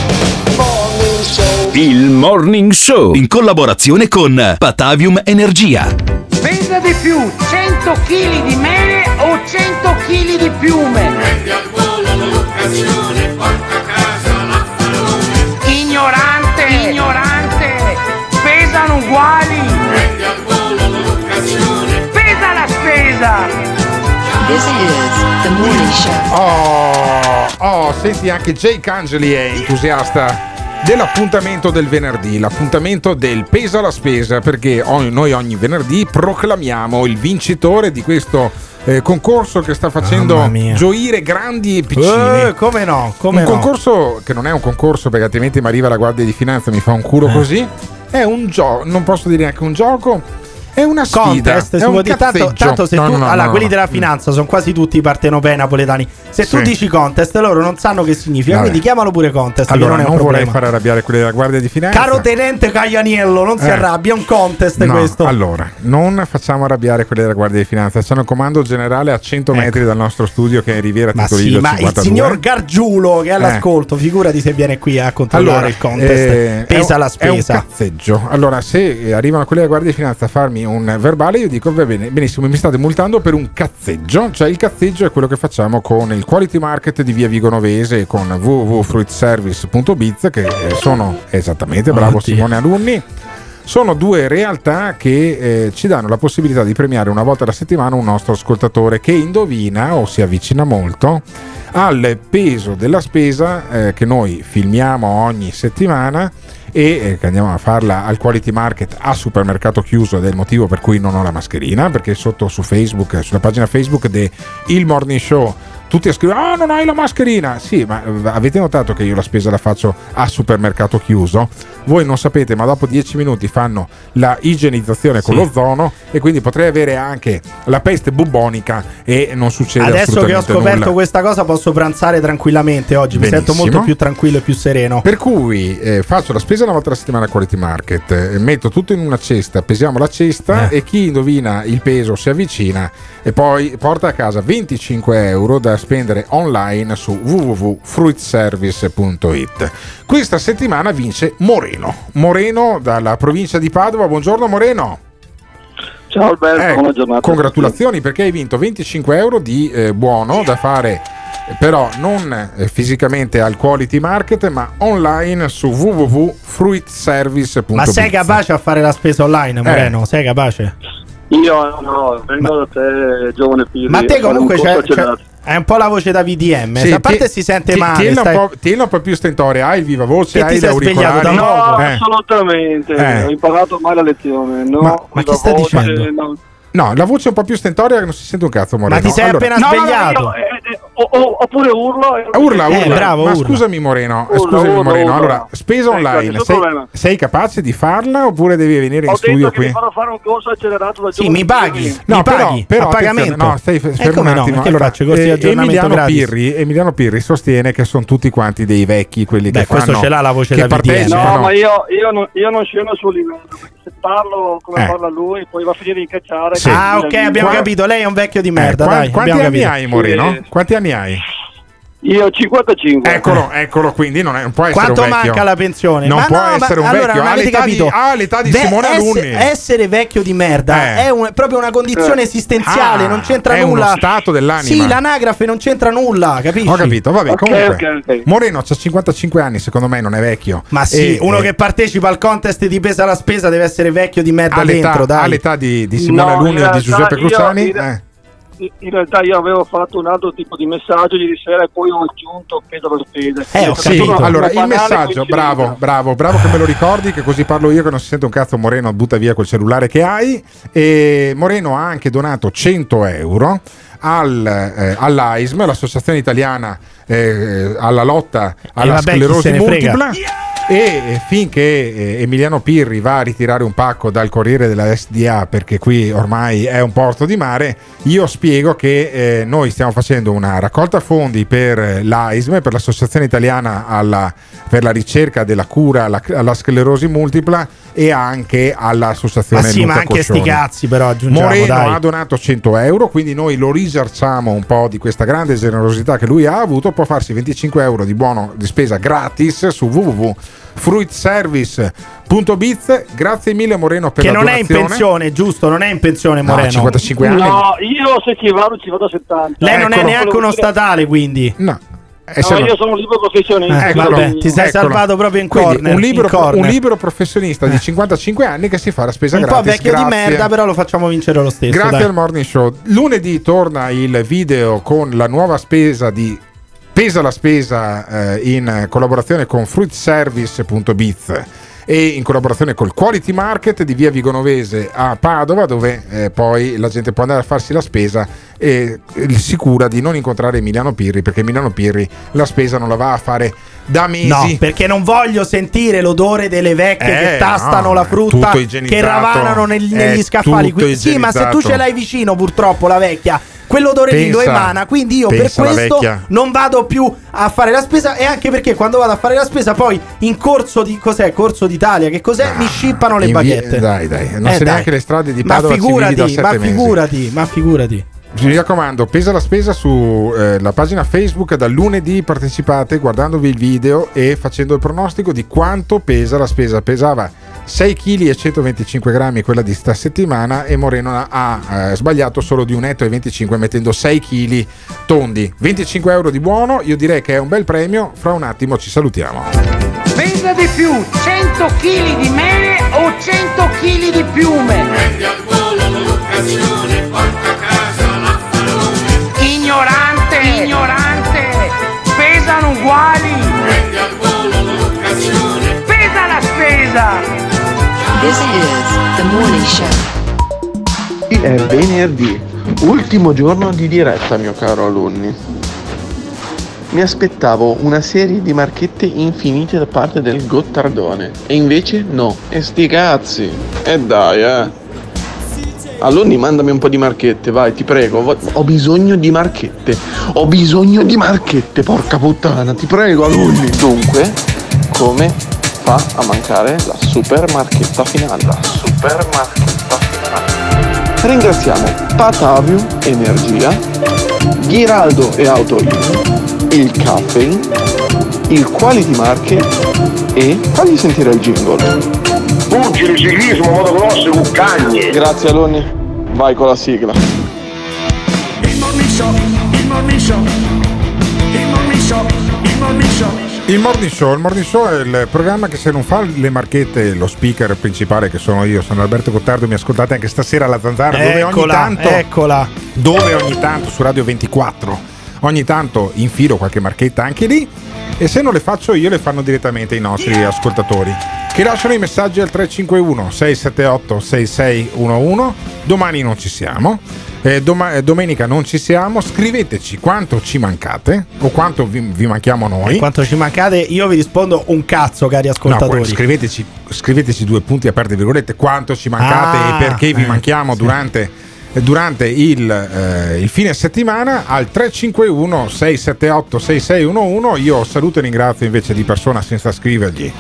Il Morning Show in collaborazione con Patavium Energia. Pesa di più 100 kg di mele o 100 kg di piume? Ignorante, ignorante, pesano uguali. Spesa. This is the morning show. Oh, oh, senti anche Jake Angeli è entusiasta dell'appuntamento del venerdì, l'appuntamento del pesa la spesa, perché noi ogni venerdì proclamiamo il vincitore di questo eh, concorso che sta facendo gioire grandi e piccini. Eh, come no? Come un no? concorso che non è un concorso perché altrimenti mi arriva la guardia di finanza e mi fa un Eh. culo così. È un gioco, non posso dire neanche un gioco, è una sfida. Contest, è si un dire. tanto, cazzeggio. tanto se No, tu no, no, allora no, quelli no. della finanza sono quasi tutti partenopei napoletani se tu Sì. dici contest loro non sanno che significa Vabbè. quindi chiamalo pure contest Allora, non è non vorrei problema fare arrabbiare quelli della Guardia di Finanza. caro tenente Caglianiello non si Eh. arrabbia è un contest No, questo Allora, non facciamo arrabbiare quelli della Guardia di Finanza. C'è un comando generale a 100 metri dal nostro studio che è in Riviera Ecco. ma Tito sì ma il 52. signor Gargiulo che è all'ascolto figurati se viene qui a controllare Allora, il contest eh, pesa un- la È un spesa cazzeggio. Allora, se eh, arrivano quelli della Guardia di Finanza a farmi un verbale, io dico va bene, benissimo, mi state multando per un cazzeggio, cioè il cazzeggio è quello che facciamo con il quality market di Via Vigonovese e con www.fruitservice.biz che sono esattamente, bravo Oddio. Simone Alunni. Sono due realtà che eh, ci danno la possibilità di premiare una volta alla settimana un nostro ascoltatore che indovina o si avvicina molto al peso della spesa eh, che noi filmiamo ogni settimana e eh, che andiamo a farla al quality market a supermercato chiuso ed è il motivo per cui non ho la mascherina perché sotto su Facebook sulla pagina Facebook de Il Morning Show tutti a scrivere ah non hai la mascherina sì ma eh, avete notato che io la spesa la faccio a supermercato chiuso voi non sapete ma dopo 10 minuti fanno la igienizzazione con Sì. l'ozono e quindi potrei avere anche la peste bubonica e non succede Adesso che ho scoperto nulla. questa cosa posso pranzare tranquillamente oggi. Mi sento Benissimo. molto più tranquillo e più sereno. Per cui eh, faccio la spesa una volta alla settimana a Quality Market, eh, metto tutto in una cesta, pesiamo la cesta Eh. e chi indovina il peso si avvicina e poi porta a casa 25 euro da spendere online su www.fruitservice.it. Questa settimana vince Moreno. Moreno dalla provincia di Padova. Buongiorno Moreno. Ciao Alberto, Eh, buona giornata. Congratulazioni perché hai vinto 25 euro di eh, buono da fare eh, però non eh, fisicamente al Quality Market ma online su www.fruitservice.it Ma sei capace a fare la spesa online, Moreno? Sei capace? Io no, vengo da te, giovane Pirri. Ma te comunque un c'è, c'è- hai un po' la voce da VDM. Sì, a parte ti- si sente ti- male. tienila, stai- un po', un po' più stentoria, hai il viva voce, hai sei svegliato l'auricolare. No, poco? Eh. assolutamente. Eh. Ho imparato mai la lezione. No, Ma- ma la che stai voce, dicendo? no. No, la voce è un po' più stentoria che non si sente un cazzo, Moreno. ti sei Allora- appena No, no, no, svegliato. io, eh, eh, o- o- oppure urlo. e- Urla, Eh, urla. bravo, Ma urla. scusami Moreno, eh, Urla, scusami urla, Moreno. urla. Allora, spesa Eh, online, sei, sei capace di farla oppure devi venire in Ho studio detto che qui? mi farò fare un corso accelerato da Sì, mi paghi. No, mi però, paghi però a pagamento. No, stai Eh, fermo un no? attimo. Che Allora, faccio? Corsi di eh, Emiliano. Pirri, Emiliano Pirri sostiene che sono tutti quanti dei vecchi quelli Beh, che questo fanno ce l'ha la voce che da partecipano. No, ma io, io non, io non scendo suo livello. Se parlo come Eh. parla lui, poi va a finire in cacciare. Sì. Ah, ok, abbiamo Qua- capito. Lei è un vecchio di merda. Eh, qua- dai, quanti anni capito. hai, Moreno? Sì. Quanti anni hai? Io 55. Eccolo, eccolo, quindi non, è, non può essere Quanto un vecchio. manca la pensione? Non Ma può no, essere un allora vecchio. non Ha avete l'età, di, capito. ha l'età di Beh, Simone Alunni. Essere vecchio di merda Eh. è un- proprio una condizione Eh. esistenziale, Ah, non c'entra è uno nulla. stato dell'anima. Sì, l'anagrafe non c'entra nulla, capisci? Ho capito, vabbè, Ok, comunque. ok, ok. Moreno ha 55 anni, secondo me non è vecchio. Ma sì, E- uno e- che partecipa al contest di pesa la spesa deve essere vecchio di merda ha l'età, dentro, dai. ha l'età di, di Simone No, Alunni o di Giuseppe io- Cruciani. in- Eh. In realtà io avevo fatto un altro tipo di messaggio ieri sera e poi ho aggiunto peso per spese. Eh, ho una- allora il messaggio, bravo, bravo, bravo che me lo ricordi, che così parlo io che non si sente un cazzo Moreno, butta via quel cellulare che hai. E Moreno ha anche donato 100 euro al, eh, all'AISM, l'associazione italiana eh, alla lotta alla vabbè, sclerosi multipla. E finché eh, Emiliano Pirri va a ritirare un pacco dal Corriere della SDA, perché qui ormai è un porto di mare, io spiego che eh, noi stiamo facendo una raccolta fondi per eh, l'AISM, per l'Associazione Italiana alla- per la ricerca della cura alla, alla sclerosi multipla e anche Ma all'associazione sì, ma anche sti cazzi, però aggiungiamo, Moreno dai. ha donato 100 euro, quindi noi lo risarciamo un po' di questa grande generosità che lui ha avuto. Può farsi 25 euro di buono di spesa gratis su www.fruitservice.biz. Grazie mille, Moreno, per Che la non è in donazione. pensione, giusto? Non è in pensione, No, Moreno. 55 anni. No, io se ci vado ci vado a 70. Lei non è Ecco, neanche uno statale, quindi. No. Eh, No, io sono un libero professionista. Eh, Eccolo, vabbè, ti sei eccolo. salvato proprio in Quindi, corner. un, libero, in corner. un libero professionista di 55 anni che si fa la spesa Un po' gratis. vecchio di Grazie. merda, però lo facciamo vincere lo stesso. Grazie dai. al Morning Show. Lunedì torna il video con la nuova spesa di Pesa la spesa eh, in collaborazione con fruitservice.biz e in collaborazione col Quality Market di Via Vigonovese a Padova dove eh, poi la gente può andare a farsi la spesa e eh, sicura di non incontrare Emiliano Pirri perché Emiliano Pirri la spesa non la va a fare da mesi. No, perché non voglio sentire l'odore delle vecchie Eh, che tastano no, la frutta, che ravanano nel- è negli scaffali. Quindi- sì, ma se tu ce l'hai vicino, purtroppo, la vecchia, quell'odore lì lo Pensa- emana. Quindi io per pensa questo non vado più a fare la spesa. E anche perché quando vado a fare la spesa, poi in corso di cos'è? Corso d'Italia, che cos'è? Mi scippano le in via- baguette. dai, dai, non Eh, dai. neanche le strade di Ma Padova civili figurati, da sette ma figurati, ma figurati. Mi raccomando, pesa la spesa sulla pagina Facebook dal lunedì partecipate guardandovi il video e facendo il pronostico di quanto pesa la spesa. Pesava 6 kg e 125 grammi quella di sta settimana e Moreno ha eh, sbagliato solo di 1,25 m mettendo 6 kg tondi. 25 euro di buono, io direi che è un bel premio, fra un attimo ci salutiamo. Pesa di più 100 kg di mele o 100 kg di piume? Ignorante, ignorante, pesano uguali. Pesa la spesa. This is the morning show. È venerdì, ultimo giorno di diretta, mio caro alunni. Mi aspettavo una serie di marchette infinite da parte del Gottardone e invece no, e sti cazzi. E dai, eh. Alunni, mandami un po' di marchette, vai, ti prego. Ho bisogno di marchette. Ho bisogno di marchette, porca puttana, ti prego, alunni. Dunque, come fa a mancare la super marchetta finale? La super marchetta finale. Ringraziamo Patavium Energia, Ghiraldo e Autoin, il Caffeine, il Quality Market e fagli sentire il jingle. Pugile, ciclismo, motocross, cuccagne. Grazie alunni, vai con la sigla. Il morning show, il morning show, il morning show, il morning show. Il Morning Show, il Morning Show è il programma che se non fa le marchette, lo speaker principale che sono io, sono Alberto Gottardo, mi ascoltate anche stasera alla Zanzara, dove ogni tanto eccola. dove ogni tanto su Radio 24 ogni tanto infilo qualche marchetta anche lì e se non le faccio io le fanno direttamente i nostri ascoltatori che lasciano i messaggi al 351 678 6611 domani non ci siamo eh, doma- eh, domenica non ci siamo scriveteci quanto ci mancate o quanto vi, vi manchiamo noi Quanto ci mancate? Io vi rispondo un cazzo, cari No, ascoltatori. poi scriveteci, scriveteci due punti aperte virgolette quanto ci mancate Ah, e perché vi eh, manchiamo sì. durante, durante il, eh, il fine settimana al 351 678 6611 io saluto e ringrazio invece di persona senza scrivergli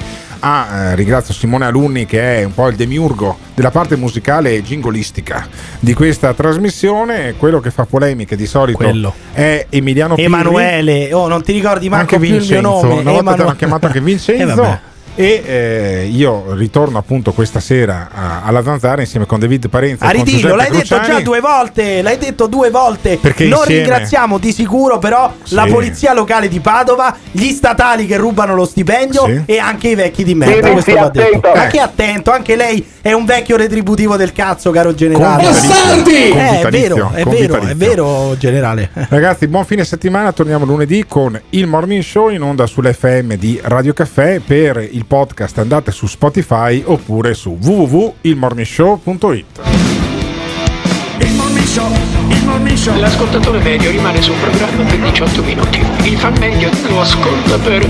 Ah, eh, ringrazio Simone Alunni che è un po' il demiurgo della parte musicale e jingolistica di questa trasmissione quello che fa polemiche di solito Quello. è Emiliano Pirri Emanuele, oh, non ti ricordi manco anche più il mio Vincenzo nome. una volta l'hanno chiamato anche Eh, Vincenzo vabbè. E eh, io ritorno appunto questa sera a- alla Zanzara insieme con David Parenza A ridillo, l'hai detto Cruciani. già due volte, l'hai detto due volte. Perché non insieme- ringraziamo di sicuro però la Sì. polizia locale di Padova, gli statali che rubano lo stipendio Sì. e anche i vecchi di merda. Tieni, Questo va detto. attento. Ma che attento, anche lei è un vecchio retributivo del cazzo, caro generale. Con vitalizio. Eh, è vero, è vero, è vero, generale. Ragazzi, buon fine settimana. Torniamo lunedì con il morning show in onda sull'FM di Radio Caffè. Per il podcast andate su Spotify oppure su www.ilmorningshow.it. Il morning show, il morning show. L'ascoltatore medio rimane sul programma per 18 minuti. Il fan medio lo ascolta per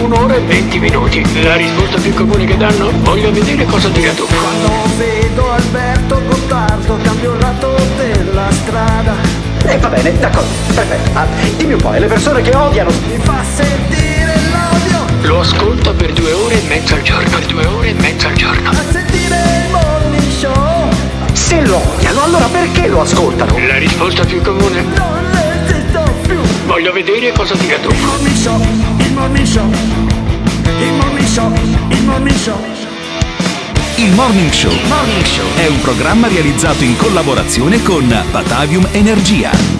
un'ora e 20 minuti. La risposta più comune che danno? Voglio vedere cosa dirà tu. Quando vedo Alberto Gottardo cambio il lato della strada. Eh, va bene, d'accordo, perfetto. Ah, dimmi un po', e le persone che odiano? Mi fa sentire. Lo ascolta per due ore e mezza al giorno. Per due ore e mezza al giorno. A sentire il morning show. Se lo odiano, allora perché lo ascoltano? La risposta più comune? Non resisto più. Voglio vedere cosa dirà tu. Il morning show, il morning show. Il morning show, il morning show. Il Morning Show è un programma realizzato in collaborazione con Batavium Energia.